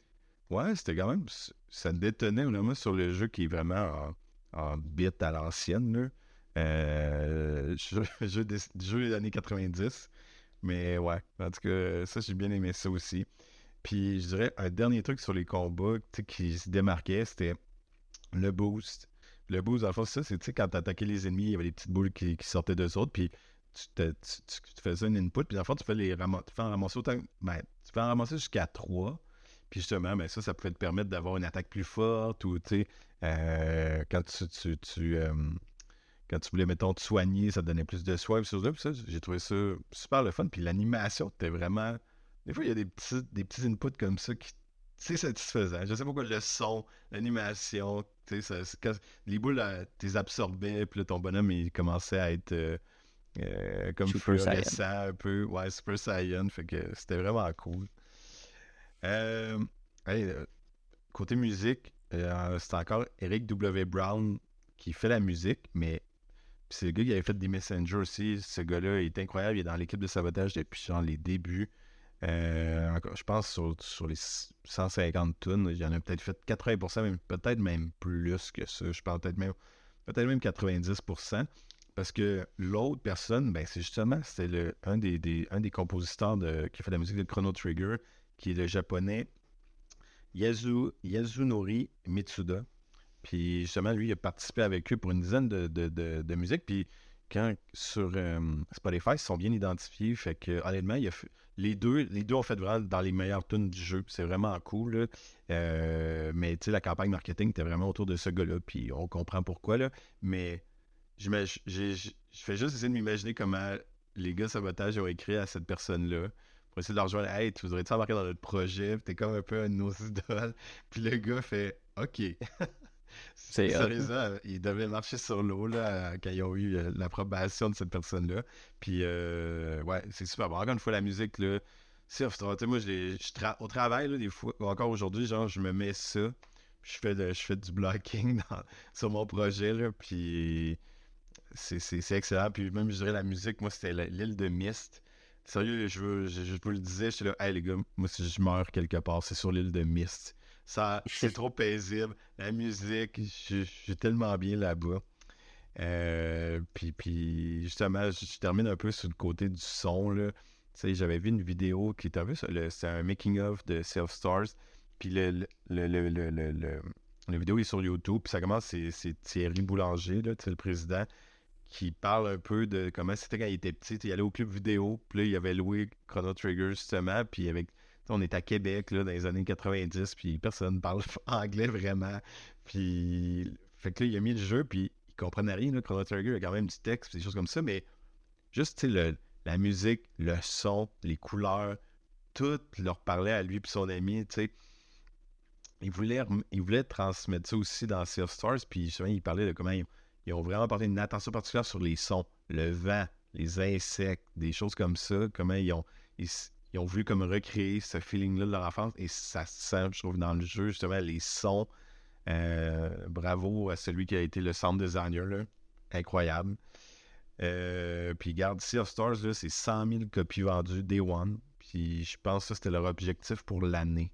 Ouais, c'était quand même. Ça détonnait vraiment sur le jeu qui est vraiment en, en bit à l'ancienne. là. Euh, jeu, jeu des, jeu des années 90. Mais ouais, en tout cas, ça, j'ai bien aimé ça aussi. Puis je dirais un dernier truc sur les combats qui se démarquait, c'était le boost. Le boost, fond, c'est ça, c'est quand t'attaquais les ennemis, il y avait des petites boules qui, qui sortaient d'eux autres, puis tu, faisais une input, puis dans le tu fais les tu fais en ramasser autant. Ben, tu fais en ramasser jusqu'à 3. Puis justement, ben ça, ça pouvait te permettre d'avoir une attaque plus forte ou, tu sais, euh, quand tu, euh, quand tu voulais, mettons, te soigner, ça te donnait plus de soin. Puis ça, j'ai trouvé ça super le fun. Puis l'animation, était vraiment... Des fois, il y a des petits, des petits inputs comme ça qui... C'est satisfaisant. Je sais pas pourquoi le son, l'animation, tu sais, les boules, euh, t'es absorbais, puis là, ton bonhomme, il commençait à être euh, euh, comme Super Saiyan. fluorescent un peu. Ouais, Super Saiyan, fait que c'était vraiment cool. Euh, hey, euh, côté musique, euh, c'est encore Eric W. Brown qui fait la musique, mais c'est le gars qui avait fait des Messengers aussi. Ce gars-là est incroyable. Il est dans l'équipe de sabotage depuis genre les débuts. Je pense sur, sur les 150 tonnes, il y en a peut-être fait 80%, même, peut-être même plus que ça. Je parle peut-être même, peut-être même 90%. Parce que l'autre personne, ben, c'est justement le, un, des, un des compositeurs de, qui a fait la musique de Chrono Trigger, qui est le japonais Yasu, Yasunori Mitsuda. Puis justement, lui, il a participé avec eux pour une dizaine de, de, de, musiques. Puis quand sur euh, Spotify, ils sont bien identifiés. Fait que honnêtement, il a les, deux, les deux ont fait vraiment dans les meilleures tunes du jeu. C'est vraiment cool. Euh, mais tu sais, la campagne marketing était vraiment autour de ce gars-là. Puis on comprend pourquoi. Là. Mais j'ai- je fais juste essayer de m'imaginer comment les gars sabotage ont écrit à cette personne-là. Pour essayer de leur rejoindre, hey, tu voudrais-tu embarquer dans notre projet? Puis t'es comme un peu un de nos idoles. Puis le gars fait, OK. C'est. Sérieusement, il devait marcher sur l'eau là, quand ils ont eu euh, l'approbation de cette personne-là. Puis, euh, ouais, c'est super bon. Encore une fois, la musique, là, sais, moi, je je tra- au travail, là, des fois, encore aujourd'hui, genre, je me mets ça, puis je fais, de- je fais du blocking dans- sur mon projet, là, puis c'est excellent. Puis même, je dirais, la musique, moi, c'était l'île de Mist. Sérieux, je, veux- je, je vous le disais, j'étais là, hey les gars, moi, si je meurs quelque part, c'est sur l'île de Mist. C'est trop paisible. La musique, je, je suis tellement bien là-bas. Euh, puis, puis, justement, je, je termine un peu sur le côté du son. Là. J'avais vu une vidéo qui était un peu c'est un making-of de Self Stars. Puis le, le, le, le, la vidéo est sur YouTube. Puis ça commence, c'est Thierry Boulanger, là, le président, qui parle un peu de comment c'était quand il était petit. Il allait au club vidéo, puis là, il avait loué Chrono Trigger, justement, puis avec... On est à Québec, là, dans les années 90, puis personne parle anglais vraiment. Puis, fait que là, il a mis le jeu, puis il comprenait rien, là, Chrono Trigger, a quand même du texte, des choses comme ça, mais juste, sais, la musique, le son, les couleurs, tout leur parlait à lui et son ami, tu sais. Il voulait, il voulait transmettre ça aussi dans Sea of Stars, puis justement, il parlait de comment ils, ont vraiment porté une attention particulière sur les sons, le vent, les insectes, des choses comme ça, comment ils ont, ils, ont voulu comme recréer ce feeling-là de leur enfance, et ça se sent, je trouve, dans le jeu, justement, les sons. Euh, bravo à celui qui a été le sound designer, là. incroyable. Euh, puis garde, Sea of Stars, c'est 100 000 copies vendues Day One. Puis je pense que ça, c'était leur objectif pour l'année.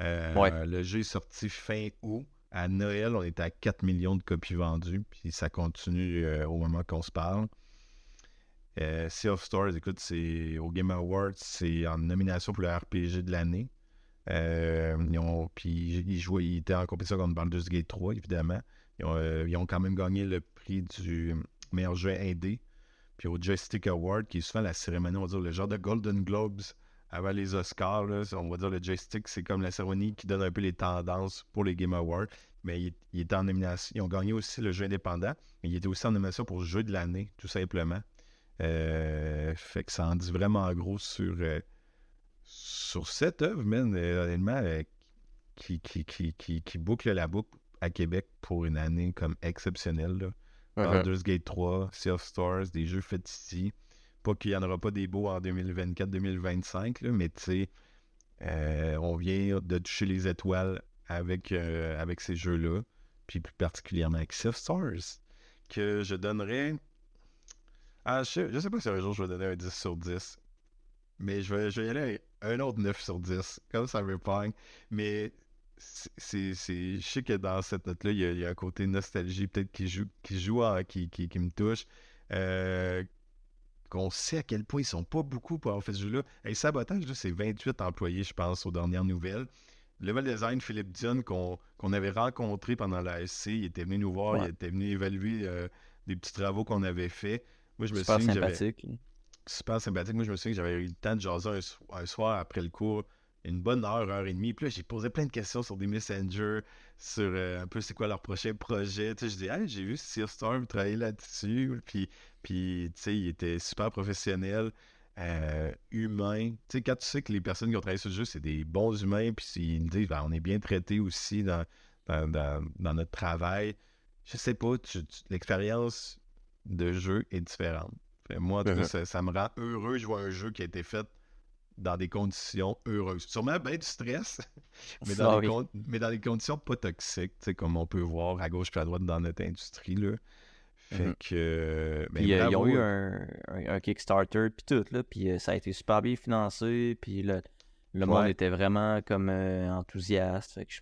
Euh, le jeu est sorti fin août. À Noël, on était à 4 millions de copies vendues. Puis ça continue euh, au moment qu'on se parle. sea of Stars, écoute, c'est au Game Awards, c'est en nomination pour le RPG de l'année. puis ils, jouaient, ils étaient en compétition contre Baldur's Gate 3, évidemment. Ils ont, ils ont, quand même gagné le prix du meilleur jeu indé. Puis au Joystick Award, qui est souvent la cérémonie, on va dire, le genre de Golden Globes avant les Oscars. on va dire le Joystick, c'est comme la cérémonie qui donne un peu les tendances pour les Game Awards. Mais il, était en nomination. Ils ont gagné aussi le jeu indépendant, mais il était aussi en nomination pour le jeu de l'année, tout simplement. Euh, fait que ça en dit vraiment gros sur, euh, sur cette œuvre, man, euh, honnêtement, qui, qui, qui, qui, boucle la boucle à Québec pour une année comme exceptionnelle. Là. Uh-huh. Baldur's Gate 3, Sea of Stars, des jeux faits ici. Pas qu'il n'y en aura pas des beaux en 2024-2025, mais tu sais, euh, on vient de toucher les étoiles avec, euh, avec ces jeux-là, puis plus particulièrement avec of Stars, que je donnerais. Ah, je, sais, sais pas si un jour je vais donner un 10 sur 10, mais je vais, je vais y aller un autre 9 sur 10, comme ça me Mais c'est, je sais que dans cette note-là, il, y, a, un côté nostalgie peut-être qui joue, qui, joue qui, qui, me touche. Euh, qu'on sait à quel point ils sont pas beaucoup pour avoir fait ce jeu-là. Et Sabotage, c'est 28 employés, je pense, aux dernières nouvelles. Level Design, Philippe Dion, qu'on, avait rencontré pendant la SC, il était venu nous voir, il était venu évaluer euh, des petits travaux qu'on avait fait. Moi, je me super sympathique. Super sympathique. Moi, je me souviens que j'avais eu le temps de jaser un soir après le cours une bonne heure, heure et demie. Puis là, j'ai posé plein de questions sur des messengers, sur euh, un peu c'est quoi leur prochain projet. Tu sais, je dis, hey, j'ai vu Sea Storm travailler là-dessus. Puis, puis tu sais, il était super professionnel, euh, humain. Tu sais, quand tu sais que les personnes qui ont travaillé sur le jeu, c'est des bons humains, puis ils me disent, ben, on est bien traités aussi dans, dans, notre travail. Je sais pas, l'expérience de jeu est différente. moi, en tout cas, uh-huh. ça, me rend heureux. Je vois un jeu qui a été fait dans des conditions heureuses. Sûrement bien du stress, mais dans, des, mais dans des conditions pas toxiques, comme on peut voir à gauche et à droite dans notre industrie. Là. Fait mm-hmm. que. Ben, puis, euh, ils ont eu un, un, Kickstarter, puis tout, là, puis euh, ça a été super bien financé, puis le, le monde était vraiment comme euh, enthousiaste. Fait que je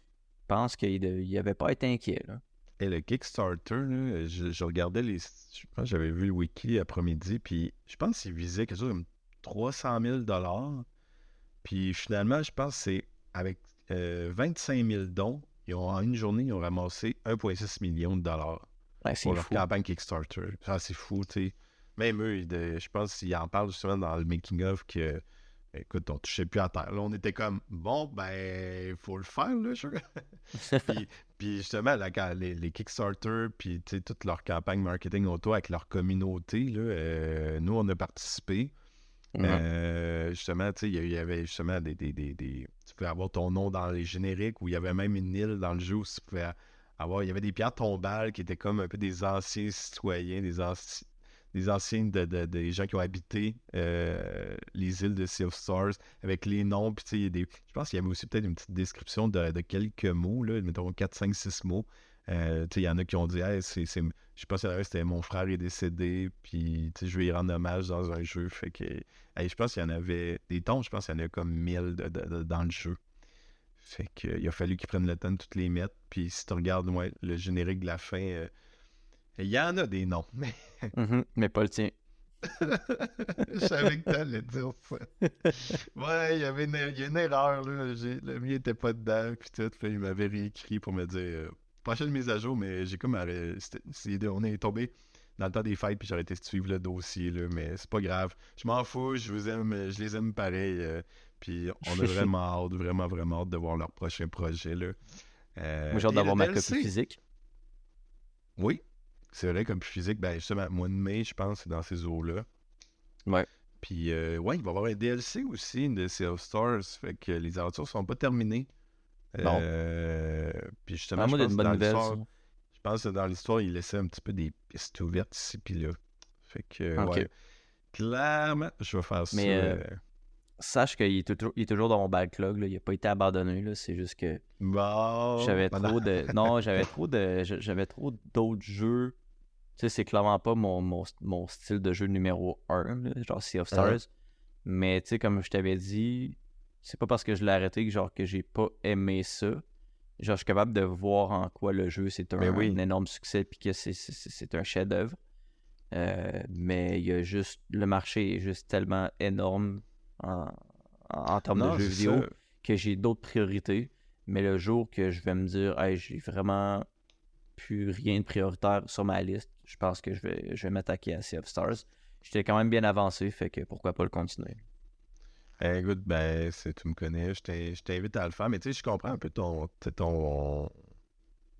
pense qu'il n'avait pas été inquiet. Là. Et le Kickstarter, je, regardais les. Je pense j'avais vu le wiki après-midi, puis je pense qu'il visait quelque chose comme 300 000 Puis finalement, je pense que c'est avec 25 000 dons, ils ont, en une journée, ils ont ramassé 1,6 million de dollars pour leur campagne Kickstarter. Ça, c'est fou, tu sais. Même eux, je pense qu'ils en parlent justement dans le making-of que, écoute, on touchait plus à terre. Là, on était comme, bon, ben, il faut le faire, là, je... puis, puis, justement, les, Kickstarter, puis toute leur campagne marketing auto avec leur communauté, là, euh, nous, on a participé. Euh, justement, tu sais, il y avait justement des, des, des, Tu pouvais avoir ton nom dans les génériques, où il y avait même une île dans le jeu où tu pouvais avoir. Il y avait des pierres tombales qui étaient comme un peu des anciens citoyens, des, anciens des anciens de, des gens qui ont habité euh, les îles de Sea of Stars avec les noms. Puis, tu sais, des... je pense qu'il y avait aussi peut-être une petite description de, quelques mots, là, mettons 4, 5, 6 mots. Euh, il y en a qui ont dit hey, c'est. Je sais pas si c'était mon frère est décédé, puis je vais y rendre hommage dans un jeu. Fait que je pense qu'il y en avait des tons, je pense qu'il y en a comme 1000 dans le jeu. Fait que, il a fallu qu'ils prennent le temps de toutes les mettre. Puis si tu regardes le générique de la fin, euh, il y en a des noms. Mais, mm-hmm, mais pas le tien. je savais que t'allais dire ça. Ouais, il y avait une, il y a une erreur. Là. Le mien était pas dedans. Puis tout. il m'avait réécrit pour me dire euh, prochaine mise à jour, mais j'ai comme. on est tombé dans le temps des fêtes, puis j'aurais été suivre le dossier, là, mais c'est pas grave. Je m'en fous, je vous aime, je les aime pareil. euh, puis on a vraiment hâte, vraiment, vraiment hâte de voir leur prochain projet. Là. Euh, Moi, j'ai hâte d'avoir ma copie physique. Oui, c'est vrai, comme physique, ben justement, mois de mai, je pense, c'est dans ces eaux-là. Ouais. Puis, euh, ouais, il va y avoir un DLC aussi de Sea of Stars, fait que les aventures sont pas terminées. Bon. Euh, puis justement, Ah, je pense d'une que dans bonne nouvelle. je pense que dans l'histoire, il laissait un petit peu des pistes ouvertes ici puis là. Fait que, Ok. ouais. Clairement, je vais faire ça. Mais, euh, euh, Sache qu'il est, toujours- il est toujours dans mon backlog. Là. Il n'a pas été abandonné. là. C'est juste que Bon, j'avais trop de. Non, j'avais trop de. J'avais trop d'autres jeux. Tu sais, c'est clairement pas mon, mon, mon style de jeu numéro 1, genre Sea of Stars. Uh-huh. Mais tu sais, comme je t'avais dit, c'est pas parce que je l'ai arrêté que genre que j'ai pas aimé ça. Genre, je suis capable de voir en quoi le jeu c'est un, Mais oui. un énorme succès puis que c'est- un chef-d'œuvre. Euh, mais il y a juste. Le marché est juste tellement énorme en, en, en termes Non, de jeux vidéo ça. que j'ai d'autres priorités. Mais le jour que je vais me dire, hey, j'ai vraiment plus rien de prioritaire sur ma liste, je pense que je vais, je vais m'attaquer à Sea of Stars. J'étais quand même bien avancé, fait que pourquoi pas le continuer. Eh, écoute, ben, tu me connais, je t'in- je t'invite à le faire, mais tu sais, je comprends un peu ton, ton,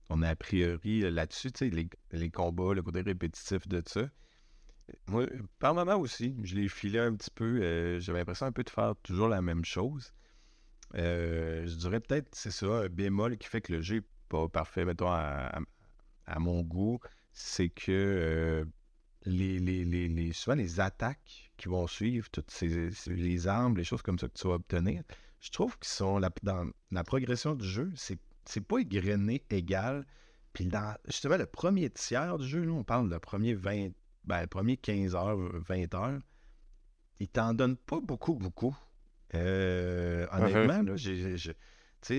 ton a priori là-dessus, tu sais, les, les combats, le côté répétitif de ça. Moi, par moment aussi, je l'ai filé un petit peu, euh, j'avais l'impression un peu de faire toujours la même chose. Euh, je dirais peut-être, c'est ça, un bémol qui fait que le jeu n'est pas parfait, mettons, à, à- à mon goût, c'est que euh, les, les, les, les- souvent les attaques qui vont suivre, toutes ces, les armes, les choses comme ça que tu vas obtenir, je trouve qu'ils sont la- dans la progression du jeu, c'est c'est pas égrené égal. Puis dans justement le premier tiers du jeu, là, on parle de premier 20, ben, le premier 15 heures, 20 heures, il t'en donne pas beaucoup, beaucoup. Euh, honnêtement, là, j'ai-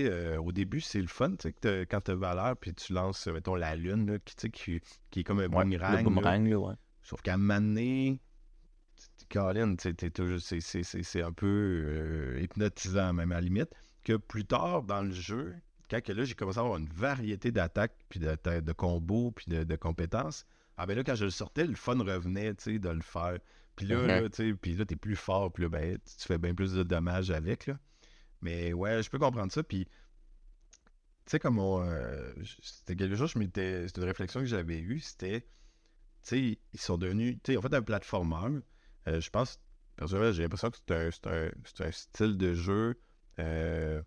euh, au début, c'est le fun, que quand tu as valeur, puis tu lances, mettons, la lune, là, qui, qui, qui est comme un Ouais, boomerang. le là. boomerang, là, ouais. Sauf qu'à un moment donné, Colin, c'est- un peu euh, hypnotisant, même à la limite, que plus tard dans le jeu, quand que là, j'ai commencé à avoir une variété d'attaques, puis de, de- de combos, puis de, de compétences, ah ben là, quand je le sortais, le fun revenait, tu sais, de le faire. Puis là, là, tu puis là, t'es plus fort, puis là, ben, tu fais bien plus de dommages avec, là. Mais ouais, je peux comprendre ça, puis... Tu sais, comme on, euh, c'était quelque chose, je m'étais, c'était une réflexion que j'avais eue, c'était, ils sont devenus, sais, en fait, un platformer. Euh, je pense, personnellement, j'ai l'impression que c'est un, un, un style de jeu euh,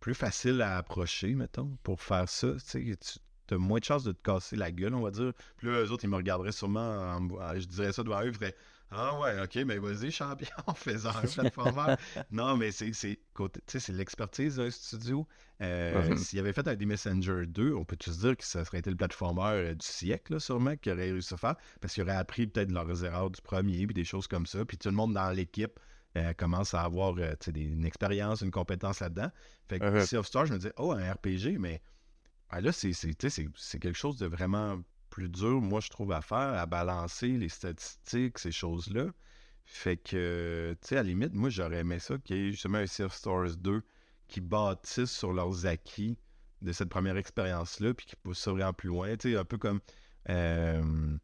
plus facile à approcher, mettons, pour faire ça. Tu as moins de chances de te casser la gueule, on va dire. Là, eux autres, ils me regarderaient sûrement, en je dirais ça devant eux, ils Ah ouais, ok, mais vas-y, champion, faisant un platformer. non, mais c'est c'est l'expertise d'un studio. Euh. S'il avait fait un des Messenger 2, on peut se dire que ça serait été le platformer euh, du siècle, là, sûrement, qu'il aurait réussi à faire, parce qu'il aurait appris peut-être leurs erreurs du premier, puis des choses comme ça. Puis tout le monde dans l'équipe euh, commence à avoir euh, des- une expérience, une compétence là-dedans. Fait que Mhm. Sea of Stars, je me disais, oh, un RPG, mais ah, là, c'est quelque chose de vraiment plus dur, moi, je trouve, à faire, à balancer les statistiques, ces choses-là. Fait que, tu sais, à la limite, moi, j'aurais aimé ça qu'il y ait justement un Sea Stars 2 qui bâtisse sur leurs acquis de cette première expérience-là, puis qui pousse ça vraiment plus loin. Tu sais, un peu comme euh,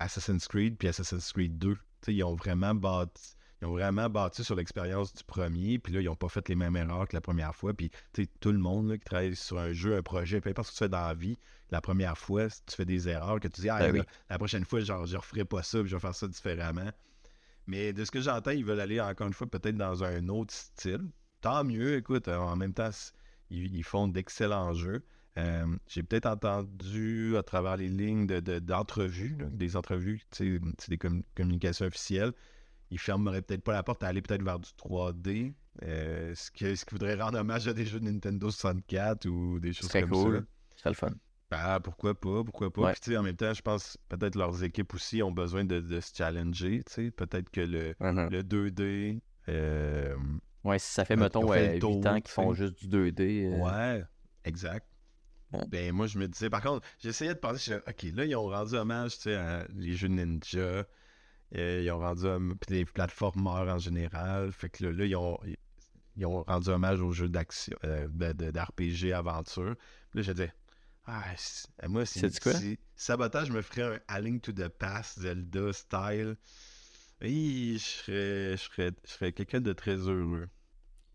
Assassin's Creed puis Assassin's Creed 2. Tu sais, ils ont vraiment bâti. Ils ont vraiment bâti sur l'expérience du premier, puis là, ils n'ont pas fait les mêmes erreurs que la première fois. Puis, tu sais, tout le monde là, qui travaille sur un jeu, un projet, peu importe ce que tu fais dans la vie, la première fois, si tu fais des erreurs, que tu dis, ah, Ben là, oui. la prochaine fois, genre, je ne referai pas ça, puis je vais faire ça différemment. Mais de ce que j'entends, ils veulent aller encore une fois peut-être dans un autre style. Tant mieux, écoute, en même temps, ils, ils font d'excellents jeux. Euh, J'ai peut-être entendu à travers les lignes de- de- d'entrevues, là, des entrevues, tu sais, c'est des commu- communications officielles. Ils fermeraient peut-être pas la porte à aller peut-être vers du 3D. euh, ce, qui, ce qui voudrait rendre hommage à des jeux de Nintendo 64 ou des choses comme cool. ça. Ce serait le fun. Ben, pourquoi pas, pourquoi pas. Ouais. Puis, en même temps, je pense peut-être leurs équipes aussi ont besoin de, de se challenger. Peut-être que le, Mhm. le 2D. euh, Ouais, si ça fait, mettons, fait ouais, le 8 tour, ans qu'ils font juste du 2D. euh, Ouais, exact. Ouais. Ben, moi, je me disais, par contre, j'essayais de penser, je OK, là, ils ont rendu hommage, à les jeux Ninja. Euh, ils ont rendu hommage, puis les plateformeurs en général. Fait que là, là, ils ont, ils ont rendu hommage aux jeux d'action, euh, d'RPG aventure. Puis là, je disais, Ah, moi, c'est Sais-tu quoi? si Sabotage me ferait un A Link to the Past, Zelda style. Oui, je serais, je serais, je serais quelqu'un de très heureux.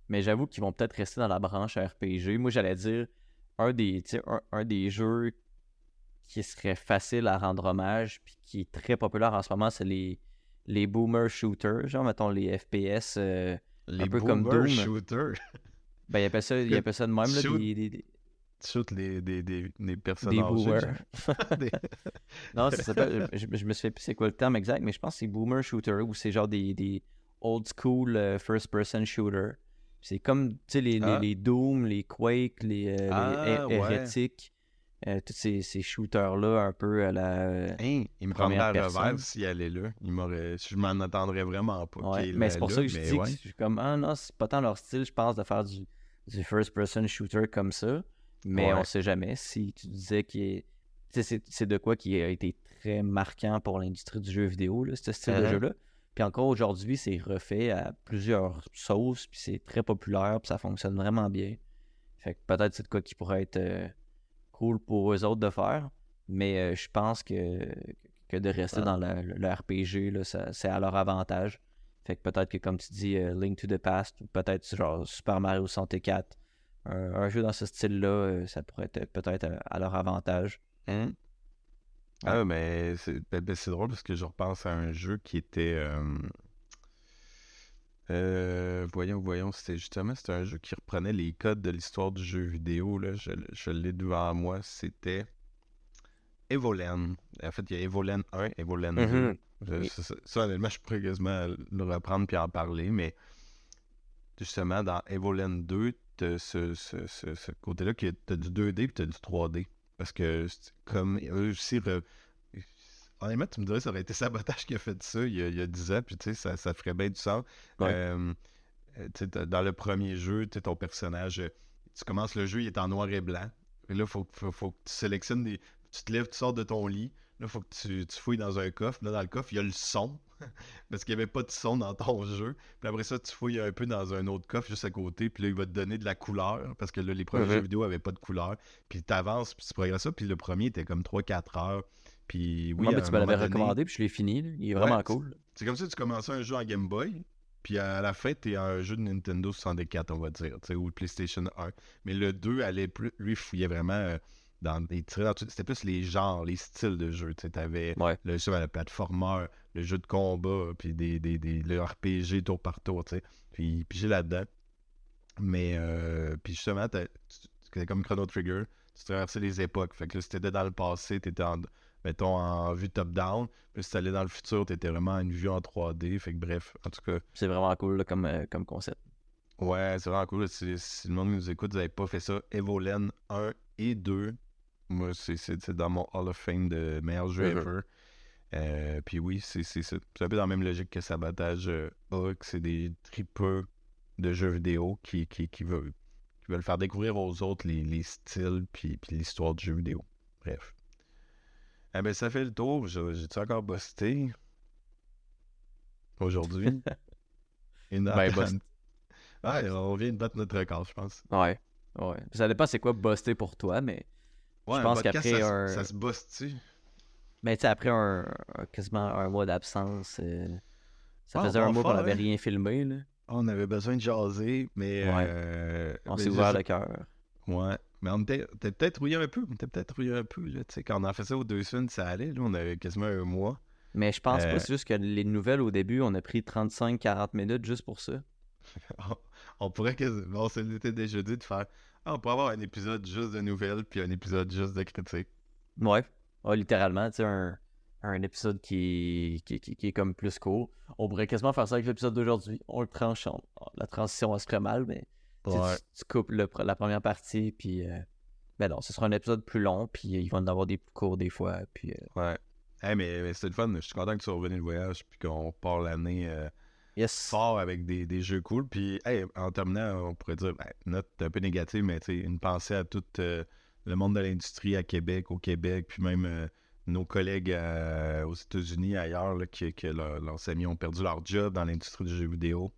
Mais j'avoue qu'ils vont peut-être rester dans la branche RPG. Moi, j'allais dire un des, un, un des jeux qui serait facile à rendre hommage puis qui est très populaire en ce moment, c'est les, les boomer shooters, genre mettons les FPS. euh, Les peu comme boomer Doom. shooters. ben, ils appellent ça, ils appellent ça de même, là, Shoot- des, des, des- Shoot les, des, des, des personnes des boomers. Des- non, ça s'appelle, je, je me souviens plus c'est quoi le terme exact, mais je pense que c'est boomer shooter ou c'est genre des, des old school euh, first person shooter. C'est comme, tu sais, les, les, Ah. les Doom, les Quake, les, euh, les Ah, Hé- ouais. Euh, tous ces, ces shooters-là un peu à la... euh, Hein, il me prendrait à revers s'il allait là. Il. Je m'en attendrais vraiment pas. ouais. Mais c'est pour là, ça que je dis ouais. que je suis comme, ah non, c'est pas tant leur style, je pense, de faire du, du first person shooter comme ça. Mais Ouais. on sait jamais. Si tu disais c'est c'est de quoi qui a été très marquant pour l'industrie du jeu vidéo, là, ce style de Uh-huh. jeu-là. Puis encore aujourd'hui, c'est refait à plusieurs sauces, puis c'est très populaire, puis ça fonctionne vraiment bien. Fait que peut-être c'est de quoi qui pourrait être euh, cool pour eux autres de faire. Mais euh, je pense que, que de rester Ah. dans le, le- le RPG, là, c'est à leur avantage. Fait que peut-être que, comme tu dis, euh, Link to the Past, peut-être genre Super Mario 64, un, un jeu dans ce style-là, euh, ça pourrait être peut-être à, leur avantage. Hein? Ah, mais c'est ben, ben, c'est drôle parce que je repense à un jeu qui était. euh, euh, voyons, voyons, c'était justement c'était un jeu qui reprenait les codes de l'histoire du jeu vidéo. Là. Je, je l'ai devant moi. C'était Evolen. En fait, il y a Evolen 1, Evolen 2. Mhm. Je- Oui. ça, ça- ça, honnêtement, je pourrais quasiment le reprendre puis en parler, mais justement, dans Evolen 2, t'as ce, ce, ce, ce côté-là que t'as du 2D puis t'as du 3D. Parce que, comme eux aussi, re- honnêtement, tu me dirais, ça aurait été Sabotage qui a fait ça il y a, il y a 10 ans, puis tu sais, ça, ça ferait bien du sens. Ouais. Euh, dans le premier jeu, tu ton personnage, euh, tu commences le jeu, il est en noir et blanc. Et là, il faut, faut, faut que tu sélectionnes des. Tu te lèves, tu sors de ton lit. Là, il faut que tu, tu fouilles dans un coffre. Là, dans le coffre, il y a le son. Parce qu'il n'y avait pas de son dans ton jeu. Puis après ça, tu fouilles un peu dans un autre coffre juste à côté. Puis là, il va te donner de la couleur. Parce que là, les premiers jeux vidéo n'avaient pas de couleur. Puis tu avances, puis tu progresses ça. Puis le premier était comme 3-4 heures. Puis oui, mais tu me l'avais donné- recommandé, puis je l'ai fini. là. Il est vraiment Ouais, cool. c'est comme que tu commençais un jeu en Game Boy, puis à la fin, t'es un jeu de Nintendo 64, on va dire, ou PlayStation 1. Mais le 2 allait plus, lui, fouillait vraiment euh, dans, il tirait dans tout- c'était plus les genres, les styles de jeu, tu Ouais. le jeu à la plateformeur, le jeu de combat, puis des, des, des- le RPG tour par tour, tu sais. Puis, puis j'ai là-dedans. Mais, euh, puis justement, c'était comme Chrono Trigger, tu traversais les époques. Fait que là, si t'étais dans le passé, t'étais en, mettons, en vue top-down. Puis si t'allais dans le futur, t'étais vraiment en une vue en 3D. Fait que bref, en tout cas, C'est vraiment cool là, comme, euh, comme concept. ouais, c'est vraiment cool. Si, si le monde nous écoute, vous n'avez pas fait ça, Evolen 1 et 2. Moi, c'est- dans mon Hall of Fame de meilleurs jeux Mhm. ever. Euh, puis oui, c'est un peu dans la même logique que Sabotage euh, a, que c'est des tripeux de jeux vidéo qui, qui, qui, veulent, qui veulent faire découvrir aux autres les, les styles puis, puis l'histoire du jeu vidéo. Bref. Ah ben ça fait le tour. J'ai- J'ai-tu encore busté aujourd'hui? Une heure Ben, bust- Ouais, on vient de battre notre record, je pense. Ouais. Ouais. Ça dépend c'est quoi buster pour toi, mais Ouais, Je pense qu'après ça, se- un- ça se buste-tu? mais tu sais, après un, un- quasiment un mois d'absence, euh, ça Ah, faisait un mois qu'on n'avait rien filmé. Là. On avait besoin de jaser, mais... Ouais. euh, On s'est ouvert le cœur. Ouais. Mais on était, on était peut-être rouillé un peu. On était peut-être rouillé un peu, là. Quand on a fait ça aux deux semaines, ça allait. Là, on avait quasiment un mois. Mais je pense Euh, pas, c'est juste que les nouvelles au début, on a pris 35-40 minutes juste pour ça. on, on pourrait quasiment... On se l'était déjà dit de faire... Ah, on pourrait avoir un épisode juste de nouvelles, puis un épisode juste de critiques. Ouais. Ouais, littéralement, tu sais, un, un épisode qui, qui, qui- qui est comme plus court. On pourrait quasiment faire ça avec l'épisode d'aujourd'hui. On le tranche. on- la transition, elle se ferait mal, mais tu, coupes le la première partie, puis. euh, ben non, ce sera un épisode plus long, puis il va en avoir des plus courts des fois, puis. euh, Ouais. Hey, mais, mais c'était le fun. Je suis content que tu sois revenu de voyage, puis qu'on part l'année... euh, yes. fort avec des, des jeux cool. Puis, hey, en terminant, on pourrait dire, ben, note un peu négative, mais tu sais, une pensée à tout euh, le monde de l'industrie à Québec, au Québec, puis même nos collègues euh, aux États-Unis, ailleurs, là, qui, que leur- leurs amis ont perdu leur job dans l'industrie du jeu vidéo.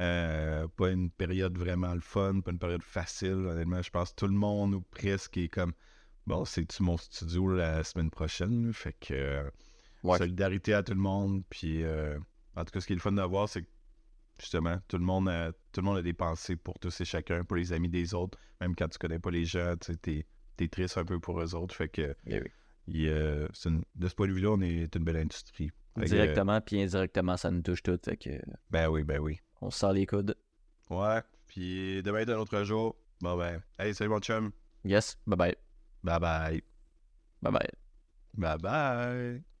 Euh, pas une période vraiment le fun, pas une période facile. Honnêtement, je pense que tout le monde, ou presque, est comme Bon, c'est-tu mon studio la semaine prochaine? Fait que euh, Ouais. solidarité à tout le monde. Puis euh, en tout cas, ce qui est le fun d'avoir, c'est que justement, tout le monde a, tout le monde a des pensées pour tous et chacun, pour les amis des autres. Même quand tu connais pas les gens, tu sais, t'es, t'es triste un peu pour eux autres. Fait que Eh oui. il, euh, c'est une- de ce point de vue-là, on est une belle industrie. Fait que, Directement puis indirectement, ça nous touche tout. Fait que ben oui, ben oui. On se sort les coudes. Ouais. Puis demain est un autre jour. Bon ben. Hey, salut mon chum. Yes, bye bye. Bye bye. Bye bye. Bye bye.